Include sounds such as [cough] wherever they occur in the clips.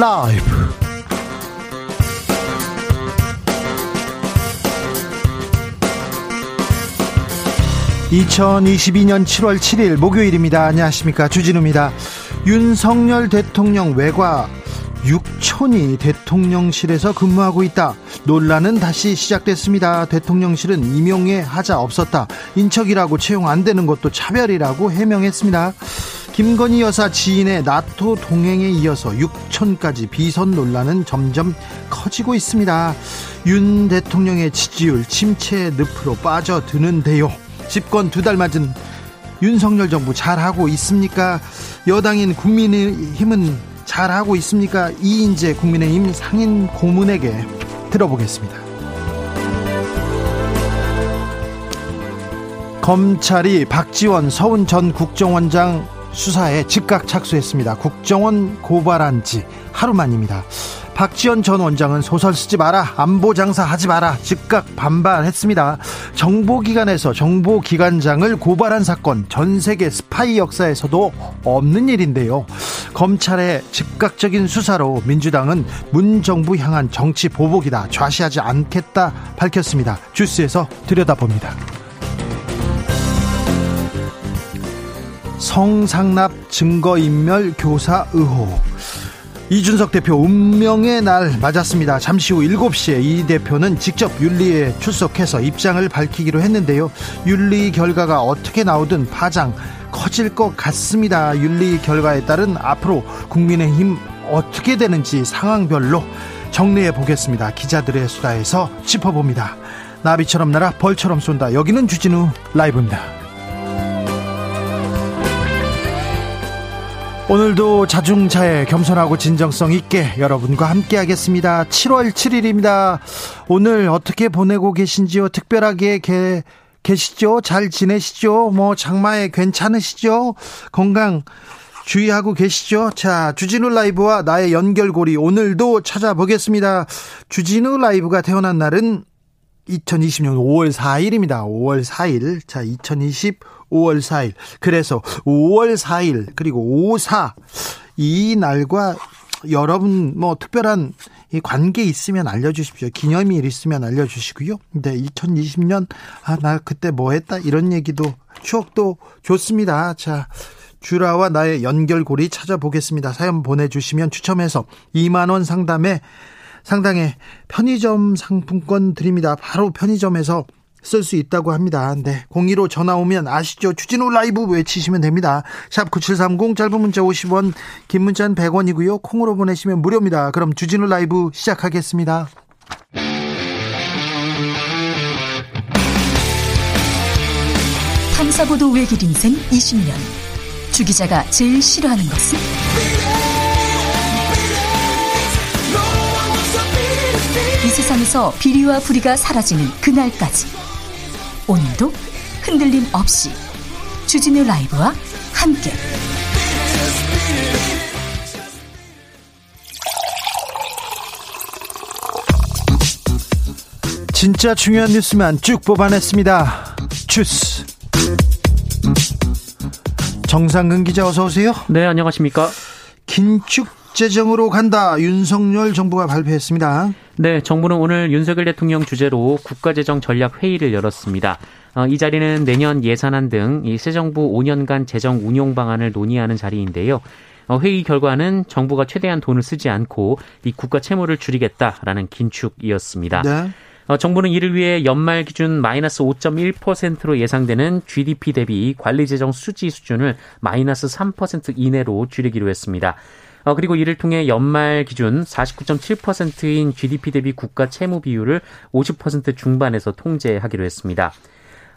라이브 2022년 7월 7일 목요일입니다. 안녕하십니까. 주진우입니다. 윤석열 대통령 외과 육촌이 대통령실에서 근무하고 있다. 논란은 다시 시작됐습니다. 대통령실은 임용에 하자 없었다. 인척이라고 채용 안 되는 것도 차별이라고 해명했습니다. 김건희 여사 지인의 나토 동행에 이어서 육촌까지 비선 논란은 점점 커지고 있습니다. 윤 대통령의 지지율 침체 늪으로 빠져드는데요. 집권 두 달 맞은 윤석열 정부 잘하고 있습니까? 여당인 국민의힘은 잘하고 있습니까? 이인재 국민의힘 상인 고문에게 들어보겠습니다. 검찰이 박지원 서훈 전 국정원장 수사에 즉각 착수했습니다. 국정원 고발한 지 하루 만입니다. 박지원 전 원장은 소설 쓰지 마라, 안보 장사 하지 마라, 즉각 반발했습니다. 정보기관에서 정보기관장을 고발한 사건, 전 세계 스파이 역사에서도 없는 일인데요. 검찰의 즉각적인 수사로 민주당은 문 정부 향한 정치 보복이다, 좌시하지 않겠다 밝혔습니다. 주스에서 들여다봅니다. 성상납 증거인멸 교사 의혹. 이준석 대표 운명의 날 맞았습니다. 잠시 후 7시에 이 대표는 직접 윤리에 출석해서 입장을 밝히기로 했는데요. 윤리 결과가 어떻게 나오든 파장 커질 것 같습니다. 윤리 결과에 따른 앞으로 국민의힘 어떻게 되는지 상황별로 정리해 보겠습니다. 기자들의 수다에서 짚어봅니다. 나비처럼 날아 벌처럼 쏜다. 여기는 주진우 라이브입니다. 오늘도 자중차에 겸손하고 진정성 있게 여러분과 함께 하겠습니다. 7월 7일입니다. 오늘 어떻게 보내고 계신지요? 특별하게 게, 계시죠? 잘 지내시죠? 뭐 장마에 괜찮으시죠? 건강 주의하고 계시죠? 자, 주진우 라이브와 나의 연결고리 오늘도 찾아보겠습니다. 주진우 라이브가 태어난 날은 2020년 5월 4일입니다. 5월 4일. 자, 2020 5월 4일. 그래서 5월 4일 그리고 54 이 날과 여러분 뭐 특별한 이 관계 있으면 알려주십시오. 기념일 있으면 알려주시고요. 근데 2020년 아 나 그때 뭐 했다 이런 얘기도 추억도 좋습니다. 자 주라와 나의 연결고리 찾아보겠습니다. 사연 보내주시면 추첨해서 2만 원 상담에 상당의 편의점 상품권 드립니다. 바로 편의점에서 쓸 수 있다고 합니다. 네. 02로 전화 오면 아시죠? 추진우 라이브 외치시면 됩니다. 샵 9730 짧은 문자 50원, 긴 문자는 100원이고요. 콩으로 보내시면 무료입니다. 그럼 주진우 라이브 시작하겠습니다. 탐사보도 외길 인생 20년. 주 기자가 제일 싫어하는 것은? 이 세상에서 비리와 부리가 사라지는 그날까지. 오늘도 흔들림 없이 주진우 라이브와 함께 진짜 중요한 뉴스만 쭉 뽑아냈습니다. 주스 정상근 기자 어서 오세요. 네, 안녕하십니까? 긴축 재정으로 간다. 윤석열 정부가 발표했습니다. 네, 정부는 오늘 윤석열 대통령 주재로 국가재정 전략 회의를 열었습니다. 어, 이 자리는 내년 예산안 등이새 정부 5년간 재정 운용 방안을 논의하는 자리인데요. 어, 회의 결과는 정부가 최대한 돈을 쓰지 않고 이 국가 채무를 줄이겠다라는 긴축이었습니다. 네. 어, 정부는 이를 위해 연말 기준 마이너스 5.1%로 예상되는 GDP 대비 관리재정 수지 수준을 마이너스 3% 이내로 줄이기로 했습니다. 어, 그리고 이를 통해 연말 기준 49.7%인 GDP 대비 국가 채무 비율을 50% 중반에서 통제하기로 했습니다.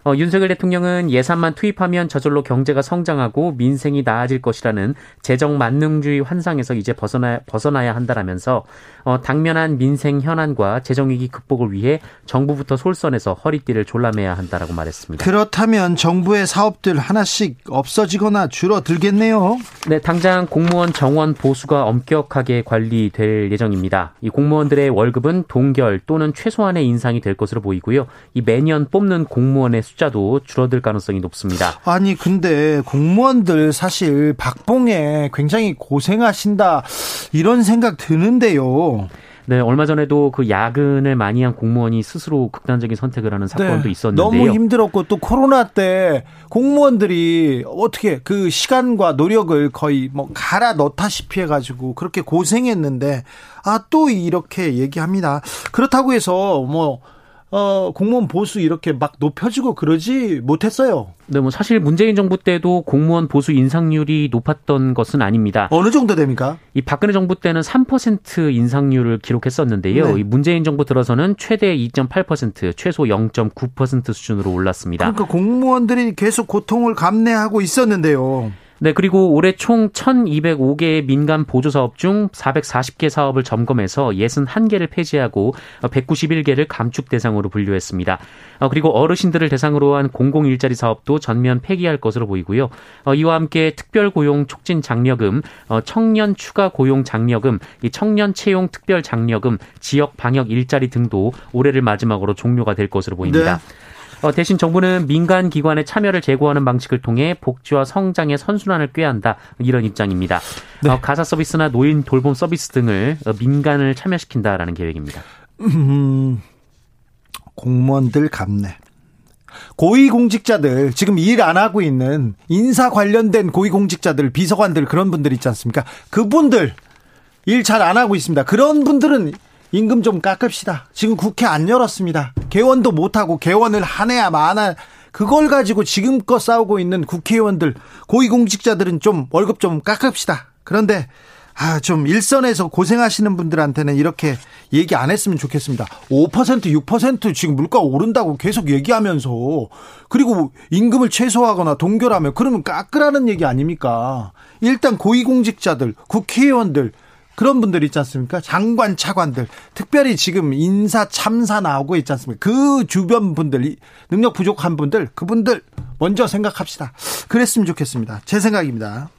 어, 윤석열 대통령은 예산만 투입하면 저절로 경제가 성장하고 민생이 나아질 것이라는 재정 만능주의 환상에서 이제 벗어나, 벗어나야 한다라면서 어, 당면한 민생 현안과 재정 위기 극복을 위해 정부부터 솔선해서 허리띠를 졸라매야 한다라고 말했습니다. 그렇다면 정부의 사업들 하나씩 없어지거나 줄어들겠네요. 네, 당장 공무원 정원 보수가 엄격하게 관리될 예정입니다. 이 공무원들의 월급은 동결 또는 최소한의 인상이 될 것으로 보이고요. 이 매년 뽑는 공무원의 숫자도 줄어들 가능성이 높습니다. 아니 근데 공무원들 사실 박봉에 굉장히 고생하신다 이런 생각 드는데요. 네, 얼마 전에도 그 야근을 많이 한 공무원이 스스로 극단적인 선택을 하는 사건도 네, 있었는데요. 너무 힘들었고 또 코로나 때 공무원들이 어떻게 그 시간과 노력을 거의 뭐 갈아 넣다시피 해가지고 그렇게 고생했는데 아 또 이렇게 얘기합니다. 그렇다고 해서 뭐 어, 공무원 보수 이렇게 막 높여주고 그러지 못했어요. 네, 뭐 사실 문재인 정부 때도 공무원 보수 인상률이 높았던 것은 아닙니다. 어느 정도 됩니까? 이 박근혜 정부 때는 3% 인상률을 기록했었는데요. 네. 이 문재인 정부 들어서는 최대 2.8%, 최소 0.9% 수준으로 올랐습니다. 그러니까 공무원들이 계속 고통을 감내하고 있었는데요. 네, 그리고 올해 총 1,205개의 민간 보조 사업 중 440개 사업을 점검해서 61개를 폐지하고 191개를 감축 대상으로 분류했습니다. 어, 그리고 어르신들을 대상으로 한 공공 일자리 사업도 전면 폐기할 것으로 보이고요. 어, 이와 함께 특별 고용 촉진 장려금, 어, 청년 추가 고용 장려금, 청년 채용 특별 장려금, 지역 방역 일자리 등도 올해를 마지막으로 종료가 될 것으로 보입니다. 네. 어, 대신 정부는 민간 기관의 참여를 제고하는 방식을 통해 복지와 성장의 선순환을 꾀한다 이런 입장입니다. 네. 어, 가사 서비스나 노인 돌봄 서비스 등을 어, 민간을 참여시킨다라는 계획입니다. 음, 공무원들 감내. 고위공직자들 지금 일 안 하고 있는 인사 관련된 고위공직자들 비서관들 그런 분들 있지 않습니까? 그분들 일 잘 안 하고 있습니다. 그런 분들은 임금 좀 깎읍시다. 지금 국회 안 열었습니다. 개원도 못하고 개원을 하내야 마나 그걸 가지고 지금껏 싸우고 있는 국회의원들, 고위공직자들은 좀 월급 좀 깎읍시다. 그런데 아, 좀 일선에서 고생하시는 분들한테는 이렇게 얘기 안 했으면 좋겠습니다. 5% 6% 지금 물가 오른다고 계속 얘기하면서 그리고 임금을 최소화하거나 동결하면 그러면 깎으라는 얘기 아닙니까? 일단 고위공직자들, 국회의원들 그런 분들 있지 않습니까? 장관, 차관들. 특별히 지금 인사 참사 나오고 있지 않습니까? 그 주변 분들, 능력 부족한 분들, 그분들 먼저 생각합시다. 그랬으면 좋겠습니다. 제 생각입니다.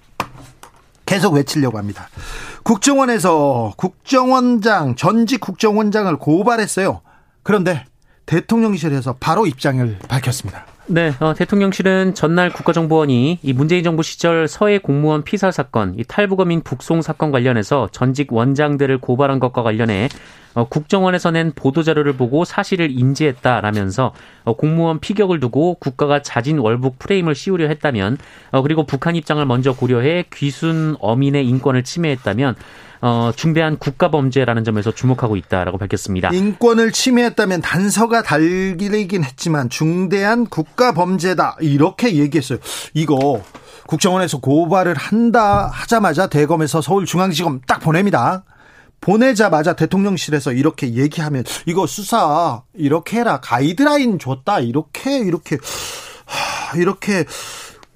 계속 외치려고 합니다. 국정원에서 국정원장, 전직 국정원장을 고발했어요. 그런데 대통령실에서 바로 입장을 밝혔습니다. 네, 어, 대통령실은 전날 국가정보원이 이 문재인 정부 시절 서해 공무원 피살 사건, 이 탈북어민 북송 사건 관련해서 전직 원장들을 고발한 것과 관련해 어, 국정원에서 낸 보도자료를 보고 사실을 인지했다라면서 어, 공무원 피격을 두고 국가가 자진 월북 프레임을 씌우려 했다면 어, 그리고 북한 입장을 먼저 고려해 귀순 어민의 인권을 침해했다면 어, 중대한 국가 범죄라는 점에서 주목하고 있다라고 밝혔습니다. 인권을 침해했다면 단서가 달리긴 했지만 중대한 국가 범죄다 이렇게 얘기했어요. 이거 국정원에서 고발을 한다 하자마자 대검에서 서울중앙지검 딱 보냅니다. 보내자마자 대통령실에서 이렇게 얘기하면 이거 수사 이렇게 해라 가이드라인 줬다 이렇게 이렇게 이렇게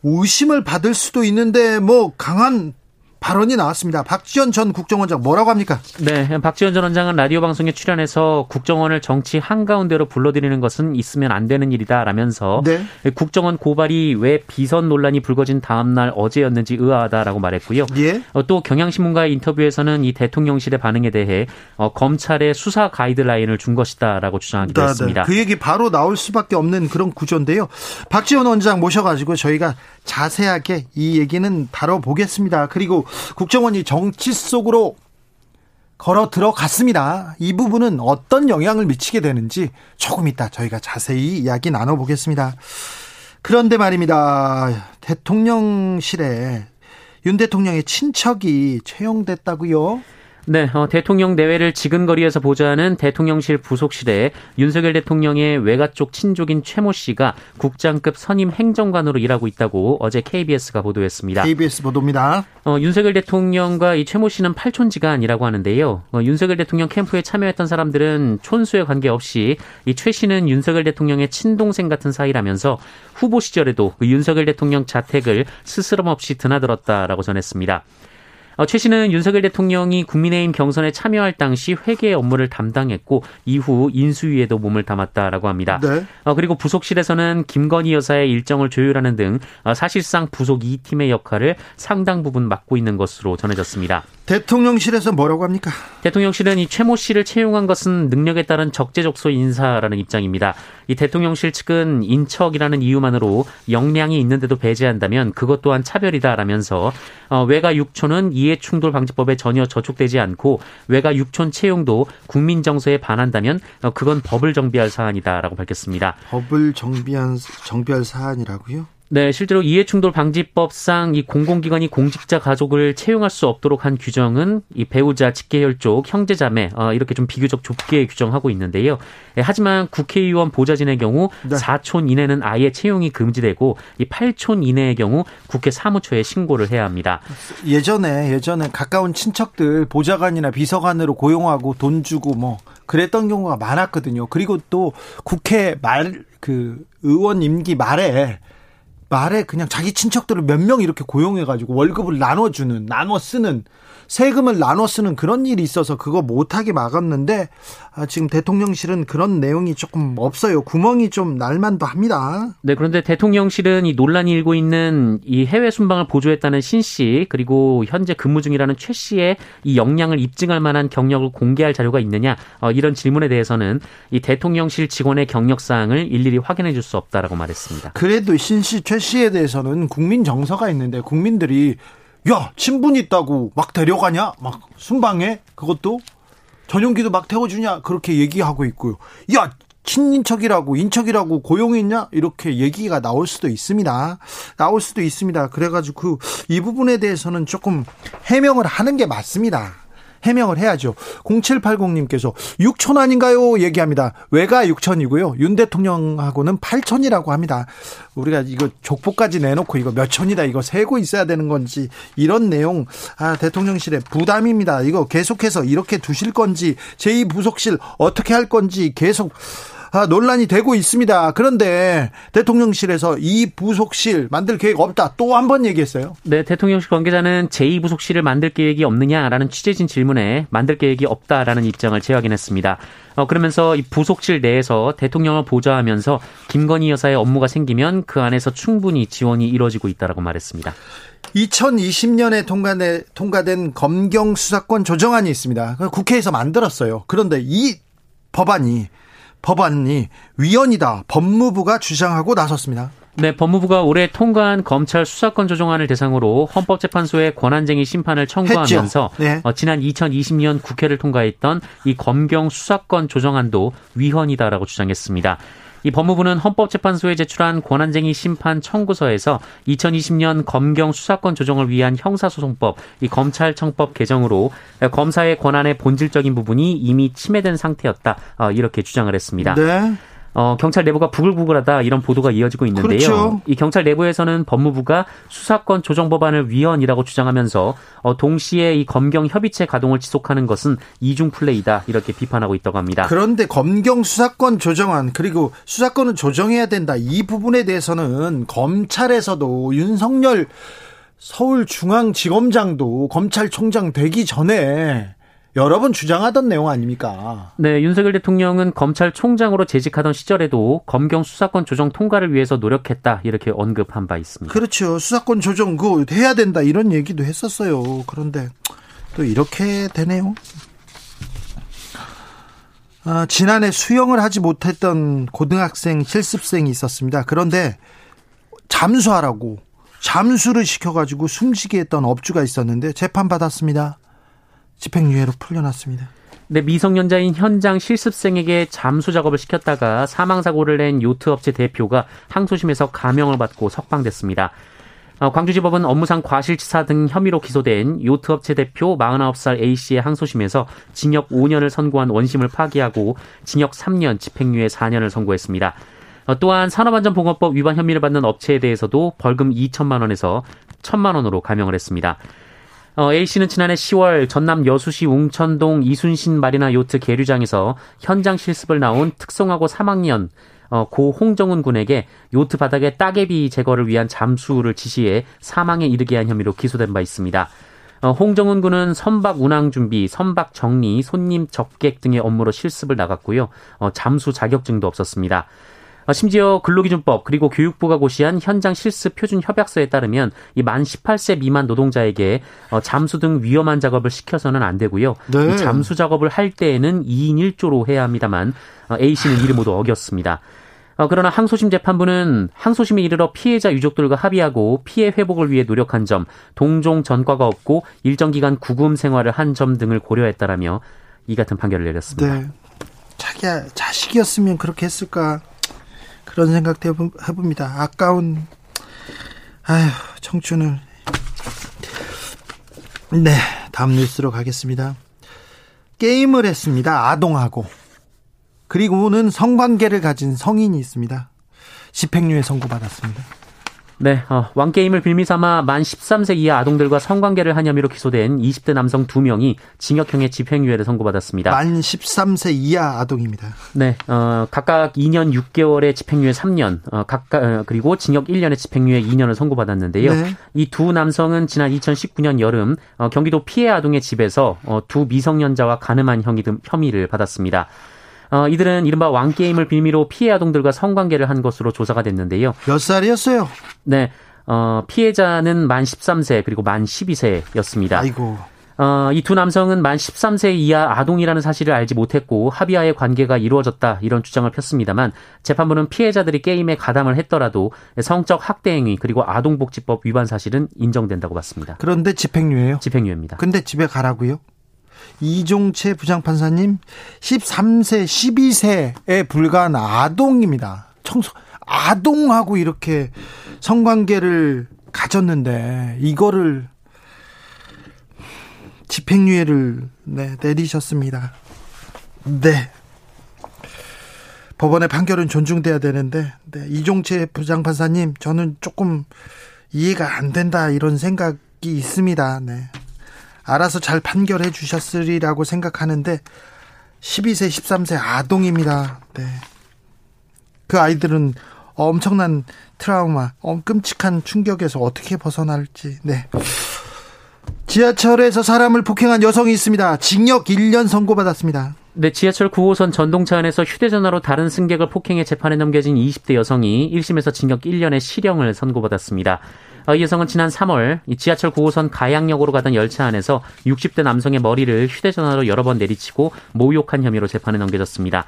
의심을 받을 수도 있는데 뭐 강한 발언이 나왔습니다. 박지원 전 국정원장 뭐라고 합니까? 네, 박지원 전 원장은 라디오 방송에 출연해서 국정원을 정치 한가운데로 불러들이는 것은 있으면 안 되는 일이다라면서 네. 국정원 고발이 왜 비선 논란이 불거진 다음 날 어제였는지 의아하다라고 말했고요. 예. 어, 또 경향신문과의 인터뷰에서는 이 대통령실의 반응에 대해 어, 검찰의 수사 가이드라인을 준 것이다라고 주장하기도 네, 네. 했습니다. 그 얘기 바로 나올 수밖에 없는 그런 구조인데요. 박지원 원장 모셔가지고 저희가 자세하게 이 얘기는 다뤄보겠습니다. 그리고 국정원이 정치 속으로 걸어 들어갔습니다. 이 부분은 어떤 영향을 미치게 되는지 조금 이따 저희가 자세히 이야기 나눠보겠습니다. 그런데 말입니다. 대통령실에 윤 대통령의 친척이 채용됐다고요? 네, 어, 대통령 내외를 지근 거리에서 보좌하는 대통령실 부속실에 윤석열 대통령의 외가 쪽 친족인 최모 씨가 국장급 선임 행정관으로 일하고 있다고 어제 KBS가 보도했습니다. KBS 보도입니다. 어, 윤석열 대통령과 이 최모 씨는 팔촌지간이라고 하는데요. 어, 윤석열 대통령 캠프에 참여했던 사람들은 촌수에 관계없이 이 최 씨는 윤석열 대통령의 친동생 같은 사이라면서 후보 시절에도 그 윤석열 대통령 자택을 스스럼 없이 드나들었다라고 전했습니다. 어, 최 씨는 윤석열 대통령이 국민의힘 경선에 참여할 당시 회계 업무를 담당했고 이후 인수위에도 몸을 담았다라고 합니다. 네. 어, 그리고 부속실에서는 김건희 여사의 일정을 조율하는 등 어, 사실상 부속 2팀의 역할을 상당 부분 맡고 있는 것으로 전해졌습니다. 대통령실에서 뭐라고 합니까? 대통령실은 이 최모 씨를 채용한 것은 능력에 따른 적재적소 인사라는 입장입니다. 이 대통령실 측은 인척이라는 이유만으로 역량이 있는데도 배제한다면 그것 또한 차별이다라면서 어, 외가 육촌은 이해충돌 방지법에 전혀 저촉되지 않고 외가 육촌 채용도 국민 정서에 반한다면 어, 그건 법을 정비할 사안이다라고 밝혔습니다. 법을 정비한 정비할 사안이라고요? 네, 실제로 이해충돌 방지법상 이 공공기관이 공직자 가족을 채용할 수 없도록 한 규정은 이 배우자, 직계혈족, 형제자매 어, 이렇게 좀 비교적 좁게 규정하고 있는데요. 예, 하지만 국회의원 보좌진의 경우 네. 4촌 이내는 아예 채용이 금지되고 이 8촌 이내의 경우 국회 사무처에 신고를 해야 합니다. 예전에 예전에 가까운 친척들 보좌관이나 비서관으로 고용하고 돈 주고 뭐 그랬던 경우가 많았거든요. 그리고 또 국회 말 그 의원 임기 말에 말에 그냥 자기 친척들을 몇 명 이렇게 고용해가지고 월급을 나눠주는, 나눠 쓰는 세금을 나눠 쓰는 그런 일이 있어서 그거 못하게 막았는데 아, 지금 대통령실은 그런 내용이 조금 없어요. 구멍이 좀 날만도 합니다. 네, 그런데 대통령실은 이 논란이 일고 있는 이 해외 순방을 보조했다는 신 씨, 그리고 현재 근무 중이라는 최 씨의 이 역량을 입증할 만한 경력을 공개할 자료가 있느냐, 어, 이런 질문에 대해서는 이 대통령실 직원의 경력 사항을 일일이 확인해 줄 수 없다라고 말했습니다. 그래도 신 씨, 최 씨에 대해서는 국민 정서가 있는데 국민들이 야, 친분 있다고 막 데려가냐? 막 순방에? 그것도? 전용기도 막 태워주냐? 그렇게 얘기하고 있고요. 야, 친인척이라고, 인척이라고 고용했냐? 이렇게 얘기가 나올 수도 있습니다. 나올 수도 있습니다. 그래가지고 그, 이 부분에 대해서는 조금 해명을 하는 게 맞습니다. 해명을 해야죠. 0780님께서 6천 아닌가요? 얘기합니다. 외가 6천이고요. 윤 대통령하고는 8천이라고 합니다. 우리가 이거 족보까지 내놓고 이거 몇 천이다 이거 세고 있어야 되는 건지 이런 내용 아 대통령실의 부담입니다. 이거 계속해서 이렇게 두실 건지 제2 부속실 어떻게 할 건지 계속 아, 논란이 되고 있습니다. 그런데 대통령실에서 이 부속실 만들 계획 없다. 또 한 번 얘기했어요. 네, 대통령실 관계자는 제2부속실을 만들 계획이 없느냐라는 취재진 질문에 만들 계획이 없다라는 입장을 재확인했습니다. 어, 그러면서 이 부속실 내에서 대통령을 보좌하면서 김건희 여사의 업무가 생기면 그 안에서 충분히 지원이 이루어지고 있다라고 말했습니다. 2020년에 통과된, 통과된 검경 수사권 조정안이 있습니다. 국회에서 만들었어요. 그런데 이 법안이 법안이 위헌이다. 법무부가 주장하고 나섰습니다. 네, 법무부가 올해 통과한 검찰 수사권 조정안을 대상으로 헌법재판소에 권한쟁의 심판을 청구하면서 네. 어, 지난 2020년 국회를 통과했던 이 검경 수사권 조정안도 위헌이다라고 주장했습니다. 이 법무부는 헌법재판소에 제출한 권한쟁의 심판 청구서에서 2020년 검경 수사권 조정을 위한 형사소송법, 이 검찰청법 개정으로 검사의 권한의 본질적인 부분이 이미 침해된 상태였다. 어, 이렇게 주장을 했습니다. 네. 어, 경찰 내부가 부글부글하다 이런 보도가 이어지고 있는데요. 그렇죠. 이 경찰 내부에서는 법무부가 수사권 조정 법안을 위헌이라고 주장하면서 어, 동시에 이 검경 협의체 가동을 지속하는 것은 이중 플레이다 이렇게 비판하고 있다고 합니다. 그런데 검경 수사권 조정안 그리고 수사권을 조정해야 된다 이 부분에 대해서는 검찰에서도 윤석열 서울중앙지검장도 검찰총장 되기 전에 여러 번 주장하던 내용 아닙니까? 네, 윤석열 대통령은 검찰총장으로 재직하던 시절에도 검경 수사권 조정 통과를 위해서 노력했다 이렇게 언급한 바 있습니다. 그렇죠. 수사권 조정 그 해야 된다 이런 얘기도 했었어요. 그런데 또 이렇게 되네요. 아, 지난해 수영을 하지 못했던 고등학생 실습생이 있었습니다. 그런데 잠수하라고 잠수를 시켜가지고 숨지게 했던 업주가 있었는데 재판 받았습니다. 집행유예로 풀려났습니다. 네, 미성년자인 현장 실습생에게 잠수 작업을 시켰다가 사망 사고를 낸 요트 업체 대표가 항소심에서 감형을 받고 석방됐습니다. 어, 광주지법은 업무상 과실치사 등 혐의로 기소된 요트 업체 대표 49살 A씨의 항소심에서 징역 5년을 선고한 원심을 파기하고 징역 3년, 집행유예 4년을 선고했습니다. 어, 또한 산업안전보건법 위반 혐의를 받는 업체에 대해서도 벌금 2천만 원에서 1천만 원으로 감형을 했습니다. 어, A씨는 지난해 10월 전남 여수시 웅천동 이순신 마리나 요트 계류장에서 현장 실습을 나온 특성화고 3학년 어, 고 홍정훈 군에게 요트 바닥에 따개비 제거를 위한 잠수를 지시해 사망에 이르게 한 혐의로 기소된 바 있습니다. 어, 홍정훈 군은 선박 운항 준비, 선박 정리, 손님 접객 등의 업무로 실습을 나갔고요. 어, 잠수 자격증도 없었습니다. 어, 심지어 근로기준법 그리고 교육부가 고시한 현장 실습 표준 협약서에 따르면 이 만 18세 미만 노동자에게 어, 잠수 등 위험한 작업을 시켜서는 안 되고요. 네. 이 잠수 작업을 할 때에는 2인 1조로 해야 합니다만 어, A 씨는 이를 모두 어겼습니다. 그러나 항소심 재판부는 항소심에 이르러 피해자 유족들과 합의하고 피해 회복을 위해 노력한 점, 동종 전과가 없고 일정 기간 구금 생활을 한 점 등을 고려했다라며 이 같은 판결을 내렸습니다. 네. 자기야 자식이었으면 그렇게 했을까 그런 생각도 해봅니다. 아까운 아휴 청춘을 네 다음 뉴스로 가겠습니다. 게임을 했습니다. 아동하고 그리고는 성관계를 가진 성인이 있습니다. 집행유예 선고받았습니다. 네, 어, 왕게임을 빌미삼아 만 13세 이하 아동들과 성관계를 한 혐의로 기소된 20대 남성 2명이 징역형의 집행유예를 선고받았습니다. 만 13세 이하 아동입니다. 네, 어, 각각 2년 6개월의 집행유예 3년, 어, 각각, 어, 그리고 징역 1년의 집행유예 2년을 선고받았는데요. 네. 이두 남성은 지난 2019년 여름 어, 경기도 피해 아동의 집에서 어, 두 미성년자와 가늠한 혐의를 받았습니다. 어, 이들은 이른바 왕게임을 빌미로 피해 아동들과 성관계를 한 것으로 조사가 됐는데요. 몇 살이었어요? 네. 어, 피해자는 만 13세 그리고 만 12세였습니다. 아이고. 어, 이 두 남성은 만 13세 이하 아동이라는 사실을 알지 못했고 합의하에 관계가 이루어졌다 이런 주장을 폈습니다만 재판부는 피해자들이 게임에 가담을 했더라도 성적 학대 행위 그리고 아동복지법 위반 사실은 인정된다고 봤습니다. 그런데 집행유예요? 집행유예입니다. 근데 집에 가라고요? 이종채 부장판사님 13세, 12세에 불과한 아동입니다. 청소 아동하고 이렇게 성관계를 가졌는데 이거를 집행유예를 네, 내리셨습니다. 네. 법원의 판결은 존중돼야 되는데 네, 이종채 부장판사님 저는 조금 이해가 안 된다 이런 생각이 있습니다. 네. 알아서 잘 판결해 주셨으리라고 생각하는데 12세, 13세 아동입니다. 네. 그 아이들은 엄청난 트라우마, 어, 끔찍한 충격에서 어떻게 벗어날지. 네. 지하철에서 사람을 폭행한 여성이 있습니다. 징역 1년 선고받았습니다. 네, 지하철 9호선 전동차 안에서 휴대전화로 다른 승객을 폭행해 재판에 넘겨진 20대 여성이 1심에서 징역 1년의 실형을 선고받았습니다. 어, 이 여성은 지난 3월 지하철 9호선 가양역으로 가던 열차 안에서 60대 남성의 머리를 휴대전화로 여러 번 내리치고 모욕한 혐의로 재판에 넘겨졌습니다.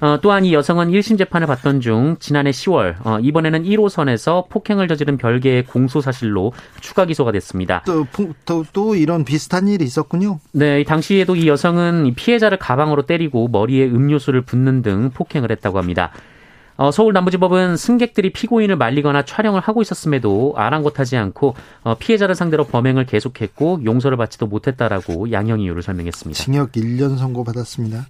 어, 또한 이 여성은 1심 재판을 받던 중 지난해 10월 어, 이번에는 1호선에서 폭행을 저지른 별개의 공소 사실로 추가 기소가 됐습니다. 또, 또, 또 이런 비슷한 일이 있었군요. 네, 당시에도 이 여성은 피해자를 가방으로 때리고 머리에 음료수를 붓는 등 폭행을 했다고 합니다. 어, 서울 남부지법은 승객들이 피고인을 말리거나 촬영을 하고 있었음에도 아랑곳하지 않고 어, 피해자를 상대로 범행을 계속했고 용서를 받지도 못했다라고 양형 이유를 설명했습니다. 징역 1년 선고받았습니다.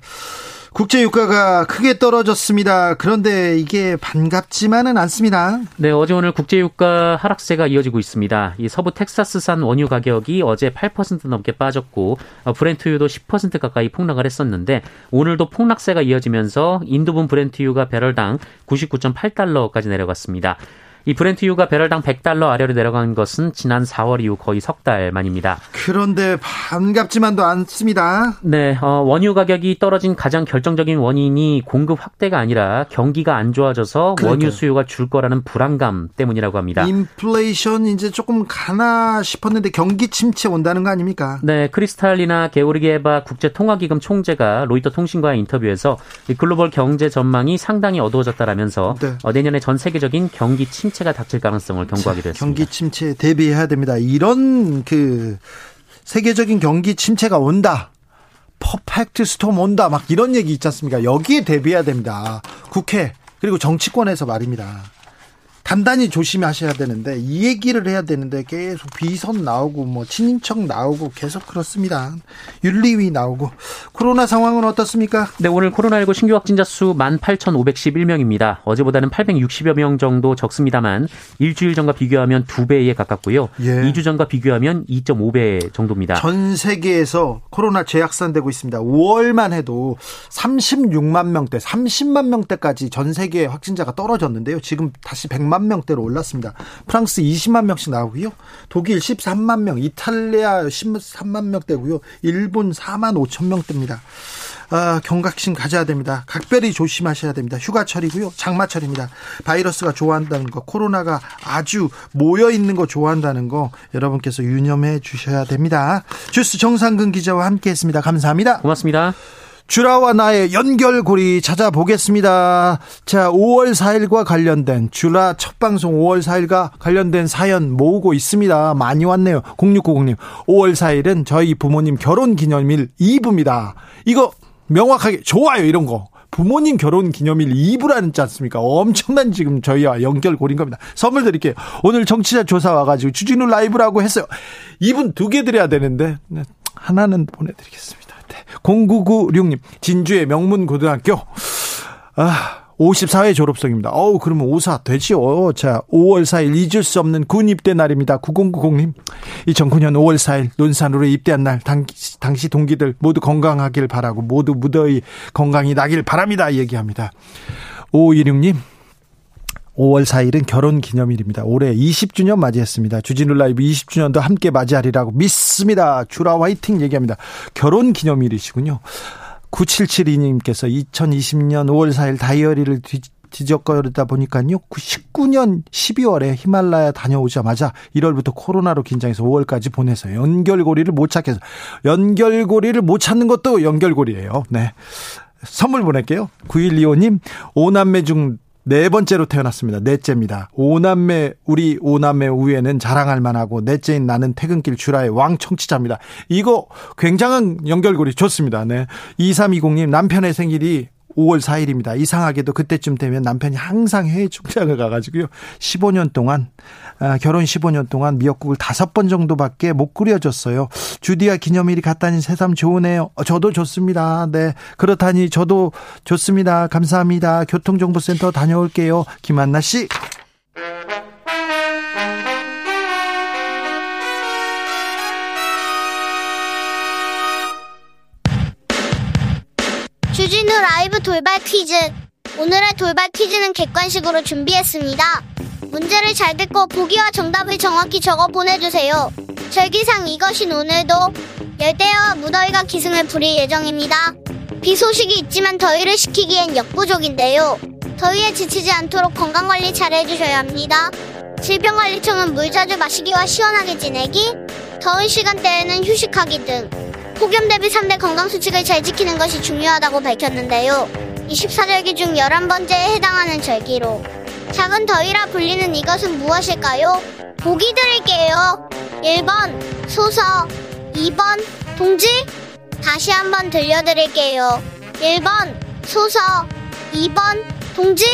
국제 유가가 크게 떨어졌습니다. 그런데 이게 반갑지만은 않습니다. 네, 어제 오늘 국제 유가 하락세가 이어지고 있습니다. 이 서부 텍사스산 원유 가격이 어제 8% 넘게 빠졌고 어, 브렌트유도 10% 가까이 폭락을 했었는데 오늘도 폭락세가 이어지면서 인도분 브렌트유가 배럴당 99.8달러까지 내려갔습니다. 이 브렌트유가 배럴당 100달러 아래로 내려간 것은 지난 4월 이후 거의 석 달 만입니다. 그런데 반갑지만도 않습니다. 네, 어, 원유 가격이 떨어진 가장 결정적인 원인이 공급 확대가 아니라 경기가 안 좋아져서 그러니까요. 원유 수요가 줄 거라는 불안감 때문이라고 합니다. 인플레이션 이제 조금 가나 싶었는데 경기 침체 온다는 거 아닙니까? 네, 크리스탈리나 게오르기에바 국제통화기금 총재가 로이터 통신과의 인터뷰에서 글로벌 경제 전망이 상당히 어두워졌다라면서 네. 어, 내년에 전 세계적인 경기 침체 침체가 닥칠 가능성을 경고하기도 했습니다. 경기 침체 대비해야 됩니다. 이런 그 세계적인 경기 침체가 온다. 퍼펙트 스톰 온다. 막 이런 얘기 있지 않습니까? 여기에 대비해야 됩니다. 국회 그리고 정치권에서 말입니다. 단단히 조심하셔야 되는데 이 얘기를 해야 되는데 계속 비선 나오고 뭐 친인척 나오고 계속 그렇습니다. 윤리위 나오고 코로나 상황은 어떻습니까? 네, 오늘 코로나19 신규 확진자 수 18,511명입니다. 어제보다는 860여 명 정도 적습니다만 일주일 전과 비교하면 두 배에 가깝고요. 예. 2주 전과 비교하면 2.5배 정도입니다. 전 세계에서 코로나 재확산되고 있습니다. 5월만 해도 36만 명대, 30만 명대까지 전 세계 확진자가 떨어졌는데요. 지금 다시 100만 5만 명대로 올랐습니다. 프랑스 20만 명씩 나오고요. 독일 13만 명, 이탈리아 13만 명대고요. 일본 4만 5천 명대입니다. 어, 경각심 가져야 됩니다. 각별히 조심하셔야 됩니다. 휴가철이고요. 장마철입니다. 바이러스가 좋아한다는 거, 코로나가 아주 모여 있는 거 좋아한다는 거 여러분께서 유념해 주셔야 됩니다. 주스 정상근 기자와 함께 했습니다. 감사합니다. 고맙습니다. 주라와 나의 연결고리 찾아보겠습니다. 자, 5월 4일과 관련된 주라 첫 방송 5월 4일과 관련된 사연 모으고 있습니다. 많이 왔네요. 0690님. 5월 4일은 저희 부모님 결혼 기념일 2부입니다. 이거 명확하게 좋아요, 이런 거. 부모님 결혼 기념일 2부라는 지 않습니까? 엄청난 지금 저희와 연결고리인 겁니다. 선물 드릴게요. 오늘 정치자 조사 와가지고 주진우 라이브라고 했어요. 2분 두 개 드려야 되는데, 네, 하나는 보내드리겠습니다. 0996님, 진주의 명문고등학교. 아, 54회 졸업생입니다. 어우, 그러면 오사 되지요. 자, 5월 4일 잊을 수 없는 군 입대 날입니다. 9090님. 2009년 5월 4일 논산으로 입대한 날, 당, 당시 동기들 모두 건강하길 바라고, 모두 무더위 건강이 나길 바랍니다. 얘기합니다. 5516님. 5월 4일은 결혼 기념일입니다. 올해 20주년 맞이했습니다. 주진우 라이브 20주년도 함께 맞이하리라고 믿습니다. 주라 화이팅 얘기합니다. 결혼 기념일이시군요. 9772님께서 2020년 5월 4일 다이어리를 뒤, 뒤적거리다 보니까요. 19년 12월에 히말라야 다녀오자마자 1월부터 코로나로 긴장해서 5월까지 보내서 연결고리를 못 찾겠어. 연결고리를 못 찾는 것도 연결고리예요. 네. 선물 보낼게요. 9125님, 오남매 중 네 번째로 태어났습니다. 넷째입니다. 오남매, 우리 오남매 우에는 자랑할 만하고 넷째인 나는 퇴근길 주라의 왕 청취자입니다. 이거 굉장한 연결고리 좋습니다. 네. 2320님 남편의 생일이 5월 4일입니다. 이상하게도 그때쯤 되면 남편이 항상 해외 출장을 가가지고요. 15년 동안, 아, 결혼 15년 동안 미역국을 다섯 번 정도밖에 못 끓여줬어요. 주디아 기념일이 갔다니 새삼 좋으네요. 어, 저도 좋습니다. 네. 그렇다니 저도 좋습니다. 감사합니다. 교통정보센터 다녀올게요. 김한나 씨. 주진우 라이브 돌발 퀴즈. 오늘의 돌발 퀴즈는 객관식으로 준비했습니다. 문제를 잘 듣고 보기와 정답을 정확히 적어 보내주세요. 절기상 이것이 오늘도 열대야와 무더위가 기승을 부릴 예정입니다. 비 소식이 있지만 더위를 식히기엔 역부족인데요. 더위에 지치지 않도록 건강관리 잘 해주셔야 합니다. 질병관리청은 물 자주 마시기와 시원하게 지내기, 더운 시간대에는 휴식하기 등 폭염 대비 3대 건강수칙을 잘 지키는 것이 중요하다고 밝혔는데요. 24절기 중 11번째에 해당하는 절기로 작은 더위라 불리는 이것은 무엇일까요? 보기 드릴게요. 1번 소서 2번 동지 다시 한번 들려드릴게요. 1번 소서 2번 동지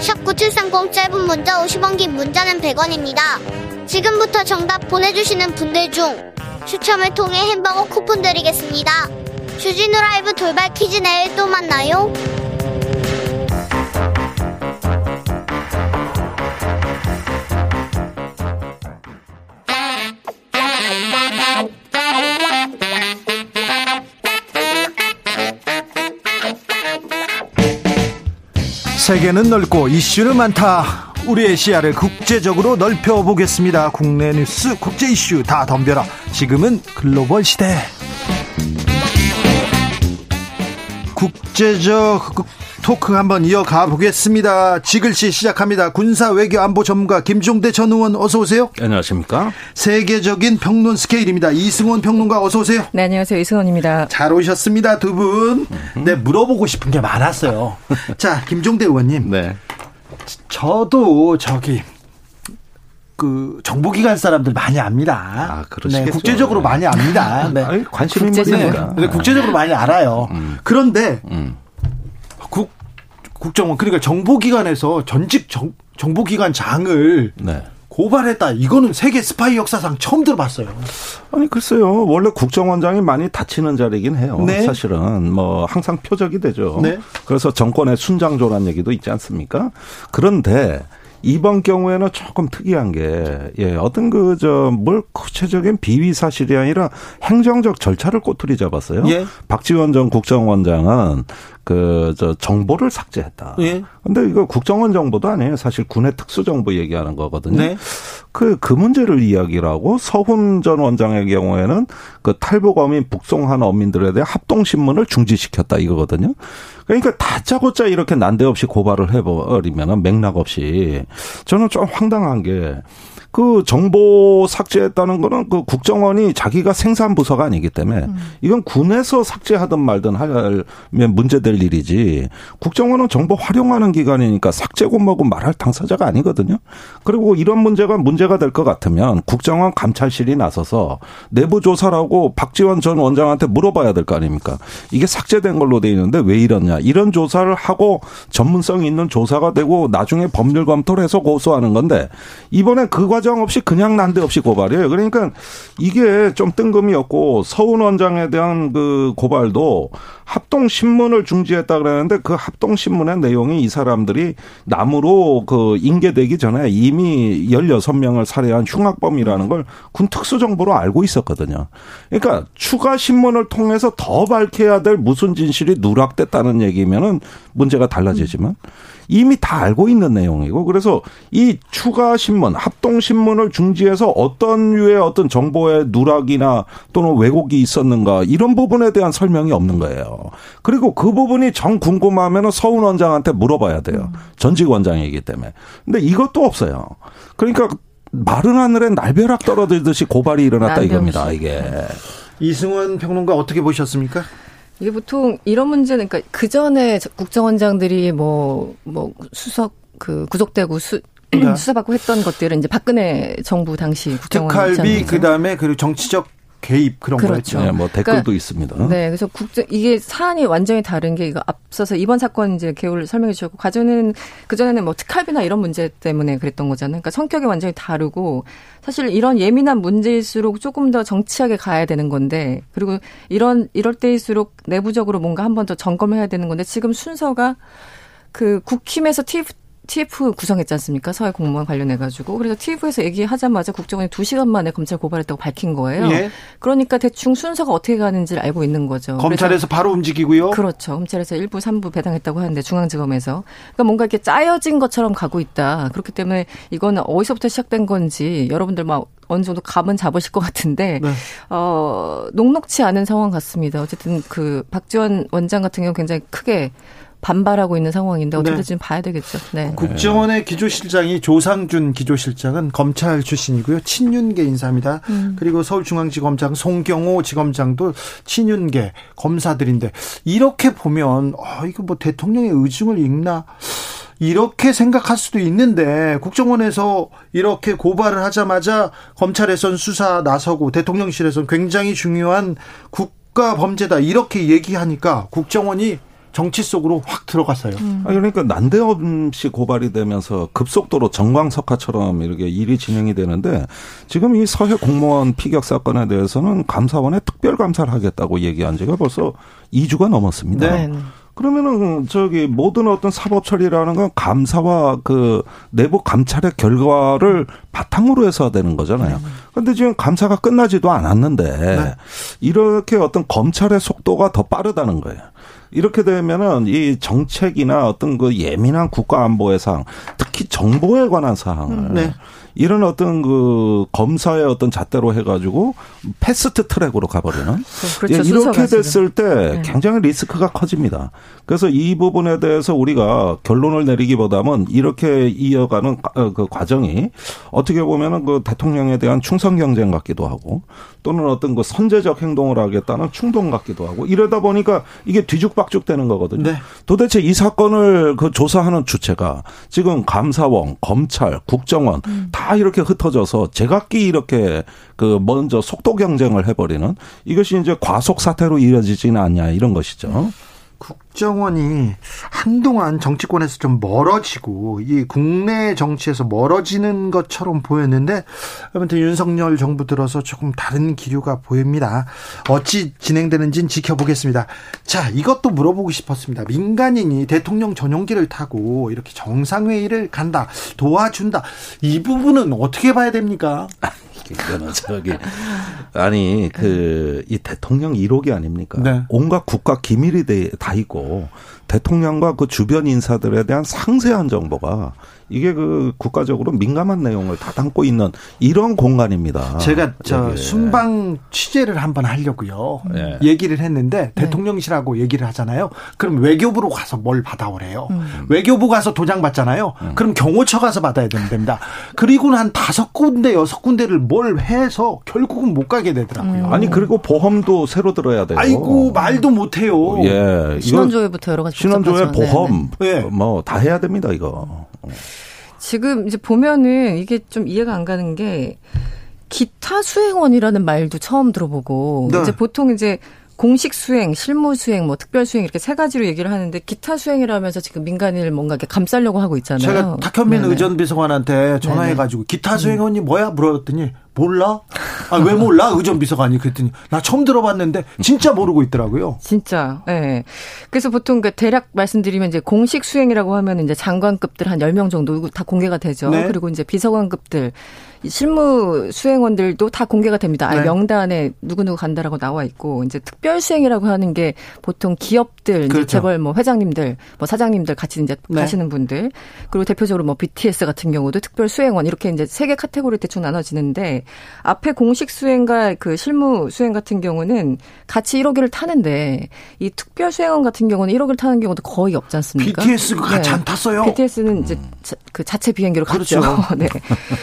샵9730 짧은 문자 50원 긴 문자는 100원입니다. 지금부터 정답 보내주시는 분들 중 추첨을 통해 햄버거 쿠폰 드리겠습니다. 주진우 라이브 돌발 퀴즈 내일 또 만나요. 세계는 넓고 이슈는 많다. 우리의 시야를 국제적으로 넓혀보겠습니다. 국내 뉴스, 국제 이슈 다 덤벼라. 지금은 글로벌 시대. 국제적 토크 한번 이어가 보겠습니다. 지글씨 시작합니다. 군사 외교 안보 전문가 김종대 전 의원 어서 오세요. 안녕하십니까? 세계적인 평론 스케일입니다. 이승원 평론가 어서 오세요. 네, 안녕하세요. 이승원입니다. 잘 오셨습니다. 두 분. 네, 물어보고 싶은 게 많았어요. [laughs] 자, 김종대 의원님. 네. 저도 저기 그 정보기관 사람들 많이 압니다. 아, 그러시겠죠. 네, 국제적으로 많이 압니다. 네. 아니, 관심. 인물이니까. 네, 국제적으로 많이 알아요. 음. 그런데 음. 국 국정원 그러니까 정보기관에서 전직 정, 정보기관 장을 네. 고발했다. 이거는 세계 스파이 역사상 처음 들어봤어요. 아니 글쎄요. 원래 국정원장이 많이 다치는 자리긴 해요. 네. 사실은 뭐 항상 표적이 되죠. 네. 그래서 정권의 순장조란 얘기도 있지 않습니까? 그런데 이번 경우에는 조금 특이한 게, 예, 어떤 그, 저, 뭘 구체적인 비위 사실이 아니라 행정적 절차를 꼬투리 잡았어요. 예. 박지원 전 국정원장은 그 저 정보를 삭제했다. 예. 근데 이거 국정원 정보도 아니에요. 사실 군의 특수 정보 얘기하는 거거든요. 네. 그, 그 문제를 이야기라고 서훈 전 원장의 경우에는 그 탈북 어민 북송한 어민들에 대해 합동신문을 중지시켰다 이거거든요. 그러니까 다짜고짜 이렇게 난데없이 고발을 해버리면 맥락 없이 저는 좀 황당한 게 그 정보 삭제했다는 거는 그 국정원이 자기가 생산 부서가 아니기 때문에 음. 이건 군에서 삭제하든 말든 하면 문제될 일이지 국정원은 정보 활용하는 기관이니까 삭제고 뭐고 말할 당사자가 아니거든요. 그리고 이런 문제가 문제가 될 것 같으면 국정원 감찰실이 나서서 내부 조사라고 박지원 전 원장한테 물어봐야 될 거 아닙니까? 이게 삭제된 걸로 돼 있는데 왜 이러냐? 이런 조사를 하고 전문성 있는 조사가 되고 나중에 법률 검토를 해서 고소하는 건데 이번에 그과 정 과정 없이 그냥 난데없이 고발이에요. 그러니까 이게 좀 뜬금이었고 서훈 원장에 대한 그 고발도 합동 신문을 중지했다 그러는데 그 합동 신문의 내용이 이 사람들이 남으로 그 인계되기 전에 이미 16명을 살해한 흉악범이라는 걸 군 특수정보로 알고 있었거든요. 그러니까 추가 신문을 통해서 더 밝혀야 될 무슨 진실이 누락됐다는 얘기면은 문제가 달라지지만 음. 이미 다 알고 있는 내용이고 그래서 이 추가 신문, 합동 신문을 중지해서 어떤 유의 어떤 정보의 누락이나 또는 왜곡이 있었는가 이런 부분에 대한 설명이 없는 거예요. 그리고 그 부분이 정 궁금하면 서훈 원장한테 물어봐야 돼요. 전직 원장이기 때문에. 근데 이것도 없어요. 그러니까 마른 하늘에 날벼락 떨어지듯이 고발이 일어났다 이겁니다. 이게. 이승원 평론가 어떻게 보셨습니까? 이게 보통 이런 문제는 그러니까 그 전에 국정원장들이 뭐뭐 뭐 수석 그 구속되고 수 네. [clears throat] 수사받고 했던 것들은 이제 박근혜 정부 당시 국정원 특활비 그다음에 그리고 정치적 개입 그런 그렇죠. 거였죠. 네, 뭐 댓글도 그러니까, 있습니다. 네, 그래서 국제 이게 사안이 완전히 다른 게 이거 앞서서 이번 사건 이제 개요를 설명해 주셨고 과전에는 그 전에는 뭐 특활비나 이런 문제 때문에 그랬던 거잖아요. 그러니까 성격이 완전히 다르고 사실 이런 예민한 문제일수록 조금 더 정치하게 가야 되는 건데 그리고 이런 이럴 때일수록 내부적으로 뭔가 한 번 더 점검해야 되는 건데 지금 순서가 그 국힘에서 TF TF 구성했지 않습니까? 사회 공무원 관련해 가지고 그래서 TF에서 얘기하자마자 국정원이 2시간 만에 검찰 고발했다고 밝힌 거예요. 예. 그러니까 대충 순서가 어떻게 가는지를 알고 있는 거죠. 검찰에서 바로 움직이고요. 그렇죠. 검찰에서 1부, 3부 배당했다고 하는데 중앙지검에서 그러니까 뭔가 이렇게 짜여진 것처럼 가고 있다. 그렇기 때문에 이거는 어디서부터 시작된 건지 여러분들 막 어느 정도 감은 잡으실 것 같은데 네. 어 녹록치 않은 상황 같습니다. 어쨌든 그 박지원 원장 같은 경우 굉장히 크게 반발하고 있는 상황인데 어떻게 네. 지금 봐야 되겠죠. 네. 국정원의 기조실장이 조상준 기조실장은 검찰 출신이고요. 친윤계 인사입니다. 음. 그리고 서울중앙지검장 송경호 지검장도 친윤계 검사들인데 이렇게 보면 아 이거 뭐 대통령의 의중을 읽나 이렇게 생각할 수도 있는데 국정원에서 이렇게 고발을 하자마자 검찰에선 수사 나서고 대통령실에선 굉장히 중요한 국가 범죄다 이렇게 얘기하니까 국정원이 정치 속으로 확 들어갔어요. 음. 그러니까 난데없이 고발이 되면서 급속도로 정광석화처럼 이렇게 일이 진행이 되는데 지금 이 서해 공무원 피격 사건에 대해서는 감사원에 특별 감사를 하겠다고 얘기한 지가 벌써 2주가 넘었습니다. 네. 그러면은 저기 모든 어떤 사법 처리라는 건 감사와 그 내부 감찰의 결과를 바탕으로 해서 되는 거잖아요. 그런데 네. 지금 감사가 끝나지도 않았는데 네. 이렇게 어떤 검찰의 속도가 더 빠르다는 거예요. 이렇게 되면은 이 정책이나 어떤 그 예민한 국가 안보의 사항, 특히 정보에 관한 사항을 네. 이런 어떤 그 검사의 어떤 잣대로 해가지고 패스트 트랙으로 가버리는 그렇죠, 예, 이렇게 됐을 때 네. 굉장히 리스크가 커집니다. 그래서 이 부분에 대해서 우리가 결론을 내리기보다는 이렇게 이어가는 어, 그 과정이 어떻게 보면은 그 대통령에 대한 충성 경쟁 같기도 하고 또는 어떤 그 선제적 행동을 하겠다는 충동 같기도 하고 이러다 보니까 이게 뒤죽박죽 되는 거거든요. 네. 도대체 이 사건을 그 조사하는 주체가 지금 감사원, 검찰, 국정원 음. 다 이렇게 흩어져서 제각기 이렇게 그 먼저 속도 경쟁을 해버리는 이것이 이제 과속 사태로 이어지지는 않냐 이런 것이죠. 국정원이 한동안 정치권에서 좀 멀어지고 이 국내 정치에서 멀어지는 것처럼 보였는데 아무튼 윤석열 정부 들어서 조금 다른 기류가 보입니다. 어찌 진행되는지는 지켜보겠습니다. 자, 이것도 물어보고 싶었습니다. 민간인이 대통령 전용기를 타고 이렇게 정상회의를 간다, 도와준다. 이 부분은 어떻게 봐야 됩니까? [laughs] 이거는 저기 아니 그 이 대통령 1호기 아닙니까? 네. 온갖 국가 기밀이 다 있고 대통령과 그 주변 인사들에 대한 상세한 정보가 이게 그 국가적으로 민감한 내용을 다 담고 있는 이런 공간입니다. 제가 저 네. 순방 취재를 한번 하려고요. 네. 얘기를 했는데 네. 대통령실하고 얘기를 하잖아요. 그럼 외교부로 가서 뭘 받아오래요. 음. 외교부 가서 도장 받잖아요. 음. 그럼 경호처 가서 받아야 됩니다. 그리고는 한 다섯 군데 여섯 군데를 뭘 해서 결국은 못 가게 되더라고요. 음. 아니 그리고 보험도 새로 들어야 돼요. 아이고 말도 못 해요. 예. 신원조회부터 여러 가지 신원조회 보험 네, 네. 뭐다 해야 됩니다 이거. 지금 이제 보면은 이게 좀 이해가 안 가는 게 기타 수행원이라는 말도 처음 들어보고 네. 이제 보통 이제 공식 수행, 실무 수행, 뭐 특별 수행 이렇게 세 가지로 얘기를 하는데 기타 수행이라면서 지금 민간인을 뭔가 이렇게 감싸려고 하고 있잖아요. 제가 탁현민 의전 비서관한테 전화해 가지고 기타 수행원이 뭐야 물어봤더니 몰라? 아, 왜 몰라? 의전 비서관이 그랬더니 나 처음 들어봤는데 진짜 모르고 있더라고요. 진짜. 예. 네. 그래서 보통 그 대략 말씀드리면 이제 공식 수행이라고 하면 이제 장관급들 한 10명 정도 다 공개가 되죠. 네. 그리고 이제 비서관급들 실무 수행원들도 다 공개가 됩니다. 아예 네. 명단에 누구누구 간다라고 나와 있고 이제 특별 수행이라고 하는 게 보통 기업 들 그렇죠. 이제 재벌 뭐 회장님들 뭐 사장님들 같이 이제 네. 가시는 분들 그리고 대표적으로 뭐 BTS 같은 경우도 특별 수행원 이렇게 이제 세 개 카테고리 대충 나눠지는데 앞에 공식 수행과 그 실무 수행 같은 경우는 같이 1호기를 타는데 이 특별 수행원 같은 경우는 1호기를 타는 경우도 거의 없지 않습니까? BTS가 같이 네. 안 탔어요. BTS는 이제 자, 그 자체 비행기로 그렇죠. 갔죠. [laughs] 네.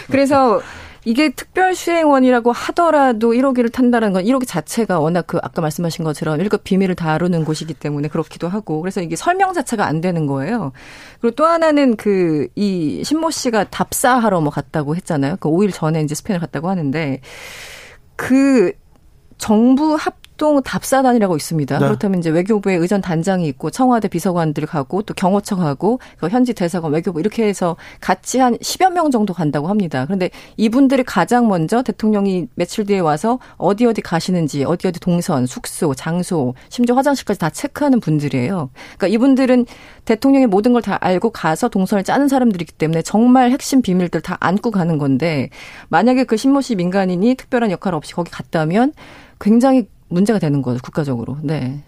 그래서 이게 특별 수행원이라고 하더라도 1호기를 탄다는 건 1호기 자체가 워낙 그 아까 말씀하신 것처럼 1급 비밀을 다루는 곳이기 때문에 그렇기도 하고 그래서 이게 설명 자체가 안 되는 거예요. 그리고 또 하나는 그 이 신모 씨가 답사하러 뭐 갔다고 했잖아요. 그 5일 전에 이제 스페인을 갔다고 하는데 그 정부 합 합동 답사단이라고 있습니다. 네. 그렇다면 이제 외교부에 의전 단장이 있고 청와대 비서관들 가고 또 경호처 가고 그 현지 대사관 외교부 이렇게 해서 같이 한 10여 명 정도 간다고 합니다. 그런데 이분들이 가장 먼저 대통령이 며칠 뒤에 와서 어디 어디 가시는지 어디 어디 동선, 숙소, 장소, 심지어 화장실까지 다 체크하는 분들이에요. 그러니까 이분들은 대통령의 모든 걸 다 알고 가서 동선을 짜는 사람들이기 때문에 정말 핵심 비밀들 다 안고 가는 건데 만약에 그 신모 씨 민간인이 특별한 역할 없이 거기 갔다면 굉장히 문제가 되는 거죠, 국가적으로. 네.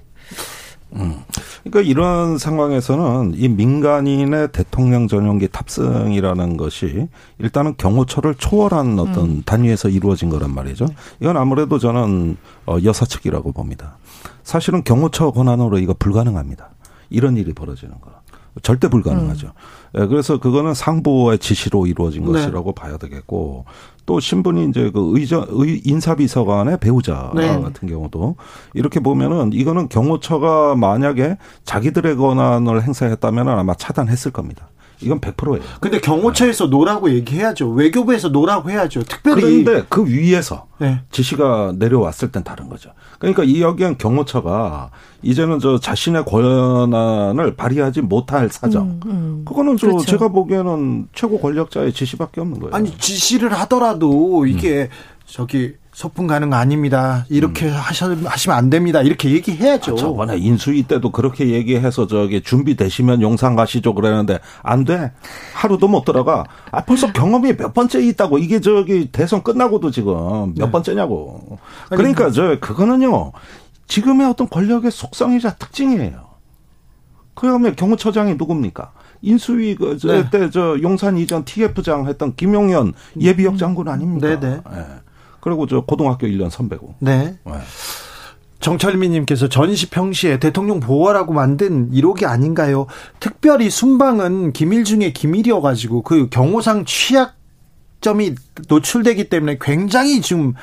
음. 그러니까 이런 상황에서는 이 민간인의 대통령 전용기 탑승이라는 것이 일단은 경호처를 초월한 어떤 음. 단위에서 이루어진 거란 말이죠. 이건 아무래도 저는 어, 여사 측이라고 봅니다. 사실은 경호처 권한으로 이거 불가능합니다. 이런 일이 벌어지는 거. 절대 불가능하죠. 음. 예, 그래서 그거는 상부의 지시로 이루어진 네. 것이라고 봐야 되겠고 또 신분이 이제 그 의저 의 인사비서관의 배우자 네. 같은 경우도 이렇게 보면은 이거는 경호처가 만약에 자기들의 권한을 행사했다면 아마 차단했을 겁니다. 이건 100%예요. 근데 경호처에서 no라고 얘기해야죠. 외교부에서 no라고 해야죠. 특별히 그런데 그 위에서 네. 지시가 내려왔을 땐 다른 거죠. 그러니까 이 여기엔 경호처가 이제는 저 자신의 권한을 발휘하지 못할 사정. 음, 음. 그거는 저 그렇죠. 제가 보기에는 최고 권력자의 지시밖에 없는 거예요. 아니 지시를 하더라도 이게 음. 저기 소풍 가는 거 아닙니다. 이렇게 음. 하셔, 하시면 안 됩니다. 이렇게 얘기해야죠. 아, 저번에 인수위 때도 그렇게 얘기해서 저기 준비되시면 용산 가시죠 그러는데 안 돼. 하루도 못 들어가. 아, 벌써 경험이 몇 번째 있다고. 이게 저기 대선 끝나고도 지금 몇 네. 번째냐고. 그러니까 저 그거는요. 지금의 어떤 권력의 속성이자 특징이에요. 그 다음에 경호처장이 누굽니까? 인수위 그때 네. 저 용산 이전 TF장 했던 김용현 예비역 장군 아닙니까? 네네. 네. 네. 그리고 저 고등학교 1년 선배고. 네. 네. 정철민님께서 전시 평시에 대통령 보호하라고 만든 1호기 아닌가요? 특별히 순방은 기밀 중에 기밀이어가지고 그 경호상 취약 점이 노출되기 때문에 굉장히 지금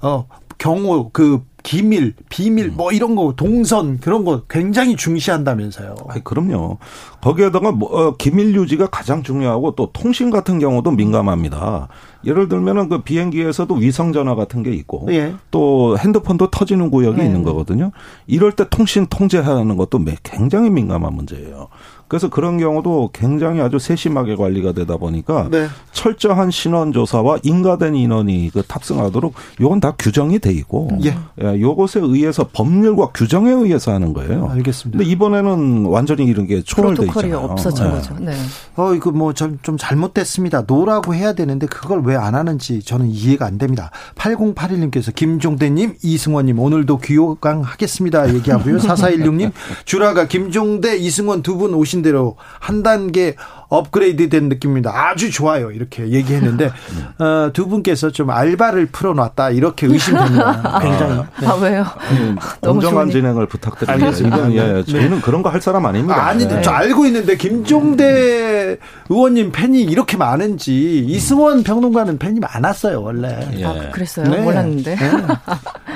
어 경호 그 기밀, 비밀, 음. 뭐 이런 거 동선 그런 거 굉장히 중시한다면서요. 아, 그럼요. 거기에다가 뭐 어, 기밀 유지가 가장 중요하고 또 통신 같은 경우도 민감합니다. 예를 들면은 그 비행기에서도 위성 전화 같은 게 있고 예. 또 핸드폰도 터지는 구역이 예. 있는 거거든요. 이럴 때 통신 통제하는 것도 굉장히 민감한 문제예요. 그래서 그런 경우도 굉장히 아주 세심하게 관리가 되다 보니까 네. 철저한 신원 조사와 인가된 인원이 그 탑승하도록 요건 다 규정이 돼 있고 예. 예, 요것에 의해서 법률과 규정에 의해서 하는 거예요. 알겠습니다. 근데 이번에는 완전히 이런 게 초월돼 있잖아요. 없어진 네. 거죠. 네. 어 이거 뭐좀 좀 잘못됐습니다. no라고 해야 되는데 그걸 왜 안 하는지 저는 이해가 안 됩니다. 8081님께서 김종대님, 이승원님 오늘도 귀호강 하겠습니다 얘기하고요. 4416님 주라가 김종대, 이승원 두 분 오신 뒤로 한 단계 업그레이드 된 느낌입니다. 아주 좋아요. 이렇게 얘기했는데 [laughs] 어, 두 분께서 좀 알바를 풀어놨다 이렇게 의심됩니다. [laughs] 굉장히. 네. 아 왜요? 아니, 공정한 진행을 부탁드립니다. 이건 예, 네. 저희는 네. 그런 거 할 사람 아닙니다. 아니, 네. 저 알고 있는데 김종대 의원님 팬이 이렇게 많은지 이승원 평론가는 팬이 많았어요 원래. 예. 아, 그랬어요? 네. 몰랐는데. 네.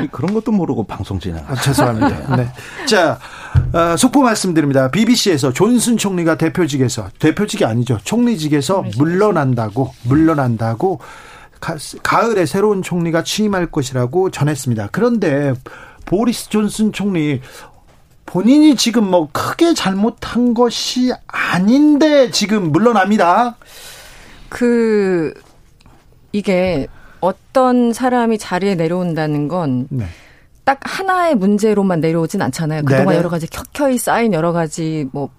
[laughs] 그런 것도 모르고 방송 진행. 아, 죄송합니다. 네. 자 어, 속보 말씀드립니다. BBC에서 존슨 총리가 대표직에서 대표직이 아니죠. 총리직에서 물러난다고 물러난다고 가을에 새로운 총리가 취임할 것이라고 전했습니다. 그런데 보리스 존슨 총리 본인이 지금 뭐 크게 잘못한 것이 아닌데 지금 물러납니다. 그 이게 어떤 사람이 자리에 내려온다는 건 네. 딱 하나의 문제로만 내려오진 않잖아요. 그동안 네네. 여러 가지 켜켜이 쌓인 여러 가지 뭐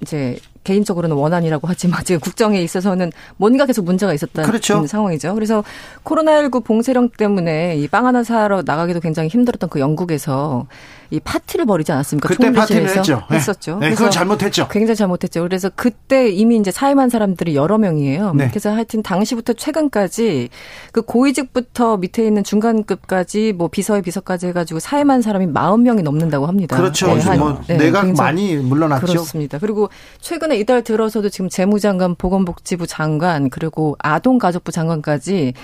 이제 개인적으로는 원한이라고 하지만 지금 국정에 있어서는 뭔가 계속 문제가 있었다는 그렇죠. 상황이죠. 그래서 코로나19 봉쇄령 때문에 이 빵 하나 사러 나가기도 굉장히 힘들었던 그 영국에서 이 파티를 벌이지 않았습니까? 그때 파티를 했죠. 네. 했었죠. 네, 그건 잘못했죠. 굉장히 잘못했죠. 그래서 그때 이미 이제 사임한 사람들이 여러 명이에요. 네. 그래서 하여튼 당시부터 최근까지 그 고위직부터 밑에 있는 중간급까지 뭐 비서의 비서까지 해가지고 사임한 사람이 40명이 넘는다고 합니다. 그렇죠. 네, 뭐 네, 내가 많이 물러났죠. 그렇습니다. 그리고 최근에 이달 들어서도 지금 재무장관, 보건복지부 장관 그리고 아동가족부 장관까지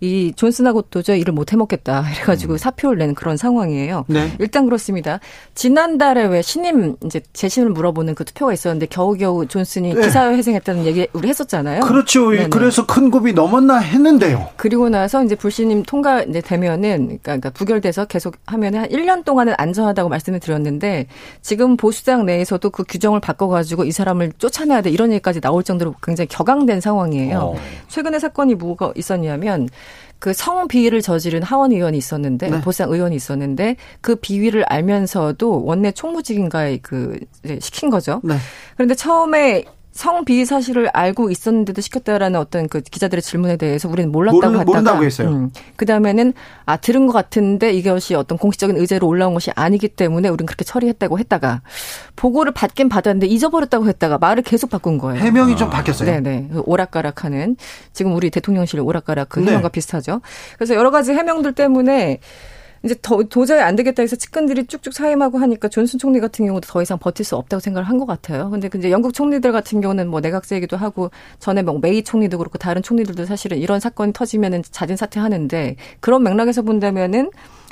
이 존슨하고 도저히 일을 못 해먹겠다 이래가지고 음. 사표를 낸 그런 상황이에요. 네. 일단 그렇습니다. 지난달에 왜 신임 이제 재심을 물어보는 그 투표가 있었는데 겨우겨우 존슨이 네. 기사 회생했다는 얘기 우리 했었잖아요. 그렇죠. 네네. 그래서 큰 굽이 넘었나 했는데요. 그리고 나서 이제 불신임 통과 이제 되면은 그러니까, 그러니까 부결돼서 계속 하면은 한 1년 동안은 안전하다고 말씀을 드렸는데 지금 보수당 내에서도 그 규정을 바꿔가지고 이 사람을 쫓아내야 돼 이런 얘기까지 나올 정도로 굉장히 격앙된 상황이에요. 어. 최근에 사건이 뭐가 있었냐면 그 성비위를 저지른 하원 의원이 있었는데 네. 보상 의원이 있었는데 그 비위를 알면서도 원내 총무직인가에 그 시킨 거죠. 네. 그런데 처음에 성비위 사실을 알고 있었는데도 시켰다라는 어떤 그 기자들의 질문에 대해서 우리는 몰랐다고 모르, 했다가 모른다고 했어요. 음, 그 다음에는 아 들은 것 같은데 이것이 어떤 공식적인 의제로 올라온 것이 아니기 때문에 우리는 그렇게 처리했다고 했다가 보고를 받긴 받았는데 잊어버렸다고 했다가 말을 계속 바꾼 거예요. 해명이 아. 좀 바뀌었어요. 네네 그 오락가락하는 지금 우리 대통령실 오락가락 그 네. 해명과 네. 비슷하죠. 그래서 여러 가지 해명들 때문에 이제 더, 도저히 안 되겠다 해서 측근들이 쭉쭉 사임하고 하니까 존슨 총리 같은 경우도 더 이상 버틸 수 없다고 생각을 한 것 같아요. 근데 이제 영국 총리들 같은 경우는 뭐 내각제이기도 하고 전에 뭐 메이 총리도 그렇고 다른 총리들도 사실은 이런 사건이 터지면은 자진 사퇴하는데 그런 맥락에서 본다면은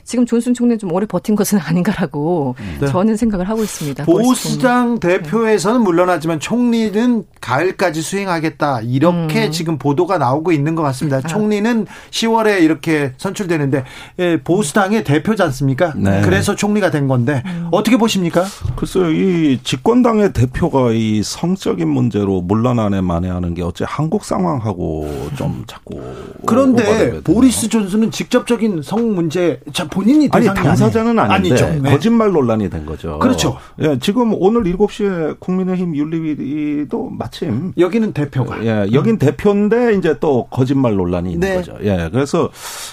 지금 존슨 총리는 좀 오래 버틴 것은 [laughs] 아닌가라고 네. 저는 생각을 하고 있습니다. 보수당 대표에서는 물러나지만 총리는 가을까지 수행하겠다 이렇게 음. 지금 보도가 나오고 있는 것 같습니다. 아. 총리는 10월에 이렇게 선출되는데 예, 보수당의 대표지 않습니까? 네. 그래서 총리가 된 건데 음. 어떻게 보십니까? 글쎄요, 이 집권당의 대표가 이 성적인 문제로 물러나네 만에하는 게 어째 한국 상황하고 좀 자꾸 그런데 보리스 존슨은 직접적인 성 문제 본인이 아니 당사자는 아닌데 아니죠. 네. 거짓말 논란이 된 거죠. 그렇죠. 예, 지금 오늘 7시에 국민의힘 윤리위도 마침 여기는 대표가 예, 여긴 음. 대표인데 이제 또 거짓말 논란이 있는 네. 거죠. 예. 그래서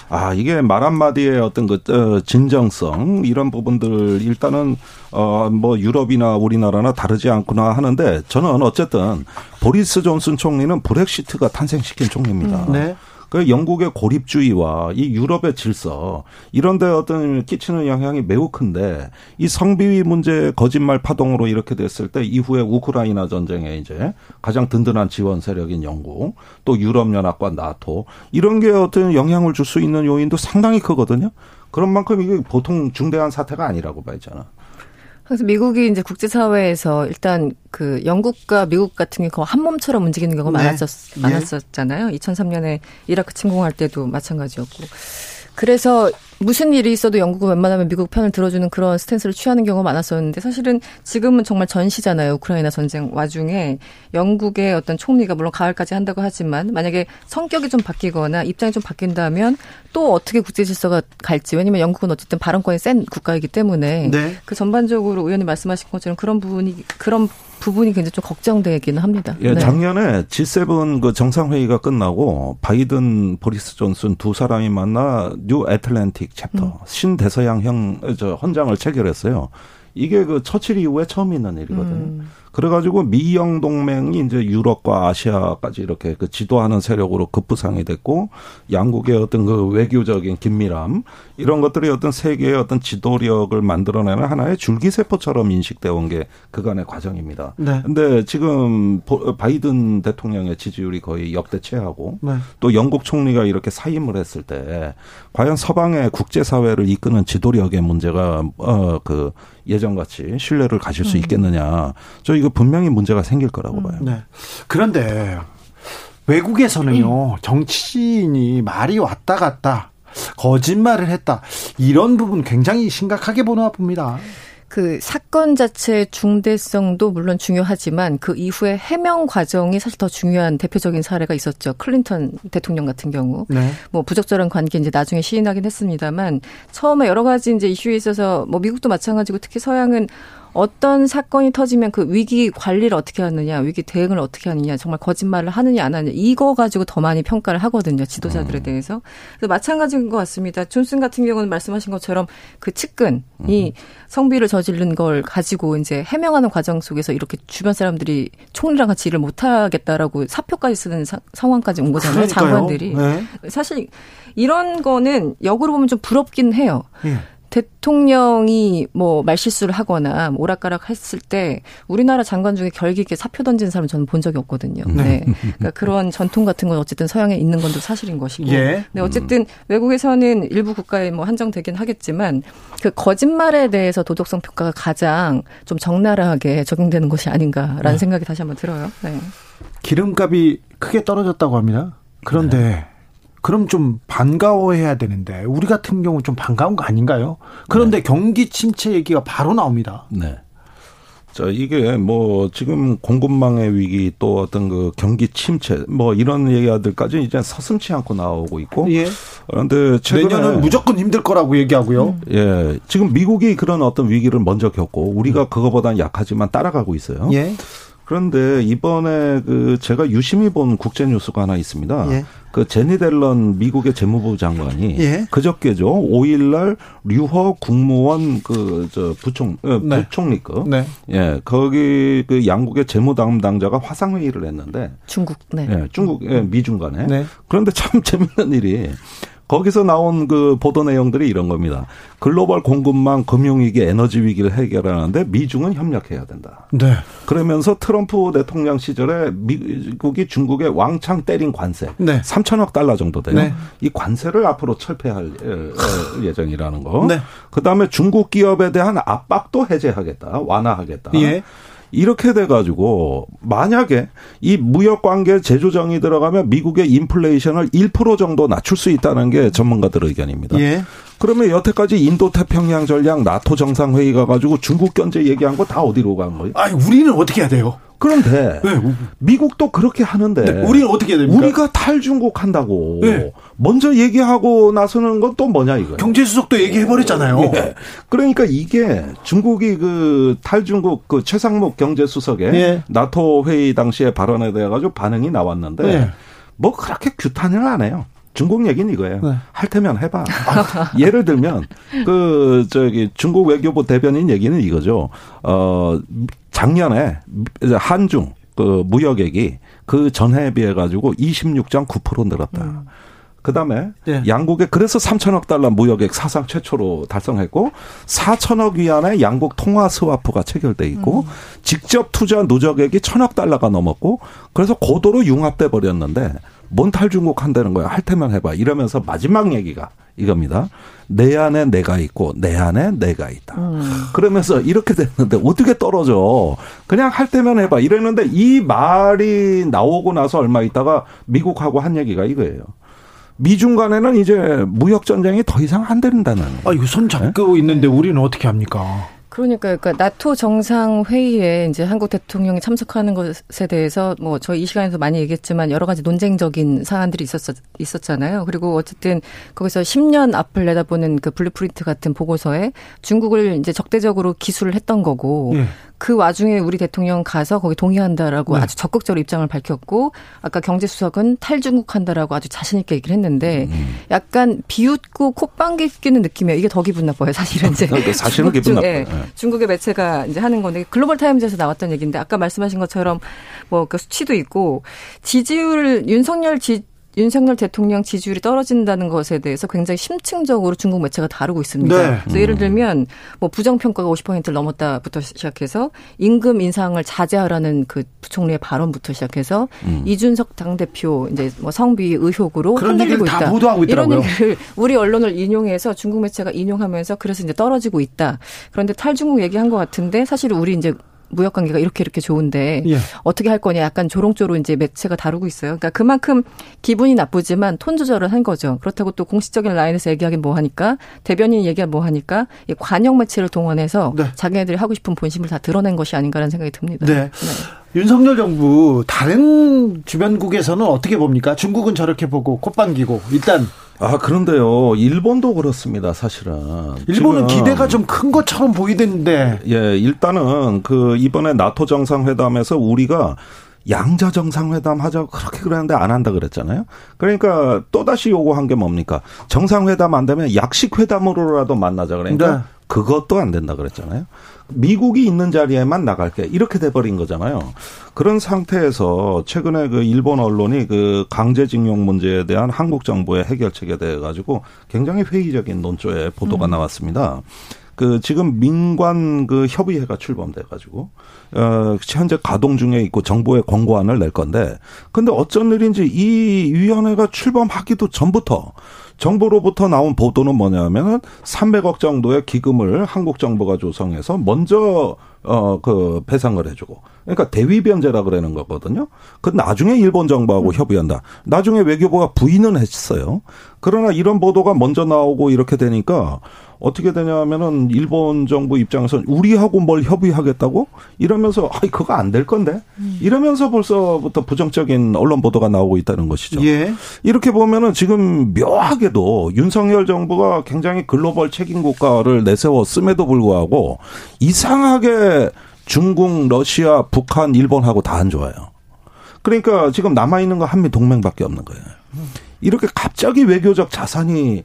아, 이게 말 한마디의 어떤 그 어, 진정성 이런 부분들 일단은 어 뭐 유럽이나 우리나라나 다르지 않구나 하는데 저는 어쨌든 보리스 존슨 총리는 브렉시트가 탄생시킨 총리입니다. 음. 네. 그 영국의 고립주의와 이 유럽의 질서 이런 데 어떤 끼치는 영향이 매우 큰데 이 성비위 문제 거짓말 파동으로 이렇게 됐을 때 이후에 우크라이나 전쟁에 이제 가장 든든한 지원 세력인 영국 또 유럽 연합과 나토 이런 게 어떤 영향을 줄 수 있는 요인도 상당히 크거든요. 그런 만큼 이게 보통 중대한 사태가 아니라고 봐야잖아. 그래서 미국이 이제 국제사회에서 일단 그 영국과 미국 같은 경우 한 몸처럼 움직이는 경우가 네. 많았었, 예. 많았었잖아요. 2003년에 이라크 침공할 때도 마찬가지였고. 그래서 무슨 일이 있어도 영국은 웬만하면 미국 편을 들어주는 그런 스탠스를 취하는 경우가 많았었는데 사실은 지금은 정말 전시잖아요. 우크라이나 전쟁 와중에 영국의 어떤 총리가 물론 가을까지 한다고 하지만 만약에 성격이 좀 바뀌거나 입장이 좀 바뀐다면 또 어떻게 국제 질서가 갈지 왜냐면 영국은 어쨌든 발언권이 센 국가이기 때문에 네. 그 전반적으로 의원님 말씀하신 것처럼 그런 부분이 그런 부분이 굉장히 좀 걱정되기는 합니다. 예, 네. 작년에 G7 그 정상회의가 끝나고 바이든, 보리스 존슨 두 사람이 만나 New Atlantic Charter 음. 신대서양형 저 헌장을 체결했어요. 이게 그 처칠 이후에 처음 있는 일이거든요. 음. 그래가지고 미영 동맹이 이제 유럽과 아시아까지 이렇게 그 지도하는 세력으로 급부상이 됐고 양국의 어떤 그 외교적인 긴밀함 이런 것들이 어떤 세계의 어떤 지도력을 만들어내는 하나의 줄기세포처럼 인식되어 온 게 그간의 과정입니다. 네. 근데 지금 바이든 대통령의 지지율이 거의 역대 최하고 네. 또 영국 총리가 이렇게 사임을 했을 때 과연 서방의 국제사회를 이끄는 지도력의 문제가 어그 예전같이 신뢰를 가질 수 음. 있겠느냐. 저 이거 분명히 문제가 생길 거라고 음. 봐요. 네. 그런데 외국에서는요, 음. 정치인이 말이 왔다 갔다 거짓말을 했다. 이런 부분 굉장히 심각하게 보나 봅니다. 그 사건 자체의 중대성도 물론 중요하지만 그 이후에 해명 과정이 사실 더 중요한 대표적인 사례가 있었죠. 클린턴 대통령 같은 경우. 네. 뭐 부적절한 관계 이제 나중에 시인하긴 했습니다만 처음에 여러 가지 이제 이슈에 있어서 뭐 미국도 마찬가지고 특히 서양은 어떤 사건이 터지면 그 위기 관리를 어떻게 하느냐, 위기 대응을 어떻게 하느냐, 정말 거짓말을 하느냐 안 하느냐 이거 가지고 더 많이 평가를 하거든요 지도자들에 음. 대해서. 그래서 마찬가지인 것 같습니다. 존슨 같은 경우는 말씀하신 것처럼 그 측근이 음. 성비를 저지른 걸 가지고 이제 해명하는 과정 속에서 이렇게 주변 사람들이 총리랑 같이 일을 못 하겠다라고 사표까지 쓰는 사, 상황까지 온 거잖아요. 그러니까요. 장관들이. 네. 사실 이런 거는 역으로 보면 좀 부럽긴 해요. 예. 대통령이 뭐 말실수를 하거나 뭐 오락가락 했을 때 우리나라 장관 중에 결기 있게 사표 던진 사람 저는 본 적이 없거든요. 네. 네. 그러니까 그런 전통 같은 건 어쨌든 서양에 있는 건도 사실인 것이고. 예. 네, 어쨌든 음. 외국에서는 일부 국가에 뭐 한정되긴 하겠지만 그 거짓말에 대해서 도덕성 평가가 가장 좀 적나라하게 적용되는 것이 아닌가라는 네. 생각이 다시 한번 들어요. 네. 기름값이 크게 떨어졌다고 합니다. 그런데 네. 그럼 좀 반가워해야 되는데 우리 같은 경우 좀 반가운 거 아닌가요? 그런데 네. 경기 침체 얘기가 바로 나옵니다. 네. 자, 이게 뭐 지금 공급망의 위기 또 어떤 그 경기 침체 뭐 이런 얘기들까지 이제 서슴치 않고 나오고 있고. 예. 그런데 최근에 내년은 무조건 힘들 거라고 얘기하고요. 음. 예. 지금 미국이 그런 어떤 위기를 먼저 겪고 우리가 음. 그거보다는 약하지만 따라가고 있어요. 예. 그런데 이번에 그 제가 유심히 본 국제 뉴스가 하나 있습니다. 예. 그 제니 델런 미국의 재무부 장관이 예. 그저께죠. 5일 날 류허 국무원 그 저 부총 어, 네. 부총리급 네. 예 거기 그 양국의 재무 담당자가 화상 회의를 했는데 중국 네. 예, 중국 예, 미중 간에 네. 그런데 참 [laughs] 재밌는 일이 거기서 나온 그 보도 내용들이 이런 겁니다. 글로벌 공급망 금융위기 에너지 위기를 해결하는데 미중은 협력해야 된다. 네. 그러면서 트럼프 대통령 시절에 미국이 중국에 왕창 때린 관세 네. 3천억 달러 정도 돼요. 네. 이 관세를 앞으로 철폐할 예정이라는 거. 네. 그다음에 중국 기업에 대한 압박도 해제하겠다. 완화하겠다. 예. 이렇게 돼가지고 만약에 이 무역 관계 재조정이 들어가면 미국의 인플레이션을 1% 정도 낮출 수 있다는 게 전문가들 의견입니다. 예. 그러면 여태까지 인도 태평양 전략 나토 정상회의 가가지고 중국 견제 얘기한 거 다 어디로 간 거예요? 아니 우리는 어떻게 해야 돼요? 그런데 네. 미국도 그렇게 하는데 네. 우리는 어떻게 해야 됩니까? 우리가 탈중국 한다고 네. 먼저 얘기하고 나서는 건 또 뭐냐 이거 경제수석도 얘기해 버렸잖아요. 예. 그러니까 이게 중국이 그 탈중국 그 최상목 경제수석의 예. 나토 회의 당시에 발언에 대해 가지고 반응이 나왔는데 예. 뭐 그렇게 규탄을 안 해요. 중국 얘기는 이거예요. 네. 할 테면 해봐. [laughs] 예를 들면 그 저기 중국 외교부 대변인 얘기는 이거죠. 어 작년에 한중 그 무역액이 그 전해에 비해 가지고 26.9% 늘었다. 음. 그다음에 네. 양국에 그래서 3천억 달러 무역액 사상 최초로 달성했고 4천억 위안의 양국 통화 스와프가 체결돼 있고 음. 직접 투자 누적액이 천억 달러가 넘었고 그래서 고도로 융합돼 버렸는데 뭔 탈중국 한다는 거야. 할 테면 해봐. 이러면서 마지막 얘기가 이겁니다. 내 안에 내가 있고 내 안에 내가 있다. 음. 그러면서 이렇게 됐는데 어떻게 떨어져? 그냥 할 때면 해봐. 이랬는데 이 말이 나오고 나서 얼마 있다가 미국하고 한 얘기가 이거예요. 미중 간에는 이제 무역 전쟁이 더 이상 안 된다는. 아 이거 손 잡고 네? 있는데 우리는 어떻게 합니까? 그러니까 그러니까 나토 정상 회의에 이제 한국 대통령이 참석하는 것에 대해서 뭐 저희 이 시간에서 많이 얘기했지만 여러 가지 논쟁적인 사안들이 있었 있었잖아요. 그리고 어쨌든 거기서 10년 앞을 내다보는 그 blueprint 같은 보고서에 중국을 이제 적대적으로 기술을 했던 거고 예. 그 와중에 우리 대통령 가서 거기 동의한다라고 네. 아주 적극적으로 입장을 밝혔고 아까 경제수석은 탈중국한다라고 아주 자신 있게 얘기를 했는데 음. 약간 비웃고 콧방귀 끼는 느낌이에요. 이게 더 기분 나빠요. 사실은 이제 사실은 기분 나빠요. 예, 네. 중국의 매체가 이제 하는 건데 글로벌 타임즈에서 나왔던 얘기인데 아까 말씀하신 것처럼 뭐 그 수치도 있고 지지율 윤석열 지 윤석열 대통령 지지율이 떨어진다는 것에 대해서 굉장히 심층적으로 중국 매체가 다루고 있습니다. 네. 그래서 예를 들면 뭐 부정 평가가 50%를 넘었다부터 시작해서 임금 인상을 자제하라는 그 부총리의 발언부터 시작해서 음. 이준석 당 대표 이제 뭐 성비 의혹으로 흔들리고 있다. 이런 얘기를 우리 언론을 인용해서 중국 매체가 인용하면서 그래서 이제 떨어지고 있다. 그런데 탈중국 얘기한 것 같은데 사실 우리 이제 무역 관계가 이렇게 이렇게 좋은데 예. 어떻게 할 거냐 약간 조롱조로 이제 매체가 다루고 있어요. 그러니까 그만큼 기분이 나쁘지만 톤 조절을 한 거죠. 그렇다고 또 공식적인 라인에서 얘기하기 뭐 하니까 대변인 얘기가 뭐 하니까 이 관영 매체를 동원해서 네. 자기네들이 하고 싶은 본심을 다 드러낸 것이 아닌가라는 생각이 듭니다. 네. 네. 윤석열 정부 다른 주변국에서는 어떻게 봅니까? 중국은 저렇게 보고 콧방귀고 일단 아, 그런데요. 일본도 그렇습니다, 사실은. 일본은 기대가 좀 큰 것처럼 보이던데. 예, 일단은 그 이번에 나토 정상회담에서 우리가 양자 정상회담 하자고 그렇게 그랬는데 안 한다 그랬잖아요. 그러니까 또다시 요구한 게 뭡니까? 정상회담 안 되면 약식 회담으로라도 만나자 그러니까 네. 그것도 안 된다 그랬잖아요. 미국이 있는 자리에만 나갈게 이렇게 돼버린 거잖아요. 그런 상태에서 최근에 그 일본 언론이 그 강제징용 문제에 대한 한국 정부의 해결책에 대해 가지고 굉장히 회의적인 논조의 보도가 음. 나왔습니다. 그 지금 민관 그 협의회가 출범돼 가지고 어 현재 가동 중에 있고 정부의 권고안을 낼 건데 근데 어쩐 일인지 이 위원회가 출범하기도 전부터 정부로부터 나온 보도는 뭐냐면은 300억 정도의 기금을 한국 정부가 조성해서 먼저 어 그 배상을 해주고 그러니까 대위 변제라 그러는 거거든요. 그 나중에 일본 정부하고 음. 협의한다. 나중에 외교부가 부인은 했어요. 그러나 이런 보도가 먼저 나오고 이렇게 되니까 어떻게 되냐면은 일본 정부 입장에서 우리하고 뭘 협의하겠다고 이러면서 아 그거 안 될 건데 음. 이러면서 벌써부터 부정적인 언론 보도가 나오고 있다는 것이죠. 예. 이렇게 보면은 지금 묘하게도 윤석열 정부가 굉장히 글로벌 책임 국가를 내세웠음에도 불구하고 이상하게 중국, 러시아, 북한, 일본하고 다 안 좋아요. 그러니까 지금 남아 있는 거 한미 동맹밖에 없는 거예요. 이렇게 갑자기 외교적 자산이 어,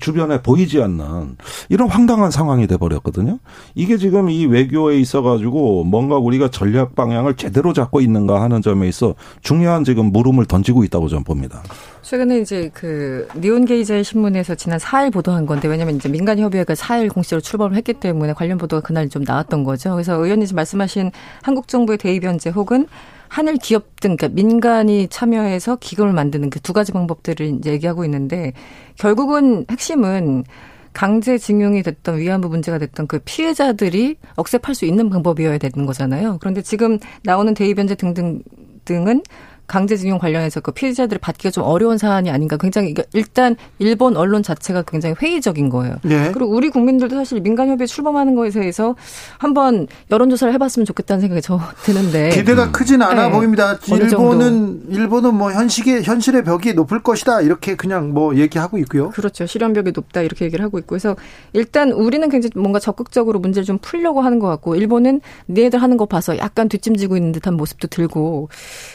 주변에 보이지 않는 이런 황당한 상황이 돼 버렸거든요. 이게 지금 이 외교에 있어 가지고 뭔가 우리가 전략 방향을 제대로 잡고 있는가 하는 점에 있어 중요한 지금 물음을 던지고 있다고 저는 봅니다. 최근에 이제 그 니온게이제 신문에서 지난 4일 보도한 건데 왜냐면 이제 민간 협의회가 4일 공식으로 출범을 했기 때문에 관련 보도가 그날 좀 나왔던 거죠. 그래서 의원님 말씀하신 한국 정부의 대의 변제 혹은 하늘 기업 등 그러니까 민간이 참여해서 기금을 만드는 그 두 가지 방법들을 이제 얘기하고 있는데 결국은 핵심은 강제징용이 됐던 위안부 문제가 됐던 그 피해자들이 억셉할 수 있는 방법이어야 되는 거잖아요. 그런데 지금 나오는 대의변제 등등 등은 강제징용 관련해서 그 피해자들을 받기가 좀 어려운 사안이 아닌가 굉장히 일단 일본 언론 자체가 굉장히 회의적인 거예요. 네. 그리고 우리 국민들도 사실 민간협의회 출범하는 거에 대해서 한번 여론조사를 해봤으면 좋겠다는 생각이 저 드는데 기대가 음. 크진 않아 네. 보입니다. 일본은 일본은 뭐 현실의 현실의 벽이 높을 것이다 이렇게 그냥 뭐 얘기하고 있고요. 그렇죠. 실현벽이 높다 이렇게 얘기를 하고 있고 그래서 일단 우리는 굉장히 뭔가 적극적으로 문제를 좀 풀려고 하는 것 같고 일본은 니네들 하는 거 봐서 약간 뒷짐지고 있는 듯한 모습도 들고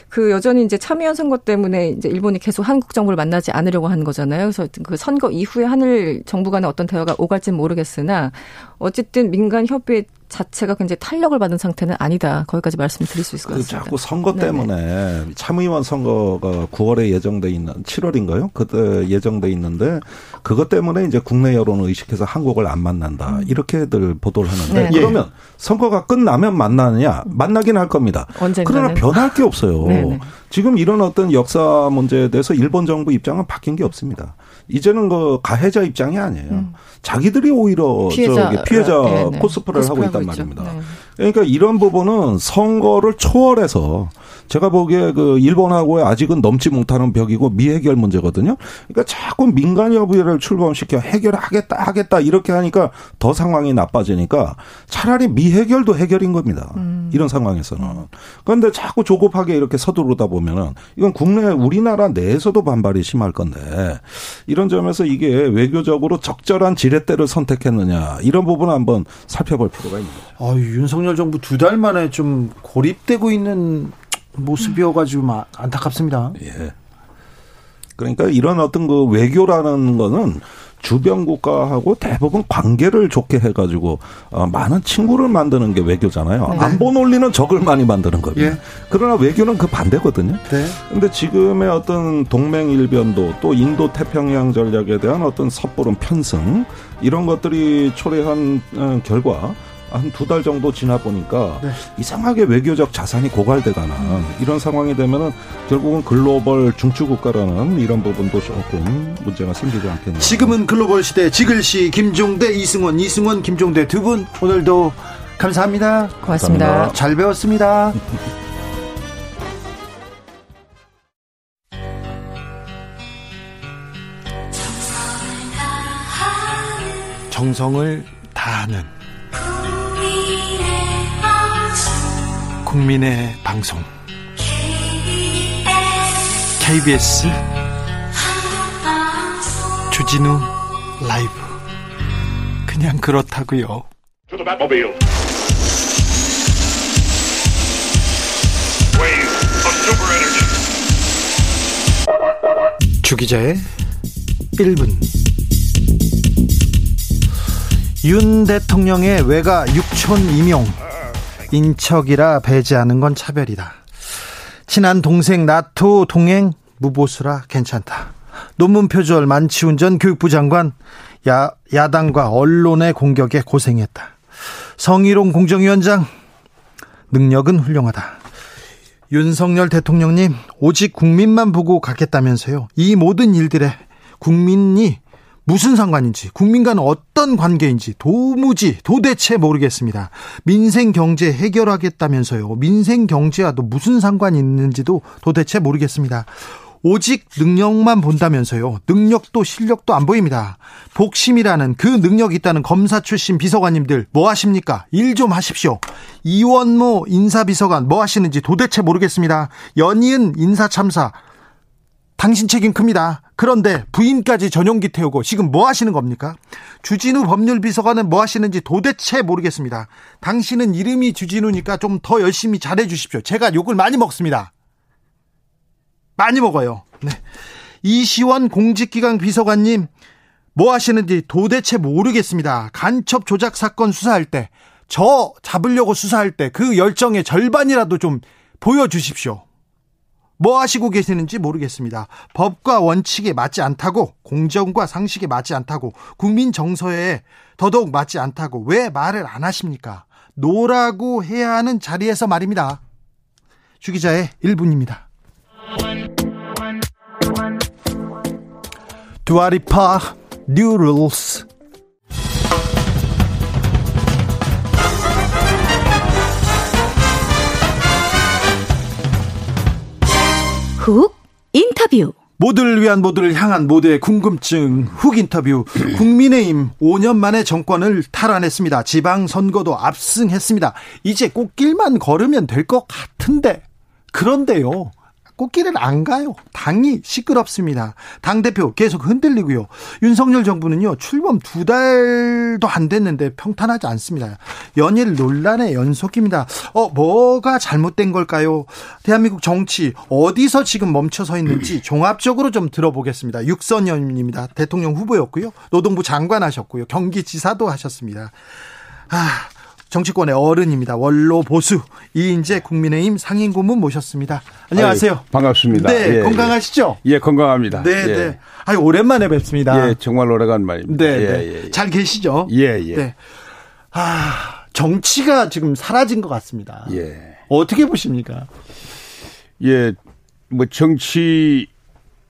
그 여전히 이제 참여연 선거 때문에 이제 일본이 계속 한국 정부를 만나지 않으려고 하는 거잖아요. 그래서 그 선거 이후에 하늘 정부 간의 어떤 대화가 오갈지는 모르겠으나 어쨌든 민간 협의 자체가 굉장히 탄력을 받은 상태는 아니다. 거기까지 말씀드릴 수 있을 것그 같습니다. 자꾸 선거 때문에 네네. 참의원 선거가 9월에 예정돼 있는 7월인가요? 그때 예정돼 있는데 그것 때문에 이제 국내 여론을 의식해서 한국을 안 만난다. 음. 이렇게들 보도를 하는데 네. 그러면 선거가 끝나면 만나느냐? 만나긴 할 겁니다. 언젠가는. 그러나 변할 게 없어요. 네네. 지금 이런 어떤 역사 문제에 대해서 일본 정부 입장은 바뀐 게 없습니다. 이제는 그 가해자 입장이 아니에요. 음. 자기들이 오히려 피해자, 저기 피해자 네, 네. 코스프레를 하고 있단 말입니다. 네. 그러니까 이런 부분은 선거를 초월해서 제가 보기에 그 일본하고의 아직은 넘지 못하는 벽이고 미해결 문제거든요. 그러니까 자꾸 민간 여부를 출범시켜 해결하겠다 하겠다 이렇게 하니까 더 상황이 나빠지니까 차라리 미해결도 해결인 겁니다. 음. 이런 상황에서는. 그런데 자꾸 조급하게 이렇게 서두르다 보면은 이건 국내 우리나라 내에서도 반발이 심할 건데 이런 점에서 이게 외교적으로 적절한 지렛대를 선택했느냐 이런 부분을 한번 살펴볼 필요가 있는 거죠. 아, 윤석열 정부 두 달 만에 좀 고립되고 있는 모습이어가지고 안타깝습니다. 예. 그러니까 이런 어떤 그 외교라는 거는 주변 국가하고 대부분 관계를 좋게 해가지고 어, 많은 친구를 만드는 게 외교잖아요. 네. 안보 논리는 적을 많이 만드는 거예요. 예. 그러나 외교는 그 반대거든요. 네. 근데 지금의 어떤 동맹 일변도 또 인도 태평양 전략에 대한 어떤 섣부른 편승 이런 것들이 초래한 어, 결과 한 두 달 정도 지나 보니까 네. 이상하게 외교적 자산이 고갈돼가는 음. 이런 상황이 되면은 결국은 글로벌 중추 국가라는 이런 부분도 조금 문제가 생기지 않겠나. 지금은 글로벌 시대 지글씨 김종대 이승원 이승원 김종대 두 분 오늘도 감사합니다. 고맙습니다. 감사합니다. 잘 배웠습니다. 정성을 다하는 국민의 방송. KBS 주진우 라이브. 그냥 그렇다고요. 주기자의 1분. 윤 대통령의 외가 육촌 임용 인척이라 배제하는 건 차별이다. 친한 동생 나토 동행 무보수라 괜찮다. 논문 표절 만취운전 교육부 장관 야, 야당과 언론의 공격에 고생했다. 성희롱 공정위원장 능력은 훌륭하다. 윤석열 대통령님 오직 국민만 보고 가겠다면서요. 이 모든 일들에 국민이 무슨 상관인지 국민과는 어떤 관계인지 도무지 도대체 모르겠습니다. 민생 경제 해결하겠다면서요. 민생 경제와도 무슨 상관이 있는지도 도대체 모르겠습니다. 오직 능력만 본다면서요. 능력도 실력도 안 보입니다. 복심이라는 그 능력이 있다는 검사 출신 비서관님들 뭐 하십니까? 일 좀 하십시오. 이원모 인사비서관 뭐 하시는지 도대체 모르겠습니다. 연이은 인사참사 당신 책임 큽니다. 그런데 부인까지 전용기 태우고 지금 뭐 하시는 겁니까? 주진우 법률비서관은 뭐 하시는지 도대체 모르겠습니다. 당신은 이름이 주진우니까 좀 더 열심히 잘해 주십시오. 제가 욕을 많이 먹습니다. 많이 먹어요. 네. 이시원 공직기강 비서관님 뭐 하시는지 도대체 모르겠습니다. 간첩 조작 사건 수사할 때, 저 잡으려고 수사할 때 그 열정의 절반이라도 좀 보여주십시오. 뭐 하시고 계시는지 모르겠습니다. 법과 원칙에 맞지 않다고, 공정과 상식에 맞지 않다고, 국민 정서에 더더욱 맞지 않다고 왜 말을 안 하십니까? 노라고 해야 하는 자리에서 말입니다. 주기자의 1분입니다. 두아리파 New rules 훅 인터뷰 모두를 위한 모두를 향한 모두의 궁금증 훅 인터뷰 국민의힘 5년 만에 정권을 탈환했습니다. 지방선거도 압승했습니다. 이제 꽃길만 걸으면 될 것 같은데 그런데요. 꽃길을 안 가요. 당이 시끄럽습니다. 당대표 계속 흔들리고요. 윤석열 정부는요, 출범 두 달도 안 됐는데 평탄하지 않습니다. 연일 논란의 연속입니다. 어, 뭐가 잘못된 걸까요? 대한민국 정치, 어디서 지금 멈춰 서 있는지 [clears throat] 종합적으로 좀 들어보겠습니다. 육선연입니다. 대통령 후보였고요. 노동부 장관 하셨고요. 경기지사도 하셨습니다. 아, 정치권의 어른입니다. 원로 보수 이인재 국민의힘 상임 고문 모셨습니다. 안녕하세요. 아유, 반갑습니다. 네, 예, 건강하시죠? 예, 건강합니다. 네, 예. 네. 아유, 오랜만에 뵙습니다. 예, 정말 오래간만입니다. 네, 예, 네. 예, 예. 잘 계시죠? 예, 예. 네. 아, 정치가 지금 사라진 것 같습니다. 예. 어떻게 보십니까? 예, 뭐 정치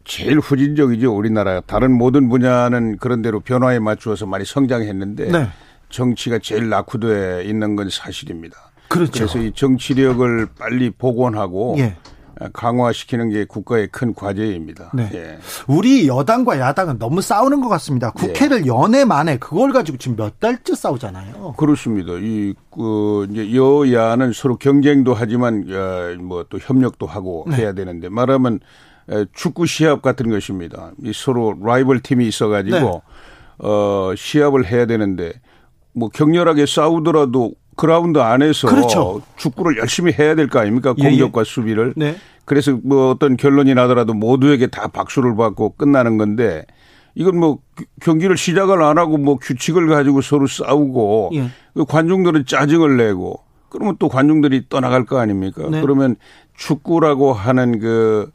제일 후진적이죠 우리나라. 다른 모든 분야는 그런 대로 변화에 맞추어서 많이 성장했는데. 네. 정치가 제일 낙후돼 있는 건 사실입니다. 그렇죠. 그래서 이 정치력을 빨리 복원하고 예. 강화시키는 게 국가의 큰 과제입니다. 네. 예. 우리 여당과 야당은 너무 싸우는 것 같습니다. 국회를 예. 연애 만에 그걸 가지고 지금 몇 달째 싸우잖아요. 그렇습니다. 이, 그, 이제 여야는 서로 경쟁도 하지만, 뭐 또 협력도 하고 네. 해야 되는데 말하면 축구 시합 같은 것입니다. 이 서로 라이벌 팀이 있어가지고, 네. 어, 시합을 해야 되는데 뭐 격렬하게 싸우더라도 그라운드 안에서 그렇죠. 축구를 열심히 해야 될 거 아닙니까? 예, 예. 공격과 예. 수비를. 네. 그래서 뭐 어떤 결론이 나더라도 모두에게 다 박수를 받고 끝나는 건데 이건 뭐 경기를 시작을 안 하고 뭐 규칙을 가지고 서로 싸우고 예. 그 관중들은 짜증을 내고 그러면 또 관중들이 떠나갈 거 아닙니까? 네. 그러면 축구라고 하는 그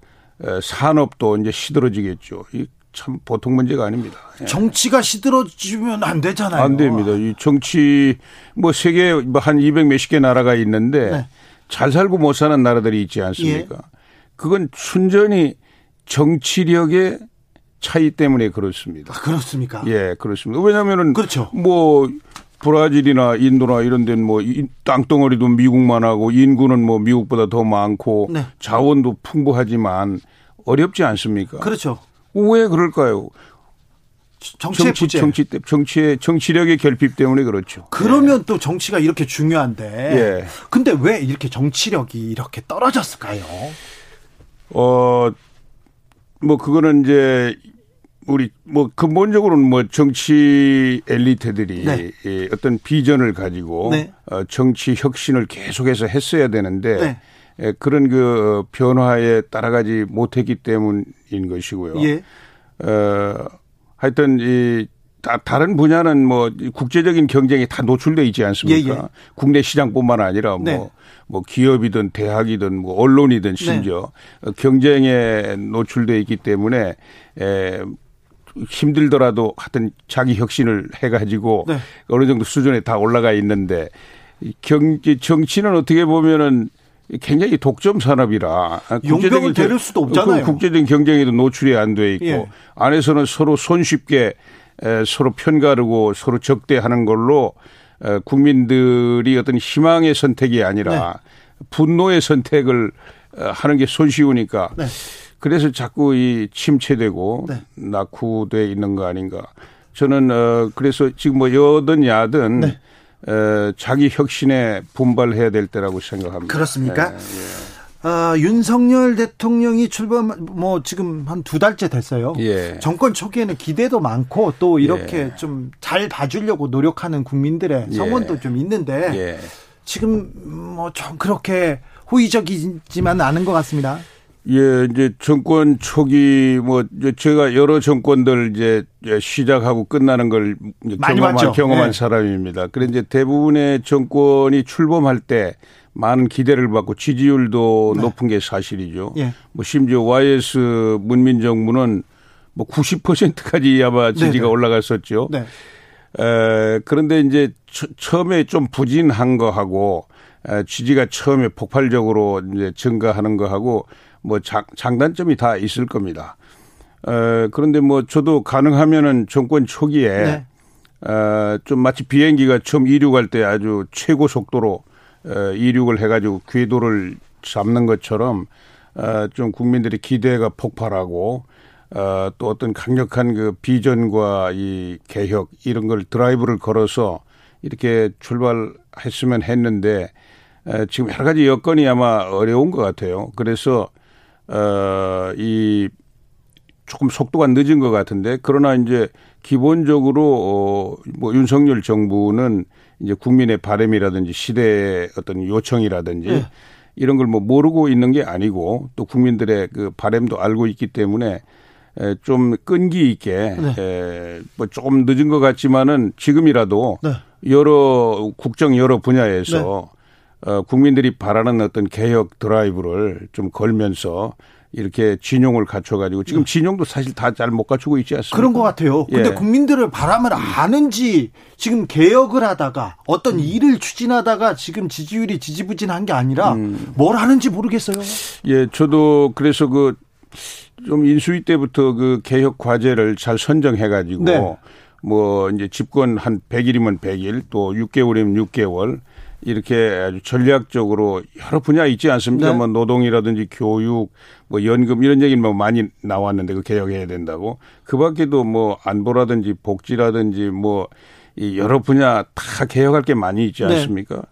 산업도 이제 시들어지겠죠. 참 보통 문제가 아닙니다. 예. 정치가 시들어지면 안 되잖아요. 안 됩니다. 이 정치 뭐 세계 한 200 몇십 개 나라가 있는데 네. 잘 살고 못 사는 나라들이 있지 않습니까? 예. 그건 순전히 정치력의 차이 때문에 그렇습니다. 아, 그렇습니까? 예, 그렇습니다. 왜냐하면은 그렇죠. 뭐 브라질이나 인도나 이런 데는 뭐 땅덩어리도 미국만 하고 인구는 뭐 미국보다 더 많고 네. 자원도 풍부하지만 어렵지 않습니까? 그렇죠. 왜 그럴까요? 정치의 정치. 정치, 정치의 정치력의 결핍 때문에 그렇죠. 그러면 네. 또 정치가 이렇게 중요한데. 예. 근데 왜 이렇게 정치력이 이렇게 떨어졌을까요? 어, 뭐 그거는 이제 우리 뭐 근본적으로는 뭐 정치 엘리트들이 네. 어떤 비전을 가지고 네. 어, 정치 혁신을 계속해서 했어야 되는데 네. 예, 그런 그 변화에 따라가지 못했기 때문인 것이고요. 예. 어, 하여튼 이 다, 다른 분야는 뭐 국제적인 경쟁이 다 노출돼 있지 않습니까? 예, 예. 국내 시장뿐만 아니라 뭐, 네. 뭐 기업이든 대학이든 뭐 언론이든 심지어 네. 경쟁에 노출돼 있기 때문에 에, 힘들더라도 하여튼 자기 혁신을 해가지고 네. 어느 정도 수준에 다 올라가 있는데 경, 정치는 어떻게 보면은 굉장히 독점 산업이라 용병을 데릴 수도 없잖아요. 그 국제적인 경쟁에도 노출이 안 돼 있고 예. 안에서는 서로 손쉽게 서로 편가르고 서로 적대하는 걸로 국민들이 어떤 희망의 선택이 아니라 네. 분노의 선택을 어, 하는 게 손쉬우니까 네. 그래서 자꾸 이 침체되고 네. 낙후돼 있는 거 아닌가. 저는 어 그래서 지금 뭐 여든 야든 네. 에, 자기 혁신에 분발해야 될 때라고 생각합니다. 그렇습니까? 예, 예. 아, 윤석열 대통령이 출범 뭐 지금 한 두 달째 됐어요. 예. 정권 초기에는 기대도 많고 또 이렇게 예. 좀잘 봐주려고 노력하는 국민들의 예. 성원도 좀 있는데 예. 지금 뭐 좀 그렇게 호의적이지만 않은 것 같습니다. 예, 이제 정권 초기 뭐 제가 여러 정권들 이제 시작하고 끝나는 걸 경험한. 경험한 네. 사람입니다. 그래 이제 대부분의 정권이 출범할 때 많은 기대를 받고 지지율도 네. 높은 게 사실이죠. 예. 뭐 심지어 YS 문민 정부는 뭐 90%까지 아마 지지가 네네. 올라갔었죠. 네. 에, 그런데 이제 처음에 좀 부진한 거하고 에, 지지가 처음에 폭발적으로 이제 증가하는 거하고 뭐 장, 장단점이 다 있을 겁니다. 어, 그런데 뭐 저도 가능하면은 정권 초기에 네. 어, 좀 마치 비행기가 처음 이륙할 때 아주 최고 속도로 어, 이륙을 해가지고 궤도를 잡는 것처럼 어, 좀 국민들의 기대가 폭발하고 어, 또 어떤 강력한 그 비전과 이 개혁 이런 걸 드라이브를 걸어서 이렇게 출발했으면 했는데 에, 지금 여러 가지 여건이 아마 어려운 것 같아요. 그래서 어, 이 조금 속도가 늦은 것 같은데 그러나 이제 기본적으로 어, 뭐 윤석열 정부는 이제 국민의 바램이라든지 시대의 어떤 요청이라든지 네. 이런 걸 뭐 모르고 있는 게 아니고 또 국민들의 그 바램도 알고 있기 때문에 에, 좀 끈기 있게 네. 에, 뭐 조금 늦은 것 같지만은 지금이라도 네. 여러 국정 여러 분야에서 네. 어, 국민들이 바라는 어떤 개혁 드라이브를 좀 걸면서 이렇게 진용을 갖춰가지고 지금 네. 진용도 사실 다 잘 못 갖추고 있지 않습니까? 그런 것 같아요. 근데 예. 국민들을 바람을 아는지 지금 개혁을 하다가 어떤 음. 일을 추진하다가 지금 지지율이 지지부진한 게 아니라 음. 뭘 하는지 모르겠어요. 예, 저도 그래서 그 좀 인수위 때부터 그 개혁 과제를 잘 선정해가지고 네. 뭐 이제 집권 한 100일이면 100일 또 6개월이면 6개월 이렇게 아주 전략적으로 여러 분야 있지 않습니까? 네. 뭐 노동이라든지 교육, 뭐 연금 이런 얘기는 뭐 많이 나왔는데 그 개혁해야 된다고. 그 밖에도 뭐 안보라든지 복지라든지 뭐 이 여러 분야 다 개혁할 게 많이 있지 네. 않습니까?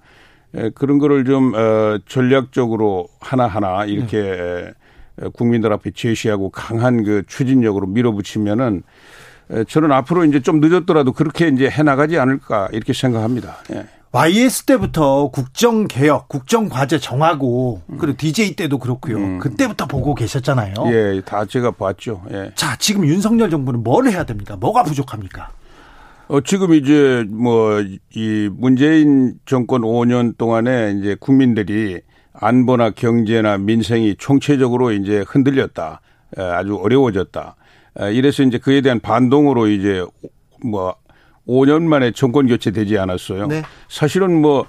네. 에, 그런 거를 좀 어, 전략적으로 하나하나 이렇게 네. 국민들 앞에 제시하고 강한 그 추진력으로 밀어붙이면은 저는 앞으로 이제 좀 늦었더라도 그렇게 이제 해 나가지 않을까 이렇게 생각합니다. 예. YS 때부터 국정 개혁, 국정 과제 정하고 그리고 DJ 때도 그렇고요. 음. 그때부터 보고 계셨잖아요. 예, 다 제가 봤죠. 예. 자, 지금 윤석열 정부는 뭘 해야 됩니까? 뭐가 부족합니까? 어, 지금 이제 뭐 이 문재인 정권 5년 동안에 이제 국민들이 안보나 경제나 민생이 총체적으로 이제 흔들렸다. 아주 어려워졌다. 이래서 이제 그에 대한 반동으로 이제 뭐 5년 만에 정권 교체되지 않았어요. 네. 사실은 뭐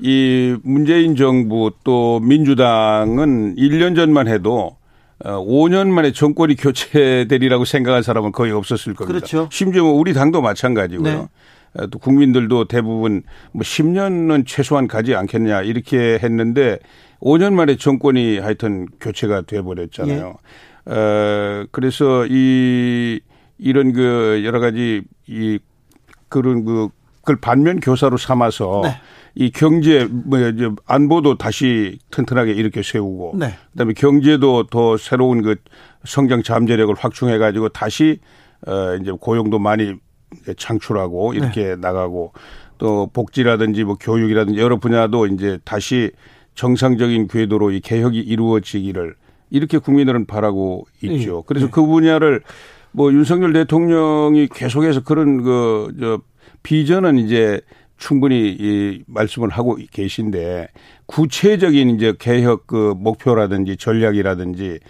이 문재인 정부 또 민주당은 1년 전만 해도 5년 어, 만에 정권이 교체되리라고 생각한 사람은 거의 없었을 겁니다. 그렇죠. 심지어 뭐 우리 당도 마찬가지고요. 네. 또 국민들도 대부분 뭐 10년은 최소한 가지 않겠냐 이렇게 했는데 5년 만에 정권이 하여튼 교체가 돼 버렸잖아요. 예. 어 그래서 이 이런 그 여러 가지 이 그런 그 그걸 반면 교사로 삼아서 네. 이 경제 뭐 안보도 다시 튼튼하게 이렇게 세우고 네. 그다음에 경제도 더 새로운 그 성장 잠재력을 확충해 가지고 다시 어 이제 고용도 많이 창출하고 이렇게 네. 나가고 또 복지라든지 뭐 교육이라든지 여러 분야도 이제 다시 정상적인 궤도로 이 개혁이 이루어지기를 이렇게 국민들은 바라고 있죠. 네. 그래서 네. 그 분야를 뭐 윤석열 대통령이 계속해서 그런 그 저 비전은 이제 충분히 이 말씀을 하고 계신데 구체적인 이제 개혁 그 목표라든지 전략이라든지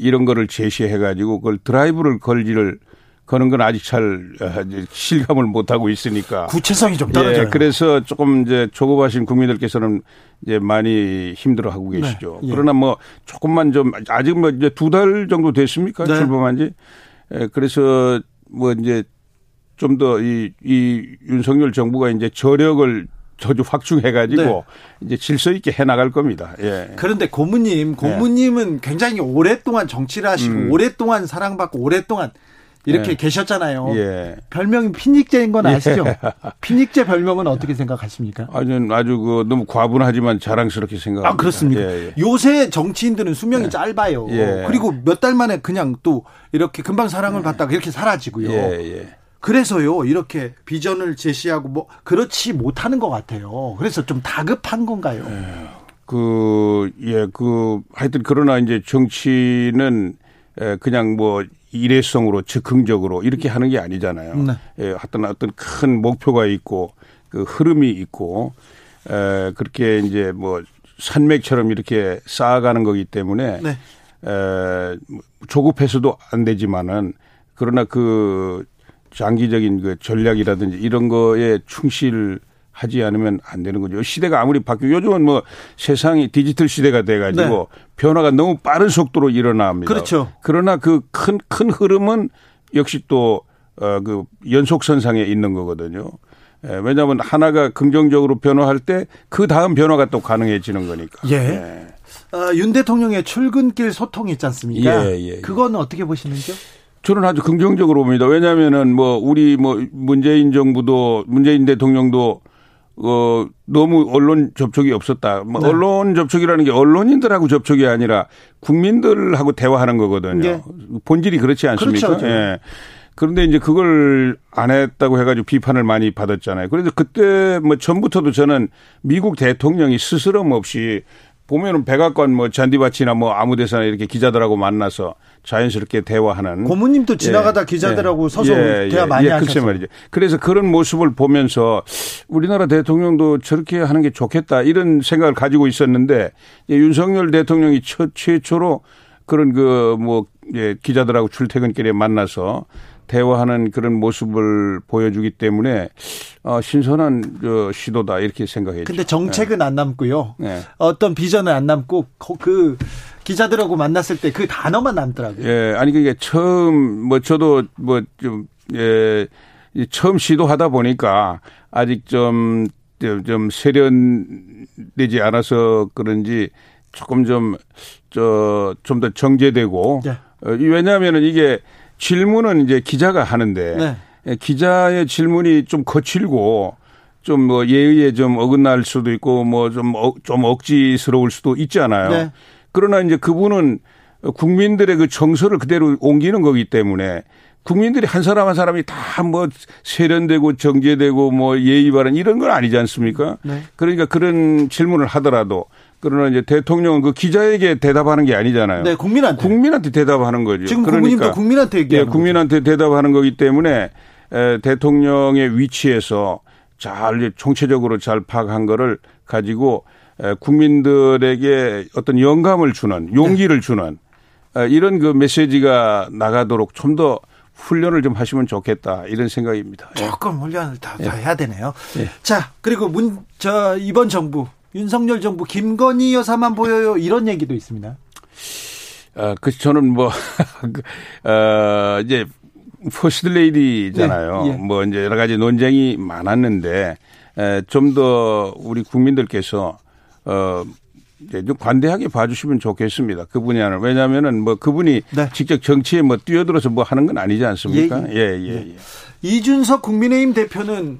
이런 거를 제시해 가지고 그걸 드라이브를 걸지를 거는 건 아직 잘 어, 실감을 못 하고 있으니까 구체성이 좀 떨어져요. 예, 그래서 조금 이제 조급하신 국민들께서는 이제 많이 힘들어하고 계시죠. 네, 예. 그러나 뭐 조금만 좀 아직 뭐 이제 두 달 정도 됐습니까 네. 출범한지 예, 그래서 뭐 이제 좀 더 이 이 윤석열 정부가 이제 저력을 저주 확충해가지고 네. 이제 질서 있게 해나갈 겁니다. 예. 그런데 고모님, 고모님은 네. 굉장히 오랫동안 정치를 하시고 음. 오랫동안 사랑받고 오랫동안 이렇게 예. 계셨잖아요. 예. 별명이 피닉제인 건 아시죠? 예. 피닉제 별명은 어떻게 생각하십니까? 아주 아주 그 너무 과분하지만 자랑스럽게 생각합니다. 아 그렇습니까? 예, 예. 요새 정치인들은 수명이 예. 짧아요. 그리고 몇 달 만에 그냥 또 이렇게 금방 사랑을 받다가 이렇게 사라지고요. 그래서요 이렇게 비전을 제시하고 뭐 그렇지 못하는 것 같아요. 그래서 좀 다급한 건가요? 그, 예, 그, 하여튼 그러나 이제 정치는 그냥 뭐 일회성으로 즉흥적으로 이렇게 하는 게 아니잖아요. 네. 예, 어떤 어떤 큰 목표가 있고 그 흐름이 있고 에, 그렇게 이제 뭐 산맥처럼 이렇게 쌓아가는 거기 때문에 네. 에, 조급해서도 안 되지만은 그러나 그 장기적인 그 전략이라든지 이런 거에 충실 하지 않으면 안 되는 거죠. 시대가 아무리 바뀌고 요즘은 뭐 세상이 디지털 시대가 돼 가지고 네. 변화가 너무 빠른 속도로 일어납니다. 그렇죠. 그러나 그큰큰 흐름은 역시 또 어 그 연속선상에 있는 거거든요. 예, 왜냐하면 하나가 긍정적으로 변화할 때 그 다음 변화가 또 가능해지는 거니까. 예. 예. 어, 윤 대통령의 출근길 소통 있지 않습니까? 예, 예, 예. 그건 어떻게 보시는지요? 저는 아주 긍정적으로 봅니다. 왜냐하면은 뭐 우리 뭐 문재인 정부도 문재인 대통령도 어, 너무 언론 접촉이 없었다. 뭐 네. 언론 접촉이라는 게 언론인들하고 접촉이 아니라 국민들하고 대화하는 거거든요. 네. 본질이 그렇지 않습니까? 그렇죠. 예. 그런데 이제 그걸 안 했다고 해가지고 비판을 많이 받았잖아요. 그래서 그때 뭐 전부터도 저는 미국 대통령이 스스럼 없이 보면은 백악관 뭐 잔디밭이나 뭐 아무 데서나 이렇게 기자들하고 만나서 자연스럽게 대화하는 고모님도 지나가다 예, 기자들하고 예, 서서 예, 대화 많이 예, 하셨어요. 말이죠. 그래서 그런 모습을 보면서 우리나라 대통령도 저렇게 하는 게 좋겠다 이런 생각을 가지고 있었는데 윤석열 대통령이 첫 최초로 그런 그뭐 예, 기자들하고 출퇴근길에 만나서 대화하는 그런 모습을 보여주기 때문에 어, 신선한 저 시도다 이렇게 생각했죠. 근데 정책은 네. 안 남고요. 네. 어떤 비전은 안 남고 그 기자들하고 만났을 때 그 단어만 남더라고요. 예, 아니 그게 처음 뭐 저도 뭐좀 예, 처음 시도하다 보니까 아직 좀 좀 세련되지 않아서 그런지 조금 좀, 저, 좀 더 정제되고. 네. 어, 왜냐하면은 이게 질문은 이제 기자가 하는데. 네. 예, 기자의 질문이 좀 거칠고 좀 뭐 예의에 좀 어긋날 수도 있고 뭐좀 어, 좀 억지스러울 수도 있잖아요. 네. 그러나 이제 그분은 국민들의 그 정서를 그대로 옮기는 거기 때문에 국민들이 한 사람 한 사람이 다 뭐 세련되고 정제되고 뭐 예의 바른 이런 건 아니지 않습니까? 네. 그러니까 그런 질문을 하더라도 그러나 이제 대통령은 그 기자에게 대답하는 게 아니잖아요. 네, 국민한테. 국민한테 대답하는 거죠. 지금 그러니까 국민한테 얘기하는 예, 국민한테 대답하는 거기 때문에 에, 대통령의 위치에서 잘 총체적으로 잘 파악한 거를 가지고 에, 국민들에게 어떤 영감을 주는 용기를 네. 주는 에, 이런 그 메시지가 나가도록 좀 더 훈련을 좀 하시면 좋겠다 이런 생각입니다. 예. 조금 훈련을 더, 더 예. 해야 되네요. 예. 자 그리고 문 저 이번 정부 윤석열 정부 김건희 여사만 보여요 이런 얘기도 있습니다. 아, 그 저는 뭐 [laughs] 그, 어, 이제 퍼스트 레이디잖아요. 네, 예. 뭐 이제 여러 가지 논쟁이 많았는데 좀 더 우리 국민들께서 어 이제 좀 관대하게 봐주시면 좋겠습니다. 그분이 하는 왜냐하면은 뭐 그분이 네. 직접 정치에 뭐 뛰어들어서 뭐 하는 건 아니지 않습니까? 예, 예, 예. 예. 예. 이준석 국민의힘 대표는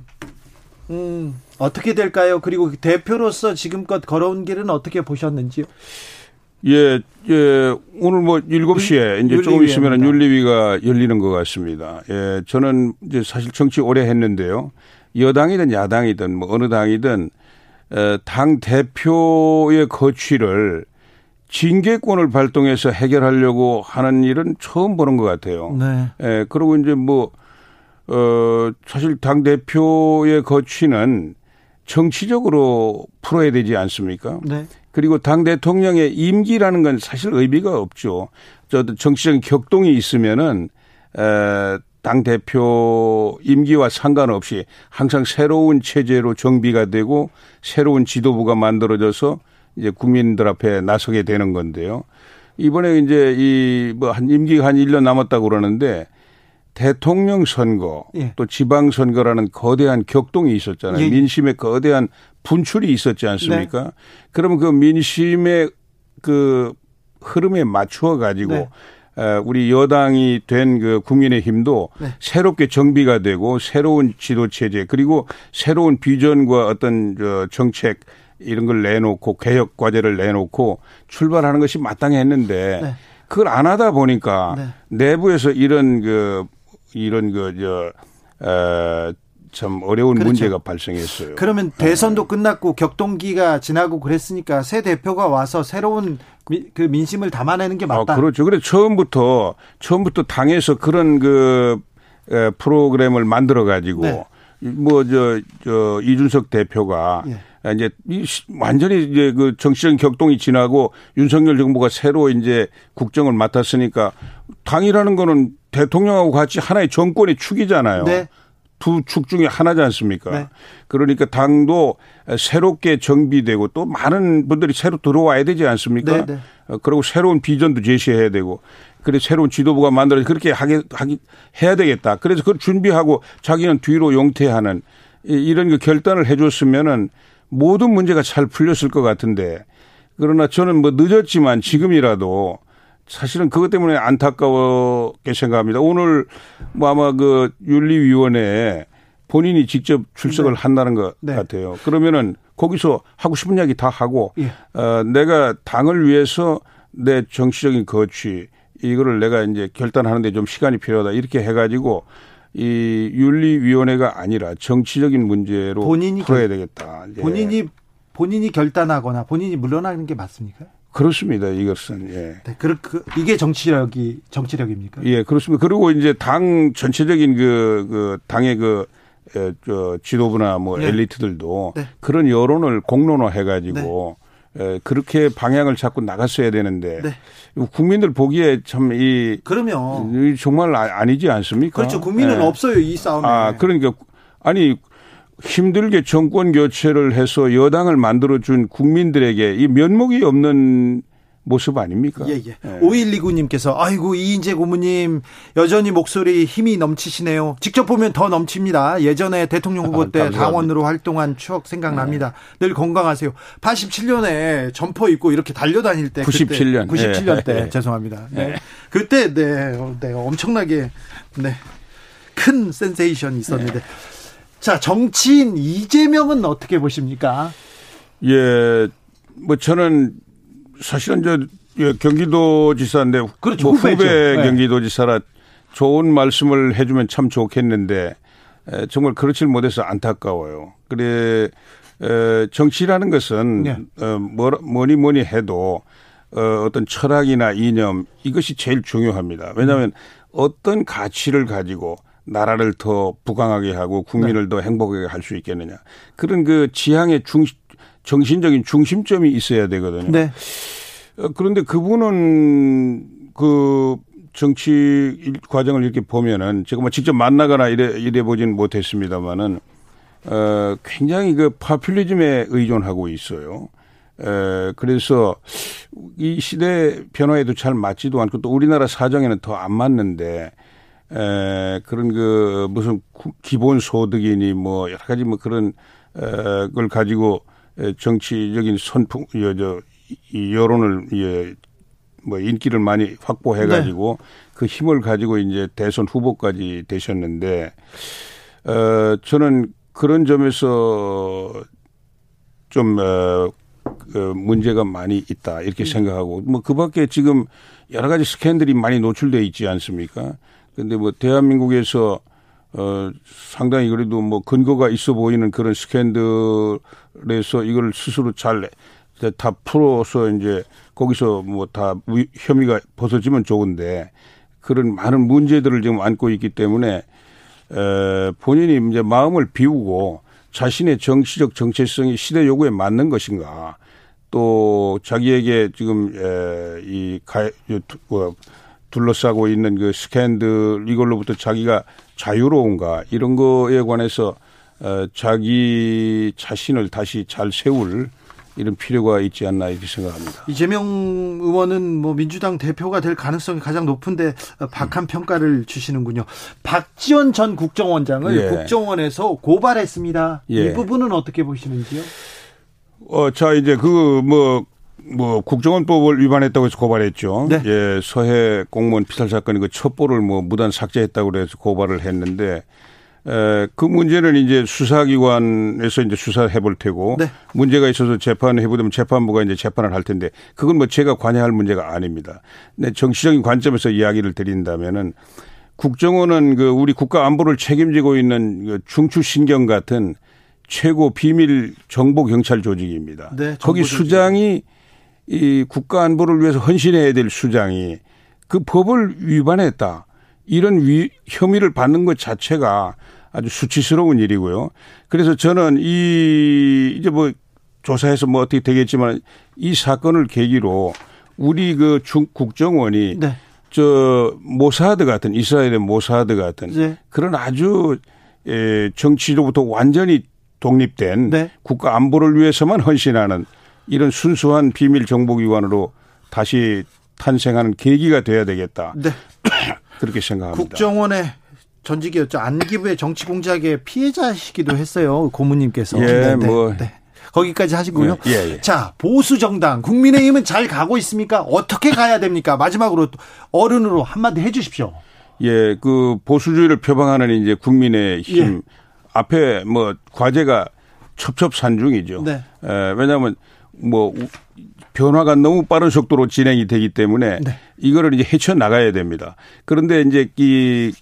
음, 어떻게 될까요? 그리고 대표로서 지금껏 걸어온 길은 어떻게 보셨는지요? 예, 예, 오늘 뭐 7시에 이제 조금 있으면 윤리위가 열리는 것 같습니다. 예, 저는 이제 사실 정치 오래 했는데요. 여당이든 야당이든 뭐 어느 당이든 당 대표의 거취를 징계권을 발동해서 해결하려고 하는 일은 처음 보는 것 같아요. 네. 예, 그리고 이제 뭐, 어, 사실 당 대표의 거취는 정치적으로 풀어야 되지 않습니까? 네. 그리고 당 대통령의 임기라는 건 사실 의미가 없죠. 저 정치적인 격동이 있으면은 에, 당 대표 임기와 상관없이 항상 새로운 체제로 정비가 되고 새로운 지도부가 만들어져서 이제 국민들 앞에 나서게 되는 건데요. 이번에 이제 이 뭐 한 임기가 한 1년 남았다고 그러는데 대통령 선거 예. 또 지방 선거라는 거대한 격동이 있었잖아요. 예. 민심의 거대한 분출이 있었지 않습니까? 네. 그러면 그 민심의 그 흐름에 맞추어 가지고 네. 우리 여당이 된 그 국민의힘도 네. 새롭게 정비가 되고 새로운 지도 체제 그리고 새로운 비전과 어떤 저 정책 이런 걸 내놓고 개혁 과제를 내놓고 출발하는 것이 마땅했는데 네. 그걸 안 하다 보니까 네. 내부에서 이런 그 이런 그저 어, 참 어려운 그렇죠. 문제가 발생했어요. 그러면 대선도 끝났고 격동기가 지나고 그랬으니까 새 대표가 와서 새로운 미, 그 민심을 담아내는 게 맞다. 아, 그렇죠. 그래 처음부터 처음부터 당에서 그런 그 에, 프로그램을 만들어 가지고 네. 뭐저 저 이준석 대표가 예. 이제 완전히 이제 그 정치적인 격동이 지나고 윤석열 정부가 새로 이제 국정을 맡았으니까 당이라는 거는 대통령하고 같이 하나의 정권의 축이잖아요. 네. 두축 중에 하나지 않습니까? 네. 그러니까 당도 새롭게 정비되고 또 많은 분들이 새로 들어와야 되지 않습니까? 네, 네. 어, 그리고 새로운 비전도 제시해야 되고 그래 새로운 지도부가 만들어 그렇게 하게 하기 해야 되겠다. 그래서 그걸 준비하고 자기는 뒤로 용퇴하는 이런 그 결단을 해줬으면은 모든 문제가 잘 풀렸을 것 같은데 그러나 저는 뭐 늦었지만 지금이라도 사실은 그것 때문에 안타까웠게 생각합니다. 오늘 뭐 아마 그 윤리위원회에 본인이 직접 출석을 네. 한다는 것 네. 같아요. 그러면은 거기서 하고 싶은 이야기 다 하고 예. 어, 내가 당을 위해서 내 정치적인 거취 이거를 내가 이제 결단하는데 좀 시간이 필요하다 이렇게 해가지고 이 윤리위원회가 아니라 정치적인 문제로 본인이 풀어야 되겠다. 본인이 본인이 결단하거나 본인이 물러나는 게 맞습니까? 그렇습니다. 이것은 예. 네, 그, 그 이게 정치력이 정치력입니까? 예, 그렇습니다. 그리고 이제 당 전체적인 그, 그 당의 그 에, 저 지도부나 뭐 네. 엘리트들도 네. 그런 여론을 공론화해 가지고 네. 에, 그렇게 방향을 잡고 나갔어야 되는데 네. 국민들 보기에 참 이 그러면 정말 아, 아니지 않습니까? 그렇죠. 국민은 예. 없어요 이 싸움에. 아 그러니까 아니 힘들게 정권 교체를 해서 여당을 만들어준 국민들에게 이 면목이 없는 모습 아닙니까? 예, 예. 예. 5129님께서 아이고 이인재 고모님 여전히 목소리 힘이 넘치시네요. 직접 보면 더 넘칩니다. 예전에 대통령 후보 때 당원으로 활동한 추억 생각납니다. 네. 늘 건강하세요. 87년에 점퍼 입고 이렇게 달려다닐 때 97년 97년 예. 때 예. 죄송합니다. 네. 예. 그때 네, 네 엄청나게 네. 큰 센세이션이 있었는데 네. 자 정치인 이재명은 어떻게 보십니까? 예, 뭐 저는 사실은 저 예, 경기도지사인데 그렇죠. 뭐 후배 네. 경기도지사라 좋은 말씀을 해주면 참 좋겠는데 에, 정말 그렇지 못해서 안타까워요. 그래 에, 정치라는 것은 네. 어, 뭐니 뭐니 해도 어, 어떤 철학이나 이념 이것이 제일 중요합니다. 왜냐하면 음. 어떤 가치를 가지고 나라를 더 부강하게 하고 국민을 네. 더 행복하게 할 수 있겠느냐 그런 그 지향의 중 정신적인 중심점이 있어야 되거든요. 네. 어, 그런데 그분은 그 정치 과정을 이렇게 보면은 제가 뭐 직접 만나거나 이래 이래 보진 못했습니다만은 어 굉장히 그 파퓰리즘에 의존하고 있어요. 에 그래서 이 시대 변화에도 잘 맞지도 않고 또 우리나라 사정에는 더 안 맞는데 에 그런 그 무슨 기본 소득이니 뭐 여러 가지 뭐 그런 에 걸 가지고 정치적인 선풍 여저 이 여론을 예, 뭐 인기를 많이 확보해 가지고 네. 그 힘을 가지고 이제 대선 후보까지 되셨는데 어 저는 그런 점에서 좀 어, 그 문제가 많이 있다 이렇게 음. 생각하고 뭐 그밖에 지금 여러 가지 스캔들이 많이 노출돼 있지 않습니까? 근데 뭐 대한민국에서 어 상당히 그래도 뭐 근거가 있어 보이는 그런 스캔들에서 이걸 스스로 잘 다 풀어서 이제 거기서 뭐 다 혐의가 벗어지면 좋은데 그런 많은 문제들을 지금 안고 있기 때문에 에 본인이 이제 마음을 비우고 자신의 정치적 정체성이 시대 요구에 맞는 것인가 또 자기에게 지금 에 이 가, 뭐 둘러싸고 있는 그 스캔들 이걸로부터 자기가 자유로운가 이런 거에 관해서 어, 자기 자신을 다시 잘 세울 이런 필요가 있지 않나 이렇게 생각합니다. 이재명 의원은 뭐 민주당 대표가 될 가능성이 가장 높은데 박한 평가를 주시는군요. 박지원 전 국정원장을 예. 국정원에서 고발했습니다. 예. 이 부분은 어떻게 보시는지요? 어, 자 이제 그 뭐 뭐 국정원법을 위반했다고 해서 고발했죠. 네. 예, 서해 공무원 피살 사건이 그 첩보를 뭐 무단 삭제했다고 그래서 고발을 했는데 에, 그 문제는 이제 수사기관에서 이제 수사해 볼 테고 네. 문제가 있어서 재판을 해보면 재판부가 이제 재판을 할 텐데 그건 뭐 제가 관여할 문제가 아닙니다. 근데 정치적인 관점에서 이야기를 드린다면은 국정원은 그 우리 국가 안보를 책임지고 있는 그 중추신경 같은 최고 비밀 정보 경찰 조직입니다. 네, 거기 조직. 수장이 이 국가 안보를 위해서 헌신해야 될 수장이 그 법을 위반했다. 이런 위, 혐의를 받는 것 자체가 아주 수치스러운 일이고요. 그래서 저는 이 이제 뭐 조사해서 뭐 어떻게 되겠지만 이 사건을 계기로 우리 그 중, 국정원이 네. 저 모사드 같은 이스라엘의 모사드 같은 네. 그런 아주 에, 정치로부터 완전히 독립된 네. 국가 안보를 위해서만 헌신하는 이런 순수한 비밀 정보기관으로 다시 탄생하는 계기가 돼야 되겠다. 네. [coughs] 그렇게 생각합니다. 국정원의 전직이었죠. 안기부의 정치 공작의 피해자시기도 했어요. 고모님께서. 예, 네, 네, 뭐. 네. 거기까지 하시고요. 예, 예, 예. 자, 보수 정당 국민의힘은 잘 가고 있습니까? 어떻게 가야 됩니까? 마지막으로 어른으로 한마디 해 주십시오. 예, 그 보수주의를 표방하는 이제 국민의힘 예. 앞에 뭐 과제가 첩첩산중이죠. 네. 에, 왜냐하면 뭐 변화가 너무 빠른 속도로 진행이 되기 때문에 네. 이거를 이제 헤쳐 나가야 됩니다. 그런데 이제 이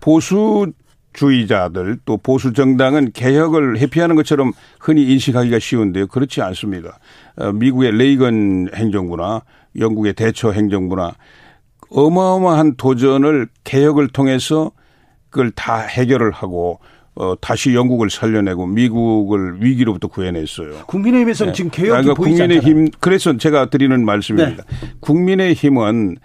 보수 주의자들 또 보수 정당은 개혁을 회피하는 것처럼 흔히 인식하기가 쉬운데요. 그렇지 않습니다. 어, 미국의 레이건 행정부나 영국의 대처 행정부나 어마어마한 도전을 개혁을 통해서 그걸 다 해결을 하고 어, 다시 영국을 살려내고 미국을 위기로부터 구해냈어요. 국민의힘에서는 네. 지금 개혁이 그러니까 보이지 국민의힘 않잖아요. 그래서 제가 드리는 말씀입니다. 네. 국민의힘은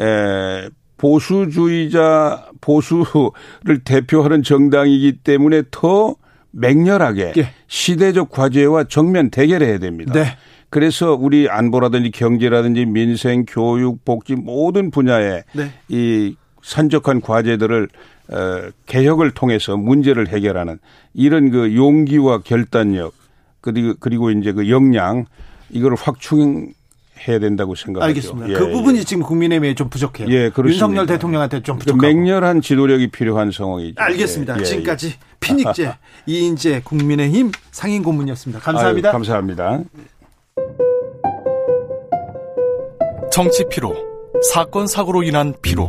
에, 보수주의자 보수를 대표하는 정당이기 때문에 더 맹렬하게 네. 시대적 과제와 정면 대결해야 됩니다. 네. 그래서 우리 안보라든지 경제라든지 민생, 교육, 복지 모든 분야에 네. 이 산적한 과제들을 어, 개혁을 통해서 문제를 해결하는 이런 그 용기와 결단력 그리고 그리고 이제 그 역량 이거를 확충 해야 된다고 생각하죠. 알겠습니다. 예, 그 부분이 예. 지금 국민의힘에 좀 부족해요. 예, 그렇습니다. 윤석열 대통령한테 좀 부족하고. 맹렬한 지도력이 필요한 상황이죠. 알겠습니다. 예, 예 지금까지 예. 피닉제 [laughs] 이인재 국민의힘 상임 고문이었습니다. 감사합니다. 아유, 감사합니다. 정치 피로, 사건 사고로 인한 피로,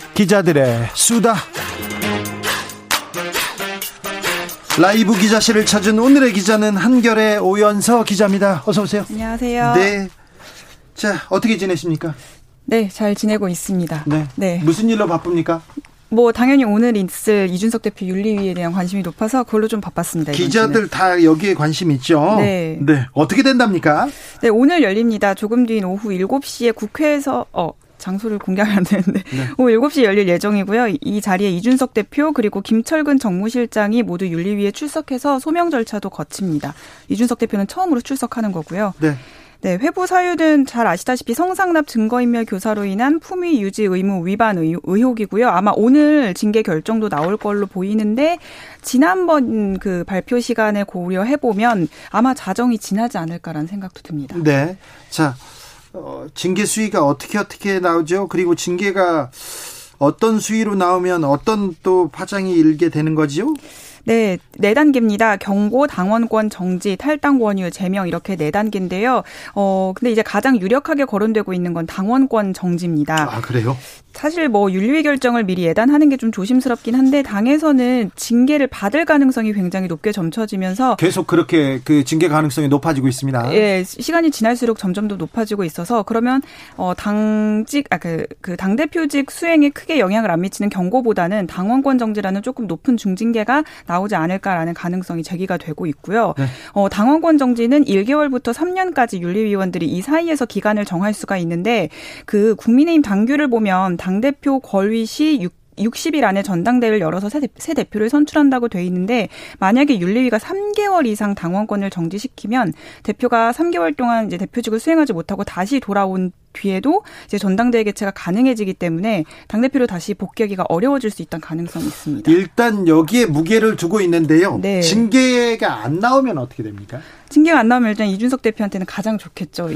기자들의 수다 라이브 기자실을 찾은 오늘의 기자는 한결의 오연서 기자입니다. 어서 오세요. 안녕하세요. 네. 자, 어떻게 지내십니까? 네, 잘 지내고 있습니다. 네. 네. 무슨 일로 바쁩니까? 뭐 당연히 오늘 있을 이준석 대표 윤리위에 대한 관심이 높아서 그걸로 좀 바빴습니다. 기자들 다 여기에 관심 있죠. 네. 네. 어떻게 된답니까? 네, 오늘 열립니다. 조금 뒤인 오후 7시에 국회에서 어 장소를 공개하면 안 되는데 네. 오후 7시에 열릴 예정이고요. 이 자리에 이준석 대표 그리고 김철근 정무실장이 모두 윤리위에 출석해서 소명 절차도 거칩니다. 이준석 대표는 처음으로 출석하는 거고요. 네. 네, 회부 사유는 잘 아시다시피 성상납 증거인멸 교사로 인한 품위 유지 의무 위반 의혹이고요. 아마 오늘 징계 결정도 나올 걸로 보이는데 지난번 그 발표 시간을 고려해 보면 아마 자정이 지나지 않을까라는 생각도 듭니다. 네. 자, 어, 징계 수위가 어떻게 어떻게 나오죠? 그리고 징계가 어떤 수위로 나오면 어떤 또 파장이 일게 되는 거지요? 네, 네 단계입니다. 경고, 당원권 정지, 탈당 권유, 제명 이렇게 네 단계인데요. 어, 근데 이제 가장 유력하게 거론되고 있는 건 당원권 정지입니다. 아, 그래요? 사실 뭐 윤리위 결정을 미리 예단하는 게 좀 조심스럽긴 한데 당에서는 징계를 받을 가능성이 굉장히 높게 점쳐지면서 계속 그렇게 그 징계 가능성이 높아지고 있습니다. 예, 시간이 지날수록 점점 더 높아지고 있어서 그러면 어 당직 아그그 그당 대표직 수행에 크게 영향을 안 미치는 경고보다는 당원권 정지라는 조금 높은 중징계가 나오지 않을까라는 가능성이 제기가 되고 있고요. 네. 어 당원권 정지는 1개월부터 3년까지 윤리위원들이 이 사이에서 기간을 정할 수가 있는데 그 국민의힘 당규를 보면 당 대표 권위 시 6, 60일 안에 전당대회를 열어서 새, 새 대표를 선출한다고 돼 있는데 만약에 윤리위가 3개월 이상 당원권을 정지시키면 대표가 3개월 동안 이제 대표직을 수행하지 못하고 다시 돌아온 뒤에도 이제 전당대회 개최가 가능해지기 때문에 당대표로 다시 복귀하기가 어려워질 수 있다는 가능성이 있습니다. 일단 여기에 무게를 두고 있는데요. 네. 징계가 안 나오면 어떻게 됩니까? 징계가 안 나오면 일단 이준석 대표한테는 가장 좋겠죠.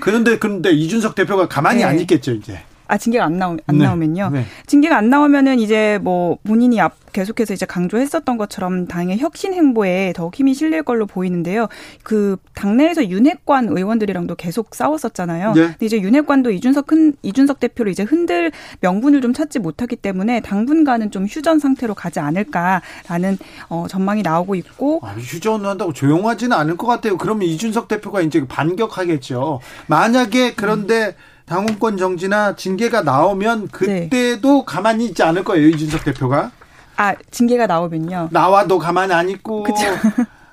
그런데 그런데 이준석 대표가 가만히 네. 안 있겠죠, 이제. 아 징계가 안 나오 안 네. 나오면요. 네. 징계가 안 나오면은 이제 뭐 본인이 앞 계속해서 이제 강조했었던 것처럼 당의 혁신 행보에 더욱 힘이 실릴 걸로 보이는데요. 그 당내에서 윤핵관 의원들이랑도 계속 싸웠었잖아요. 네. 근데 이제 윤핵관도 이준석 흔, 이준석 대표를 이제 흔들 명분을 좀 찾지 못하기 때문에 당분간은 좀 휴전 상태로 가지 않을까라는 어, 전망이 나오고 있고 아, 휴전한다고 조용하지는 않을 것 같아요. 그러면 이준석 대표가 이제 반격하겠죠. 만약에 그런데 음. 당원권 정지나 징계가 나오면 그때도 네. 가만히 있지 않을 거예요 이준석 대표가. 아 징계가 나오면요. 나와도 가만 안 있고. 그쵸.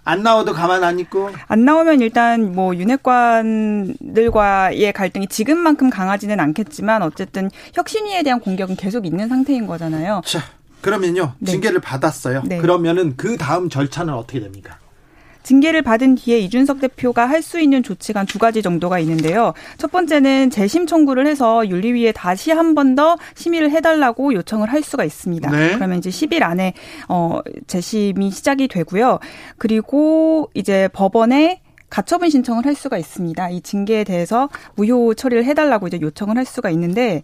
안 나와도 가만 안 있고. 안 나오면 일단 뭐 윤핵관들과의 갈등이 지금만큼 강하지는 않겠지만 어쨌든 혁신위에 대한 공격은 계속 있는 상태인 거잖아요. 자, 그러면요. 네. 징계를 받았어요. 네. 그러면은 그 다음 절차는 어떻게 됩니까? 징계를 받은 뒤에 이준석 대표가 할 수 있는 조치가 두 가지 정도가 있는데요. 첫 번째는 재심 청구를 해서 윤리위에 다시 한 번 더 심의를 해달라고 요청을 할 수가 있습니다. 네. 그러면 이제 10일 안에 어 재심이 시작이 되고요. 그리고 이제 법원에 가처분 신청을 할 수가 있습니다. 이 징계에 대해서 무효 처리를 해달라고 이제 요청을 할 수가 있는데,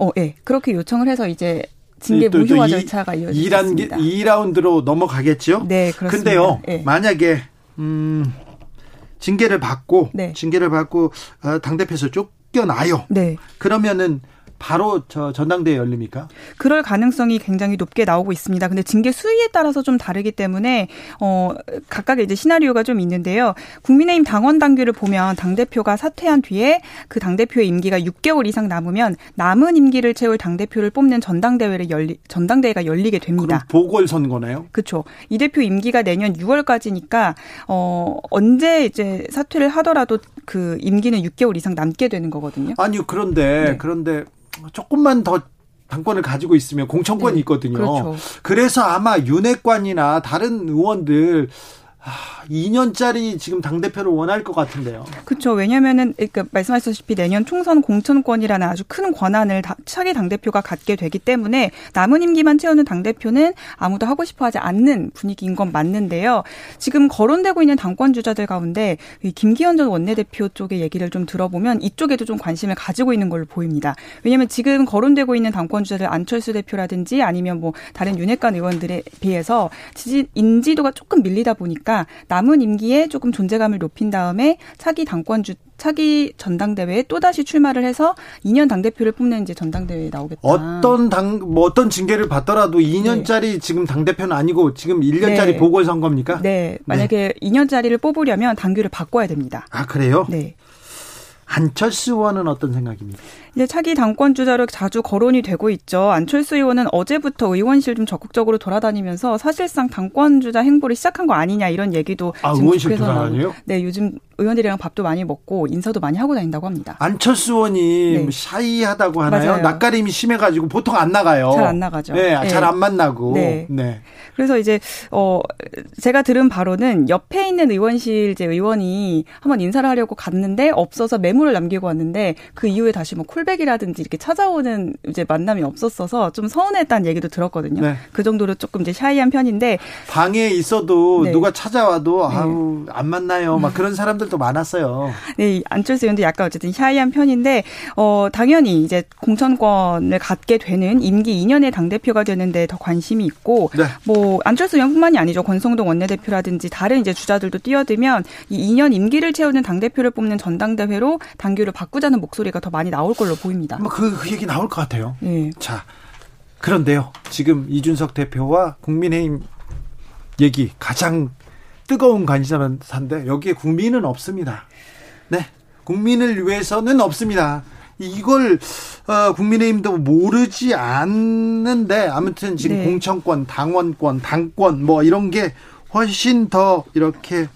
어, 예. 그렇게 요청을 해서 이제 징계 무효화 절차가 이어지습니다 2라운드로 넘어가겠죠? 네, 그렇습니다. 근데요, 네. 만약에 음, 징계를 받고 네. 징계를 받고 어, 당 대표에서 쫓겨나요. 네. 그러면은 바로 저 전당대회 열립니까? 그럴 가능성이 굉장히 높게 나오고 있습니다. 근데 징계 수위에 따라서 좀 다르기 때문에 어 각각의 이제 시나리오가 좀 있는데요. 국민의힘 당원 당규를 보면 당 대표가 사퇴한 뒤에 그 당 대표의 임기가 6개월 이상 남으면 남은 임기를 채울 당 대표를 뽑는 전당대회를 열리 전당대회가 열리게 됩니다. 보궐 선거네요. 그렇죠. 이 대표 임기가 내년 6월까지니까 어 언제 이제 사퇴를 하더라도 그 임기는 6개월 이상 남게 되는 거거든요. 아니요. 그런데 네. 그런데 조금만 더 당권을 가지고 있으면 공천권이 네. 있거든요. 그렇죠. 그래서 아마 윤핵관이나 다른 의원들 2년짜리 지금 당대표를 원할 것 같은데요. 그렇죠. 왜냐면은, 그러니까 말씀하셨다시피 내년 총선 공천권이라는 아주 큰 권한을 차기 당대표가 갖게 되기 때문에 남은 임기만 채우는 당대표는 아무도 하고 싶어 하지 않는 분위기인 건 맞는데요. 지금 거론되고 있는 당권 주자들 가운데 김기현 전 원내대표 쪽의 얘기를 좀 들어보면 이쪽에도 좀 관심을 가지고 있는 걸로 보입니다. 왜냐하면 지금 거론되고 있는 당권 주자들 안철수 대표라든지 아니면 뭐 다른 윤핵관 의원들에 비해서 지지, 인지도가 조금 밀리다 보니까 남은 임기에 조금 존재감을 높인 다음에 차기 당권주 차기 전당대회에 또 다시 출마를 해서 2년 당 대표를 뽑는 이제 전당대회에 나오겠다. 어떤 당 뭐 어떤 징계를 받더라도 2년짜리 네. 지금 당 대표는 아니고 지금 1년짜리 네. 보궐선거입니까? 네. 만약에 네. 2년짜리를 뽑으려면 당규를 바꿔야 됩니다. 아 그래요? 네. 안철수 의원은 어떤 생각입니까? 이제 차기 당권 주자로 자주 거론이 되고 있죠. 안철수 의원은 어제부터 의원실 좀 적극적으로 돌아다니면서 사실상 당권 주자 행보를 시작한 거 아니냐 이런 얘기도 아, 의원실 돌아다녀요? 네, 요즘 의원들이랑 밥도 많이 먹고 인사도 많이 하고 다닌다고 합니다. 안철수 의원이 네. 샤이하다고 하나요? 맞아요. 낯가림이 심해가지고 보통 안 나가요. 잘 안 나가죠. 네, 네. 잘 안 만나고. 네. 네. 그래서 이제 어 제가 들은 바로는 옆에 있는 의원실 이제 의원이 한번 인사를 하려고 갔는데 없어서 메모를 남기고 왔는데 그 이후에 다시 뭐 콜 백이라든지 이렇게 찾아오는 이제 만남이 없었어서 좀 서운했다는 얘기도 들었거든요. 네. 그 정도로 조금 이제 샤이한 편인데 방에 있어도 네. 누가 찾아와도 네. 아우 안 만나요. 막 그런 사람들도 많았어요. 네, 안철수 의원도 약간 어쨌든 샤이한 편인데 어 당연히 이제 공천권을 갖게 되는 임기 2년의 당 대표가 되는데 더 관심이 있고 네. 뭐 안철수 의원뿐만이 아니죠. 권성동 원내대표라든지 다른 이제 주자들도 뛰어들면 이 2년 임기를 채우는 당 대표를 뽑는 전당대회로 당규를 바꾸자는 목소리가 더 많이 나올 걸로 보입니다. 뭐그 그 얘기 나올 것 같아요. 네. 자 그런데요. 지금 이준석 대표와 국민의힘 얘기 가장 뜨거운 관심사인데 여기에 국민은 없습니다. 네. 국민을 위해서는 없습니다. 이걸 어, 국민의힘도 모르지 않는데 아무튼 지금 네. 공천권, 당원권, 당권 뭐 이런 게 훨씬 더 이렇게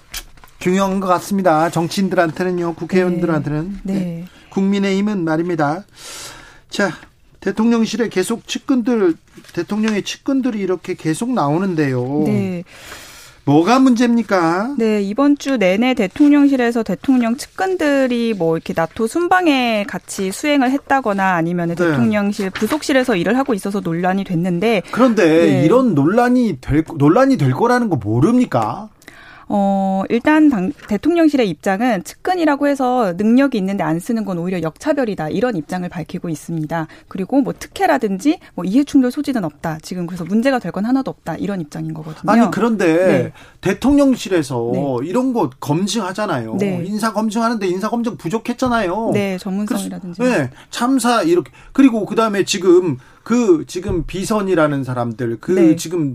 중요한 것 같습니다. 정치인들한테는요, 국회의원들한테는 네. 네. 국민의힘은 말입니다. 자, 대통령실에 계속 측근들 대통령의 측근들이 이렇게 계속 나오는데요. 네. 뭐가 문제입니까? 네, 이번 주 내내 대통령실에서 대통령 측근들이 뭐 이렇게 나토 순방에 같이 수행을 했다거나 아니면 네. 대통령실 부속실에서 일을 하고 있어서 논란이 됐는데 그런데 네. 이런 논란이 될 논란이 될 거라는 거 모릅니까? 어, 일단 당, 대통령실의 입장은 측근이라고 해서 능력이 있는데 안 쓰는 건 오히려 역차별이다. 이런 입장을 밝히고 있습니다. 그리고 뭐 특혜라든지 뭐 이해충돌 소지는 없다. 지금 그래서 문제가 될 건 하나도 없다. 이런 입장인 거거든요. 아니, 그런데 네. 대통령실에서 네. 이런 거 검증하잖아요. 네. 인사 검증하는데 인사 검증 부족했잖아요. 네, 전문성이라든지. 네, 참사 이렇게 그리고 그 다음에 지금 그 지금 비선이라는 사람들 그 네. 지금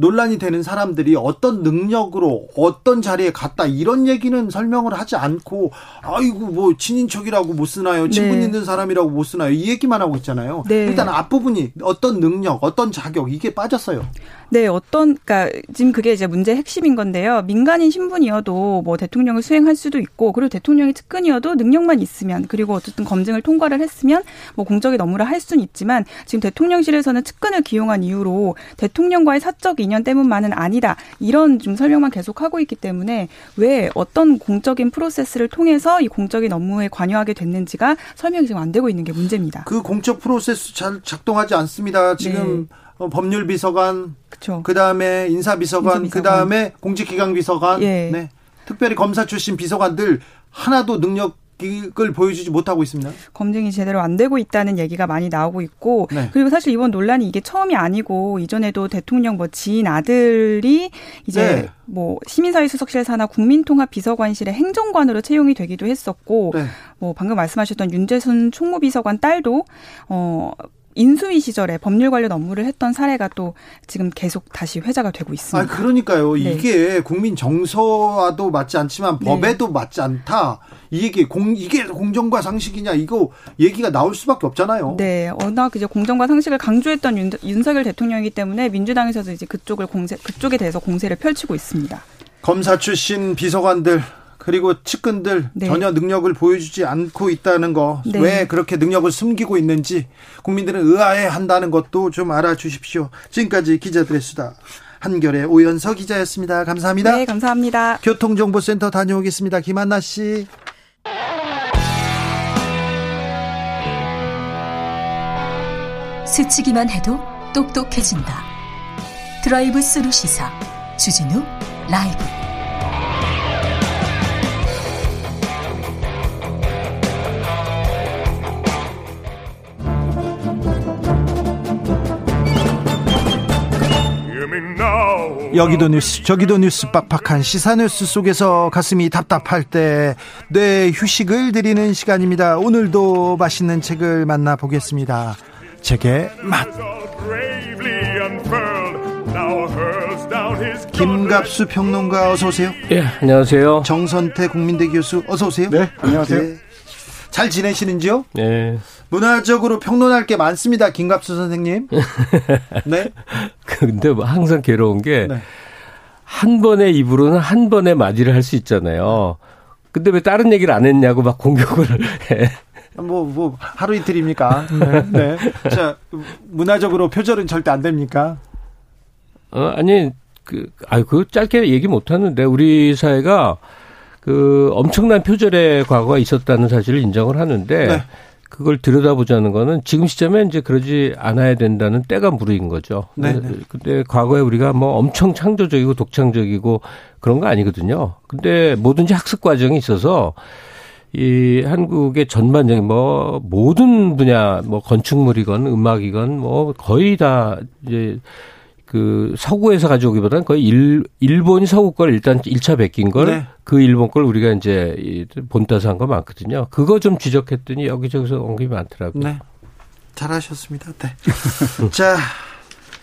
논란이 되는 사람들이 어떤 능력으로 어떤 자리에 갔다 이런 얘기는 설명을 하지 않고 아이고 뭐 친인척이라고 못 쓰나요 친분 네. 있는 사람이라고 못 쓰나요 이 얘기만 하고 있잖아요 네. 일단 앞부분이 어떤 능력 어떤 자격 이게 빠졌어요 네, 어떤 그러니까 지금 그게 이제 문제 핵심인 건데요. 민간인 신분이어도 뭐 대통령을 수행할 수도 있고 그리고 대통령이 측근이어도 능력만 있으면 그리고 어쨌든 검증을 통과를 했으면 뭐 공적인 업무를 할 수는 있지만 지금 대통령실에서는 측근을 기용한 이유로 대통령과의 사적 인연 때문만은 아니다. 이런 좀 설명만 계속 하고 있기 때문에 왜 어떤 공적인 프로세스를 통해서 이 공적인 업무에 관여하게 됐는지가 설명이 지금 안 되고 있는 게 문제입니다. 그 공적 프로세스 잘 작동하지 않습니다. 지금 네. 어, 법률 비서관, 그 다음에 인사 비서관, 그 다음에 공직기강 비서관, 예. 네. 특별히 검사 출신 비서관들 하나도 능력 을 보여주지 못하고 있습니다. 검증이 제대로 안 되고 있다는 얘기가 많이 나오고 있고 네. 그리고 사실 이번 논란이 이게 처음이 아니고 이전에도 대통령 뭐 지인 아들이 이제 네. 뭐 시민사회 수석실 사나 국민통합 비서관실의 행정관으로 채용이 되기도 했었고 네. 뭐 방금 말씀하셨던 윤재순 총무비서관 딸도 어 인수위 시절에 법률 관련 업무를 했던 사례가 또 지금 계속 다시 회자가 되고 있습니다. 아, 그러니까요. 네. 이게 국민 정서와도 맞지 않지만 네. 법에도 네. 맞지 않다. 이게 공 이게 공정과 상식이냐 이거 얘기가 나올 수밖에 없잖아요. 네, 워낙 이제 공정과 상식을 강조했던 윤, 윤석열 대통령이기 때문에 민주당에서도 이제 그쪽을 공세 그쪽에 대해서 공세를 펼치고 있습니다. 검사 출신 비서관들 그리고 측근들 네. 전혀 능력을 보여주지 않고 있다는 거, 네. 왜 그렇게 능력을 숨기고 있는지 국민들은 의아해 한다는 것도 좀 알아주십시오. 지금까지 기자들의 수다. 한결의 오연서 기자였습니다. 감사합니다. 네, 감사합니다. 교통정보센터 다녀오겠습니다. 김한나 씨. 스치기만 해도 똑똑해진다. 드라이브 스루 시사 주진우 라이브. 여기도 뉴스 저기도 뉴스 빡빡한 시사 뉴스 속에서 가슴이 답답할 때 뇌 휴식을 드리는 시간입니다. 오늘도 맛있는 책을 만나 보겠습니다. 책의 맛 김갑수 평론가 어서 오세요. 예, 안녕하세요. 정선태 국민대 교수 어서 오세요. 네, 안녕하세요. 네. 잘 지내시는지요? 네. 문화적으로 평론할 게 많습니다. 김갑수 선생님. [laughs] 네. 근데 뭐 항상 괴로운 게, 네. 한 번의 입으로는 한 번의 맞이를 할 수 있잖아요. 근데 왜 다른 얘기를 안 했냐고 막 공격을 해. 뭐, 뭐, 하루 이틀입니까? 네. 네. 자, 문화적으로 표절은 절대 안 됩니까? 어, 아니, 그, 아유, 그 짧게 얘기 못 하는데, 우리 사회가 그 엄청난 표절의 과거가 있었다는 사실을 인정을 하는데, 네. 그걸 들여다보자는 거는 지금 시점에 이제 그러지 않아야 된다는 때가 무르인 거죠. 네. 네. 근데 과거에 우리가 뭐 엄청 창조적이고 독창적이고 그런 거 아니거든요. 근데 뭐든지 학습 과정이 있어서 이 한국의 전반적인 뭐 모든 분야 뭐 건축물이건 음악이건 뭐 거의 다 이제 그 서구에서 가져오기보다는 거의 일, 일본이 서구 걸 일단 1차 베낀 걸그 네. 그 일본 걸 우리가 이제 본따서 한 거 많거든요. 그거 좀 지적했더니 여기저기서 언급이 많더라고요. 네. 잘하셨습니다. 네. [laughs] 자,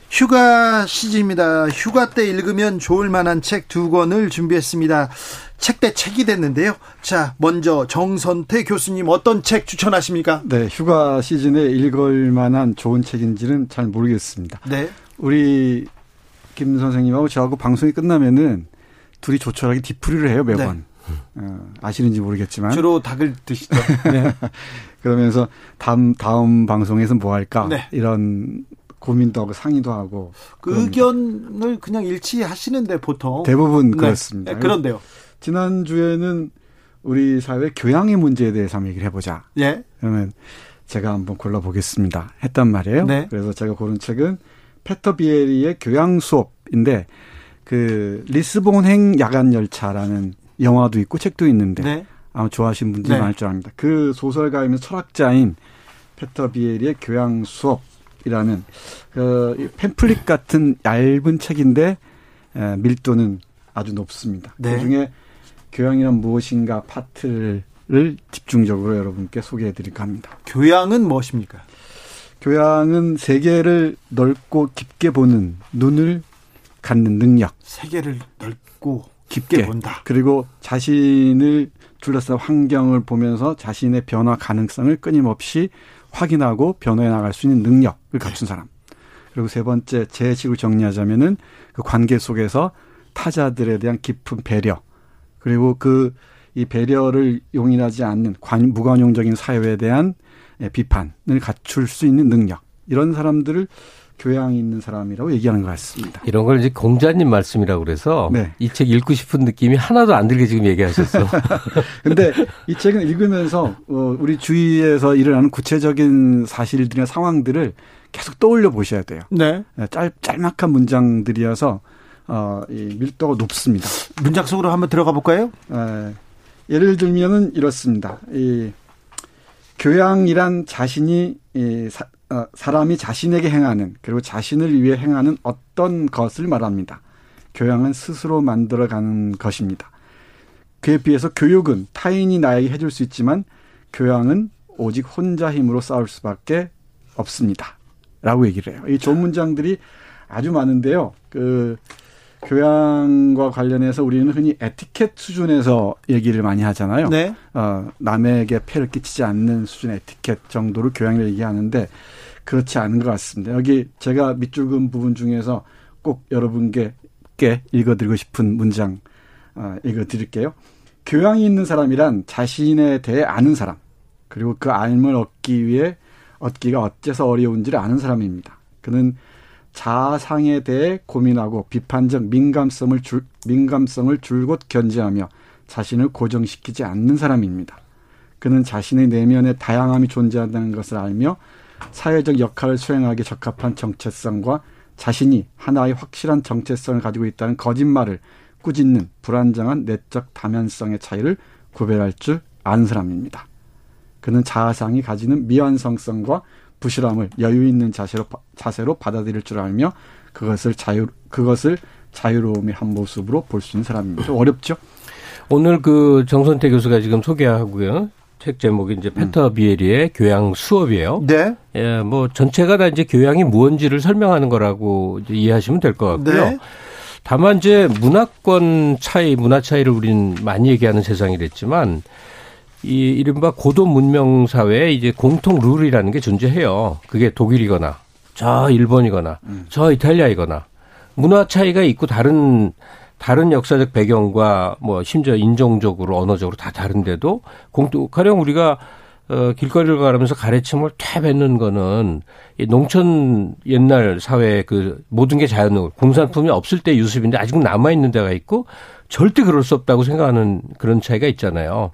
휴가 시즌입니다. 휴가 때 읽으면 좋을 만한 책 두 권을 준비했습니다. 책 대 책이 됐는데요. 자, 먼저 정선태 교수님 어떤 책 추천하십니까? 네, 휴가 시즌에 읽을 만한 좋은 책인지는 잘 모르겠습니다. 네. 우리 김 선생님하고 저하고 방송이 끝나면은 둘이 조촐하게 뒤풀이를 해요 매번. 네. 어, 아시는지 모르겠지만 주로 닭을 드시죠. [laughs] 네. 그러면서 다음 다음 방송에서 뭐 할까 네. 이런 고민도 하고 상의도 하고 그 의견을 그냥 일치하시는데 보통 대부분 네. 그렇습니다. 네, 그런데요. 지난 주에는 우리 사회 교양의 문제에 대해서 한번 얘기를 해보자. 예. 그러면 제가 한번 골라보겠습니다. 했단 말이에요. 네. 그래서 제가 고른 책은 페터 비에리의 교양 수업인데 그 리스본행 야간 열차라는 영화도 있고 책도 있는데 네. 아마 좋아하시는 분들이 네. 많을 줄 압니다. 그 소설가이면서 철학자인 페터 비에리의 교양 수업이라는 그 팸플릿 같은 얇은 책인데 밀도는 아주 높습니다. 네. 그중에 교양이란 무엇인가 파트를 집중적으로 여러분께 소개해 드릴까 합니다. 교양은 무엇입니까? 교양은 세계를 넓고 깊게 보는 눈을 갖는 능력. 세계를 넓고 깊게, 깊게. 본다. 그리고 자신을 둘러싼 환경을 보면서 자신의 변화 가능성을 끊임없이 확인하고 변화해 나갈 수 있는 능력을 네. 갖춘 사람. 그리고 세 번째 제 식을 정리하자면은 그 관계 속에서 타자들에 대한 깊은 배려. 그리고 그 이 배려를 용인하지 않는 관, 무관용적인 사회에 대한 예, 비판을 갖출 수 있는 능력 이런 사람들을 교양이 있는 사람이라고 얘기하는 것 같습니다. 이런 걸 이제 공자님 말씀이라고 그래서 네. 이책 읽고 싶은 느낌이 하나도 안 들게 지금 얘기하셨어. [laughs] 근데 이 책은 읽으면서 어, 우리 주위에서 일어나는 구체적인 사실들이나 상황들을 계속 떠올려 보셔야 돼요. 네. 네 짤, 짤막한 문장들이어서 어, 이 밀도가 높습니다. 문장 속으로 한번 들어가 볼까요? 네. 예를 들면은 이렇습니다. 이 교양이란 자신이 이 사, 어, 사람이 자신에게 행하는 그리고 자신을 위해 행하는 어떤 것을 말합니다. 교양은 스스로 만들어가는 것입니다. 그에 비해서 교육은 타인이 나에게 해줄 수 있지만 교양은 오직 혼자 힘으로 싸울 수밖에 없습니다. 라고 얘기를 해요. 이 좋은 문장들이 아주 많은데요. 그 교양과 관련해서 우리는 흔히 에티켓 수준에서 얘기를 많이 하잖아요. 네. 어, 남에게 폐를 끼치지 않는 수준의 에티켓 정도로 교양을 얘기하는데 그렇지 않은 것 같습니다. 여기 제가 밑줄 근 부분 중에서 꼭 여러분께 읽어드리고 싶은 문장 어, 읽어드릴게요. 교양이 있는 사람이란 자신에 대해 아는 사람 그리고 그 알을 얻기 위해 얻기가 어째서 어려운지를 아는 사람입니다. 그는 자아상에 대해 고민하고 비판적 민감성을 줄, 민감성을 줄곧 견제하며 자신을 고정시키지 않는 사람입니다. 그는 자신의 내면에 다양함이 존재한다는 것을 알며 사회적 역할을 수행하기 적합한 정체성과 자신이 하나의 확실한 정체성을 가지고 있다는 거짓말을 꾸짖는 불안정한 내적 다면성의 차이를 구별할 줄 아는 사람입니다. 그는 자아상이 가지는 미완성성과 부실함을 여유 있는 자세로 자세로 받아들일 줄 알며 그것을 자유 그것을 자유로움의 한 모습으로 볼 수 있는 사람입니다. 좀 어렵죠? 오늘 그 정선태 교수가 지금 소개하고요. 책 제목이 이제 페터 음. 비에리의 교양 수업이에요. 네. 예, 뭐 전체가 다 이제 교양이 무언지를 설명하는 거라고 이해하시면 될 것 같고요. 네. 다만 이제 문화권 차이, 문화 차이를 우리는 많이 얘기하는 세상이 됐지만 이 이른바 고도 문명 사회에 이제 공통 룰이라는 게 존재해요. 그게 독일이거나 저 일본이거나 음. 저 이탈리아이거나 문화 차이가 있고 다른 다른 역사적 배경과 뭐 심지어 인종적으로 언어적으로 다 다른데도 공통 가령 우리가 어 길거리를 가면서 가래침을 퇴 뱉는 거는 이 농촌 옛날 사회 그 모든 게 자연으로 공산품이 없을 때 유습인데 아직 남아 있는 데가 있고 절대 그럴 수 없다고 생각하는 그런 차이가 있잖아요.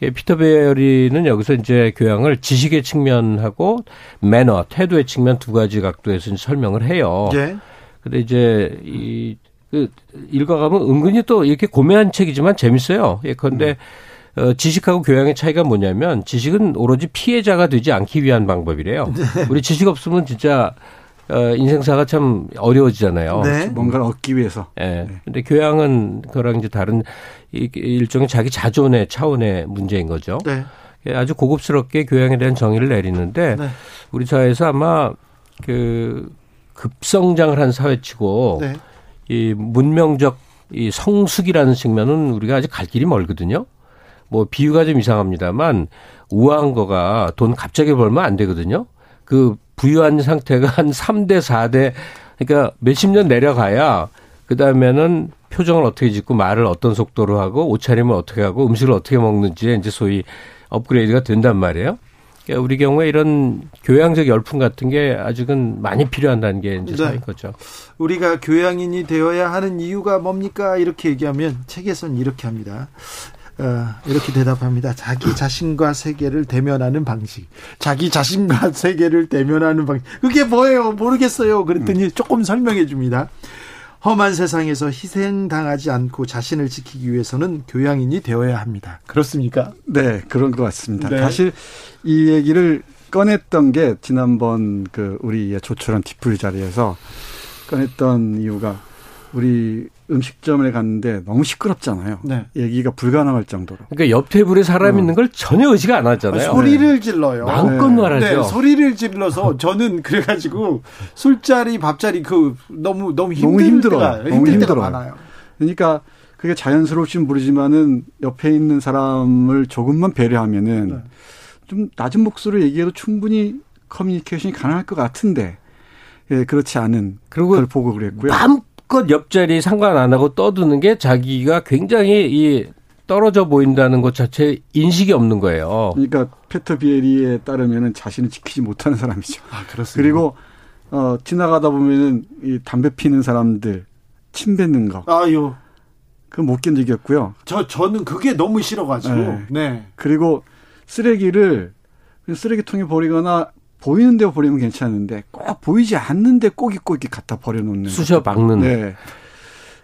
피터 베어리는 여기서 이제 교양을 지식의 측면하고 매너, 태도의 측면 두 가지 각도에서 설명을 해요. 예. 근데 이제 이, 그, 읽어가면 은근히 또 이렇게 고매한 책이지만 재밌어요. 예, 그런데 음. 어, 지식하고 교양의 차이가 뭐냐면 지식은 오로지 피해자가 되지 않기 위한 방법이래요. 네. 우리 지식 없으면 진짜 어, 인생사가 참 어려워지잖아요. 네. 뭔가를 얻기 위해서. 예. 네. 근데 교양은 그랑 이제 다른 일종의 자기 자존의 차원의 문제인 거죠. 네. 예, 아주 고급스럽게 교양에 대한 정의를 내리는데 네. 우리 사회에서 아마 그 급성장을 한 사회치고 네. 이 문명적 이 성숙이라는 측면은 우리가 아직 갈 길이 멀거든요. 뭐 비유가 좀 이상합니다만 우아한 거가 돈 갑자기 벌면 안 되거든요. 그 부유한 상태가 한 3대, 4대 그러니까 몇십 년 내려가야 그다음에는 표정을 어떻게 짓고 말을 어떤 속도로 하고 옷차림을 어떻게 하고 음식을 어떻게 먹는지 이제 소위 업그레이드가 된단 말이에요. 그러니까 우리 경우에 이런 교양적 열풍 같은 게 아직은 많이 필요한다는 게 이제 네. 사인 거죠. 우리가 교양인이 되어야 하는 이유가 뭡니까? 이렇게 얘기하면 책에서는 이렇게 합니다. 어, 이렇게 대답합니다. 자기 자신과 세계를 대면하는 방식. 자기 자신과 [laughs] 세계를 대면하는 방식. 그게 뭐예요? 모르겠어요. 그랬더니 음. 조금 설명해 줍니다. 험한 세상에서 희생당하지 않고 자신을 지키기 위해서는 교양인이 되어야 합니다. 그렇습니까? 네, 그런 것 같습니다. 네. 사실 이 얘기를 꺼냈던 게 지난번 그 우리의 조촐한 디플 자리에서 꺼냈던 이유가 우리 음식점에 갔는데 너무 시끄럽잖아요. 네. 얘기가 불가능할 정도로. 그러니까 옆 테이블에 사람 어. 있는 걸 전혀 의식 안 하잖아요. 소리를 네. 질러요. 마음껏 네. 말하죠. 네, 소리를 질러서 저는 [laughs] 그래가지고 술자리 밥자리 그 너무 너무 힘들 너무 힘들어. 때가, 너무 힘들어 많아요. 그러니까 그게 자연스러울진 모르지만은 옆에 있는 사람을 조금만 배려하면은 네. 좀 낮은 목소리로 얘기해도 충분히 커뮤니케이션이 가능할 것 같은데 예, 그렇지 않은 그리고 걸 보고 그랬고요. 마 음껏 옆자리 상관 안 하고 떠드는 게 자기가 굉장히 이 떨어져 보인다는 것 자체 인식이 없는 거예요. 그러니까 페터 비에리에 따르면은 자신을 지키지 못하는 사람이죠. 아, 그렇습니다. 그리고 어 지나가다 보면은 이 담배 피는 사람들 침 뱉는 거. 아유. 그못 견디겠고요. 저 저는 그게 너무 싫어가지고. 네. 네. 그리고 쓰레기를 쓰레기통에 버리거나 보이는 데 버리면 괜찮은데 꼭 보이지 않는데 꼭이 꼭이 갖다 버려놓는 쑤셔 박는. 네.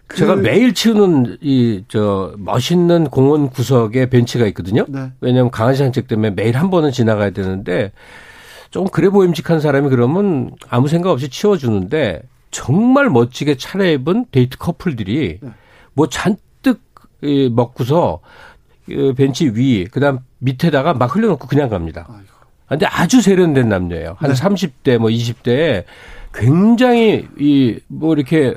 그 제가 매일 치우는 이 저 멋있는 공원 구석에 벤치가 있거든요. 네. 왜냐하면 강아지 산책 때문에 매일 한 번은 지나가야 되는데 좀 그래 보임직한 사람이 그러면 아무 생각 없이 치워주는데 정말 멋지게 차려입은 데이트 커플들이 네. 뭐 잔뜩 먹고서 그 벤치 위 그다음 밑에다가 막 흘려놓고 그냥 갑니다. 아이고. 근데 아주 세련된 남녀예요. 한 네. 30대 뭐 20대에 굉장히 이 뭐 이렇게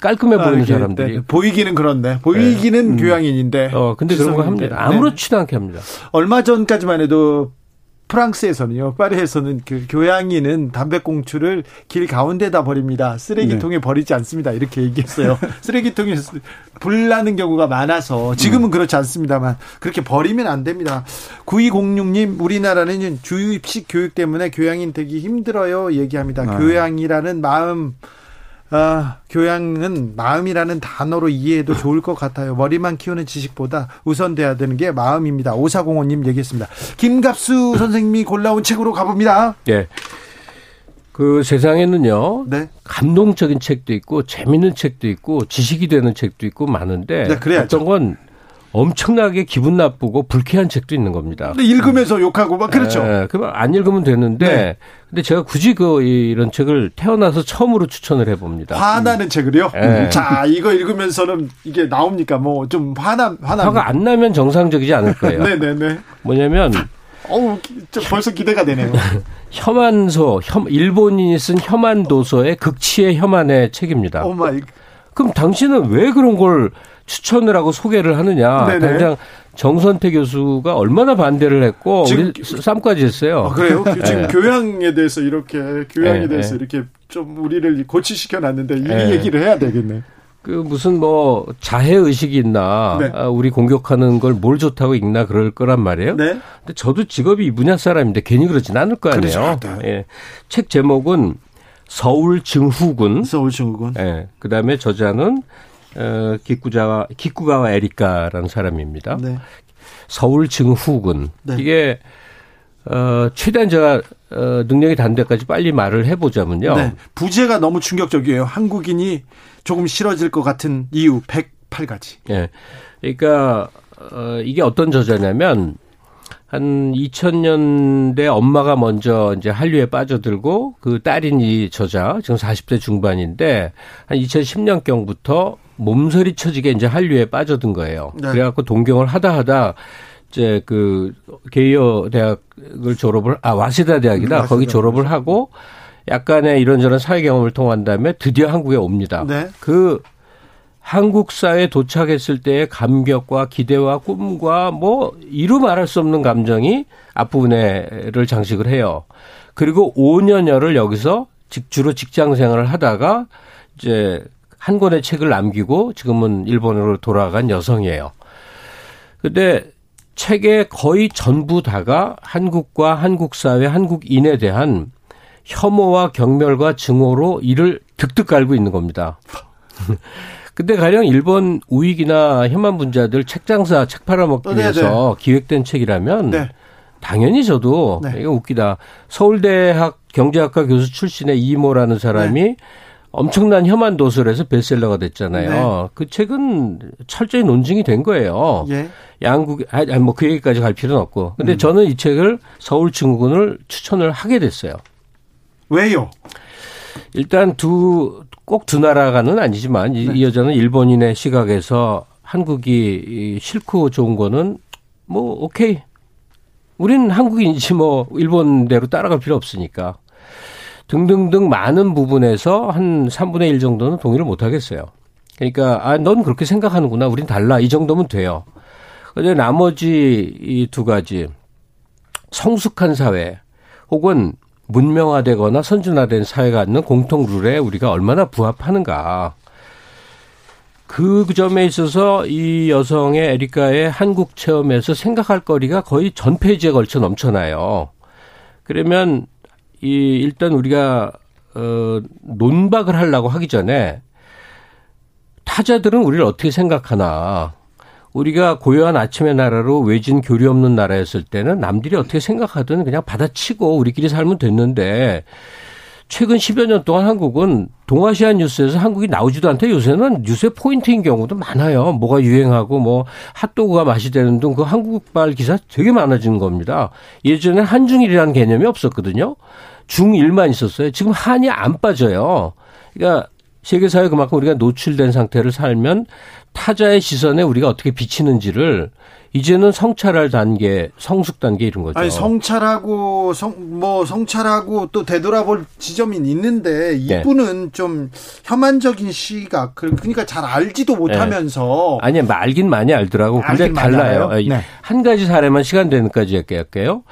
깔끔해 보이는 아, 사람들이 네. 보이기는 그런데 보이기는 네. 교양인인데 어 근데 그런 거 합니다. 아무렇지도 않게 합니다. 얼마 전까지만 해도 프랑스에서는요, 파리에서는 그 교양인은 담배꽁초를 길 가운데다 버립니다. 쓰레기통에 네. 버리지 않습니다. 이렇게 얘기했어요. [laughs] 쓰레기통에 불 나는 경우가 많아서 지금은 음. 그렇지 않습니다만 그렇게 버리면 안 됩니다. 9206님, 우리나라는 주입식 교육 때문에 교양인 되기 힘들어요. 얘기합니다. 아. 교양이라는 마음 아, 교양은 마음이라는 단어로 이해해도 좋을 것 같아요. 머리만 키우는 지식보다 우선돼야 되는 게 마음입니다. 오사공원님 얘기했습니다. 김갑수 선생님이 골라온 책으로 가봅니다. 네. 그 세상에는요. 네. 감동적인 책도 있고 재밌는 책도 있고 지식이 되는 책도 있고 많은데 네, 어떤 건 엄청나게 기분 나쁘고 불쾌한 책도 있는 겁니다. 근데 읽으면서 욕하고 막 그렇죠. 네, 그안 읽으면 되는데 네. 근데 제가 굳이 그 이런 책을 태어나서 처음으로 추천을 해봅니다. 화나는 음. 책을요? 네. 자, 이거 읽으면서는 이게 나옵니까? 뭐 좀 화나 화나 화가 안 나면 정상적이지 않을 거예요. [laughs] 네, 네, 네. 뭐냐면 어우, 벌써 기대가 되네요. [laughs] 혐한소, 혐, 일본인이 쓴 혐한 도서의 극치의 혐한의 책입니다. Oh my. 그럼 당신은 왜 그런 걸 추천을 하고 소개를 하느냐. 네네. 당장 정선태 교수가 얼마나 반대를 했고 우리 쌈까지 했어요. 아, 그래요? [laughs] 지금 네. 교양에 대해서 이렇게 교양에 네. 대해서 네. 이렇게 좀 우리를 고취시켜 놨는데 이 네. 얘기를 해야 되겠네. 그 무슨 뭐 자해 의식이 있나 네. 아, 우리 공격하는 걸 뭘 좋다고 읽나 그럴 거란 말이에요. 네. 근데 저도 직업이 이 분야 사람인데 괜히 그러진 않을 거 아니에요. 그렇죠. 예. 책 제목은 서울 증후군. 서울 증후군. 예. 그다음에 저자는 어, 기쿠자와 기쿠가와 에리카라는 사람입니다. 네. 서울 증후군 네. 이게 어, 최대한 제가 어, 능력이 단 데까지 빨리 말을 해보자면요. 네. 부제가 너무 충격적이에요. 한국인이 조금 싫어질 것 같은 이유 108가지. 예. 그러니까 어, 이게 어떤 저자냐면 한 2000년대 엄마가 먼저 이제 한류에 빠져들고 그 딸인 이 저자 지금 40대 중반인데 한 2010년경부터 몸서리 쳐지게 이제 한류에 빠져든 거예요. 네. 그래갖고 동경을 하다 하다 이제 그 게이어 대학을 졸업을 아 와세다 대학이다 음, 거기 졸업을 하고 약간의 이런저런 사회 경험을 통한 다음에 드디어 한국에 옵니다. 네. 그 한국 사회에 도착했을 때의 감격과 기대와 꿈과 뭐 이루 말할 수 없는 감정이 앞부분에를 장식을 해요. 그리고 5년여를 여기서 직주로 직장 생활을 하다가 이제 한 권의 책을 남기고 지금은 일본으로 돌아간 여성이에요. 근데 책의 거의 전부 다가 한국과 한국 사회, 한국인에 대한 혐오와 경멸과 증오로 이를 득득 깔고 있는 겁니다. [laughs] 근데 가령 일본 우익이나 혐한 분자들 책 장사, 책 팔아먹기 어, 네, 위해서 네. 기획된 책이라면 네. 당연히 저도 네. 이거 웃기다. 서울대학 경제학과 교수 출신의 이모라는 사람이 네. 엄청난 혐한 도서를 해서 베스트셀러가 됐잖아요. 네. 그 책은 철저히 논증이 된 거예요. 예. 양국 아니 뭐그 얘기까지 갈 필요는 없고. 근데 음. 저는 이 책을 서울 증후군을 추천을 하게 됐어요. 왜요? 일단 두 꼭 두 나라가는 아니지만 네. 이 여자는 일본인의 시각에서 한국이 싫고 좋은 거는 뭐 오케이. 우리는 한국인이지 뭐 일본대로 따라갈 필요 없으니까. 등등등 많은 부분에서 한 3분의 1 정도는 동의를 못 하겠어요. 그러니까 아, 넌 그렇게 생각하는구나. 우린 달라. 이 정도면 돼요. 근데 나머지 이 두 가지 성숙한 사회 혹은 문명화되거나 선진화된 사회가 갖는 공통 룰에 우리가 얼마나 부합하는가. 그 점에 있어서 이 여성의 에리카의 한국 체험에서 생각할 거리가 거의 전 페이지에 걸쳐 넘쳐나요. 그러면 이 일단 우리가 어 논박을 하려고 하기 전에 타자들은 우리를 어떻게 생각하나 우리가 고요한 아침의 나라로 외진 교류 없는 나라였을 때는 남들이 어떻게 생각하든 그냥 받아치고 우리끼리 살면 됐는데 최근 10여 년 동안 한국은 동아시아 뉴스에서 한국이 나오지도 않대 요새는 뉴스의 포인트인 경우도 많아요. 뭐가 유행하고 뭐 핫도그가 맛이 되는 등 그 한국발 기사 되게 많아지는 겁니다. 예전에 한중일이라는 개념이 없었거든요. 중일만 있었어요. 지금 한이 안 빠져요. 그러니까 세계사회 그만큼 우리가 노출된 상태를 살면 타자의 시선에 우리가 어떻게 비치는지를 이제는 성찰할 단계, 성숙 단계 이런 거죠. 아니 성찰하고 성 뭐 성찰하고 또 되돌아볼 지점이 있는데 네. 이분은 네. 좀 혐한적인 시각 그러니까 잘 알지도 못하면서 네. 아니 알긴 많이 알더라고. 근데 달라요. 네. 한 가지 사례만 시간 되는까지 할게요.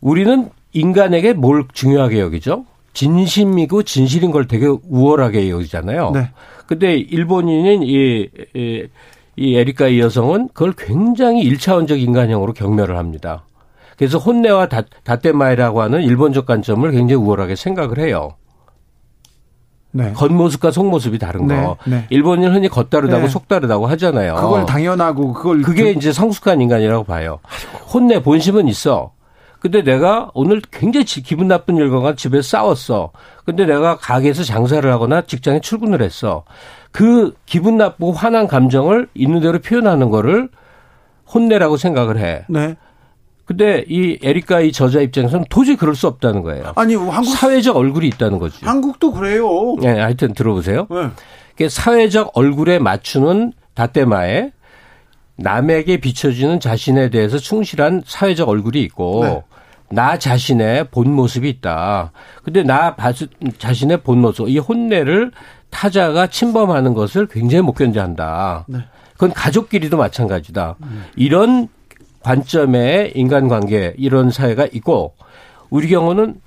우리는 인간에게 뭘 중요하게 여기죠? 진심이고 진실인 걸 되게 우월하게 여기잖아요. 네. 근데 일본인인 이, 이, 이 에리카 이 여성은 그걸 굉장히 일차원적 인간형으로 경멸을 합니다. 그래서 혼내와 다, 다테마이라고 하는 일본적 관점을 굉장히 우월하게 생각을 해요. 네. 겉모습과 속모습이 다른 네. 거. 네. 일본인 흔히 겉다르다고 네. 속다르다고 하잖아요. 그걸 당연하고 그걸 그게 그... 이제 성숙한 인간이라고 봐요. 혼내 본심은 있어. 근데 내가 오늘 굉장히 기분 나쁜 일과가 집에 싸웠어. 근데 내가 가게에서 장사를 하거나 직장에 출근을 했어. 그 기분 나쁘고 화난 감정을 있는 대로 표현하는 거를 혼내라고 생각을 해. 네. 근데 이 에리카 이 저자 입장에서는 도저히 그럴 수 없다는 거예요. 아니, 한국 사회적 얼굴이 있다는 거죠. 한국도 그래요. 네, 하여튼 들어보세요. 네. 사회적 얼굴에 맞추는 다테마에 남에게 비춰지는 자신에 대해서 충실한 사회적 얼굴이 있고 네. 나 자신의 본 모습이 있다. 근데 나 자신의 본 모습, 이 혼내를 타자가 침범하는 것을 굉장히 못 견제한다. 네. 그건 가족끼리도 마찬가지다. 음. 이런 관점의 인간관계 이런 사회가 있고 우리 경우는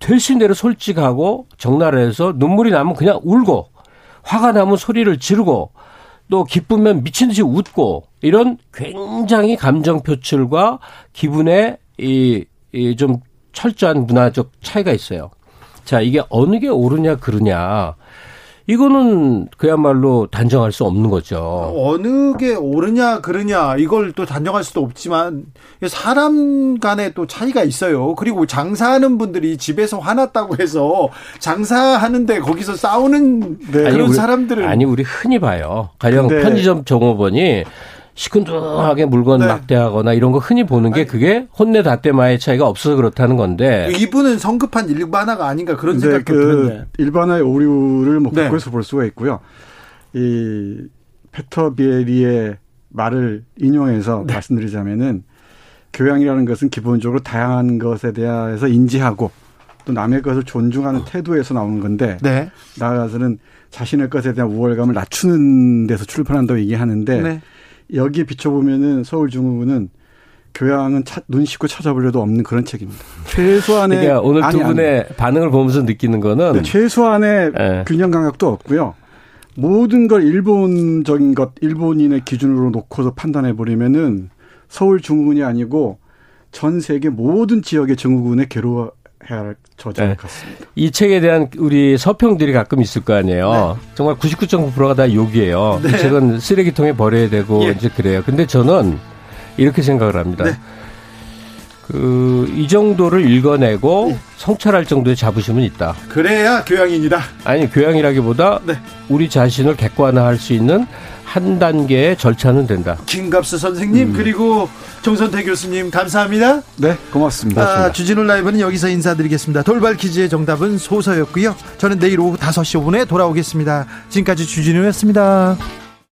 될 수 있는 대로 솔직하고 적나라해서 눈물이 나면 그냥 울고 화가 나면 소리를 지르고 또 기쁘면 미친 듯이 웃고 이런 굉장히 감정 표출과 기분의 이, 이 좀 철저한 문화적 차이가 있어요. 자, 이게 어느 게 옳으냐, 그르냐. 이거는 그야말로 단정할 수 없는 거죠. 어느 게 옳으냐 그르냐 이걸 또 단정할 수도 없지만 사람 간에 또 차이가 있어요. 그리고 장사하는 분들이 집에서 화났다고 해서 장사하는데 거기서 싸우는 네. 그런 우리, 사람들은 아니 우리 흔히 봐요. 가령 편의점 종업원이 시큰둥하게 물건 네. 막대하거나 이런 거 흔히 보는 게 그게 혼내 다떼마의 차이가 없어서 그렇다는 건데 이분은 성급한 일반화가 아닌가 그런 생각도 그 드는데 일반화의 오류를 뭐 네. 그에서 볼 수가 있고요. 이 페터 비에리의 말을 인용해서 네. 말씀드리자면은 교양이라는 것은 기본적으로 다양한 것에 대해서 인지하고 또 남의 것을 존중하는 태도에서 나오는 건데 네. 나아가서는 자신의 것에 대한 우월감을 낮추는 데서 출발한다고 얘기하는데 네. 여기에 비춰보면은 서울중흥은 교양은 차, 눈 씻고 찾아보려도 없는 그런 책입니다. 최소한의 그러니까 오늘 아니, 두 분의 아니, 반응을 보면서 느끼는 거는 네, 최소한의 네. 균형 감각도 없고요. 모든 걸 일본적인 것, 일본인의 기준으로 놓고서 판단해 버리면은 서울 중흥이 아니고 전 세계 모든 지역의 증후군에 괴로워 해야 할 저자 네. 같습니다. 이 책에 대한 우리 서평들이 가끔 있을 거 아니에요. 네. 정말 99.9%가 다 욕이에요. 네. 이 책은 쓰레기통에 버려야 되고 예. 이제 그래요. 근데 저는 이렇게 생각을 합니다. 네. 그, 이 정도를 읽어내고 네. 성찰할 정도의 자부심은 있다. 그래야 교양입니다. 아니, 교양이라기보다 네. 우리 자신을 객관화할 수 있는 한 단계의 절차는 된다. 김갑수 선생님, 음. 그리고 정선태 교수님 감사합니다. 네, 고맙습니다. 아, 주진우 라이브는 여기서 인사드리겠습니다. 돌발 퀴즈의 정답은 소서였고요. 저는 내일 오후 5시 5분에 돌아오겠습니다. 지금까지 주진우였습니다.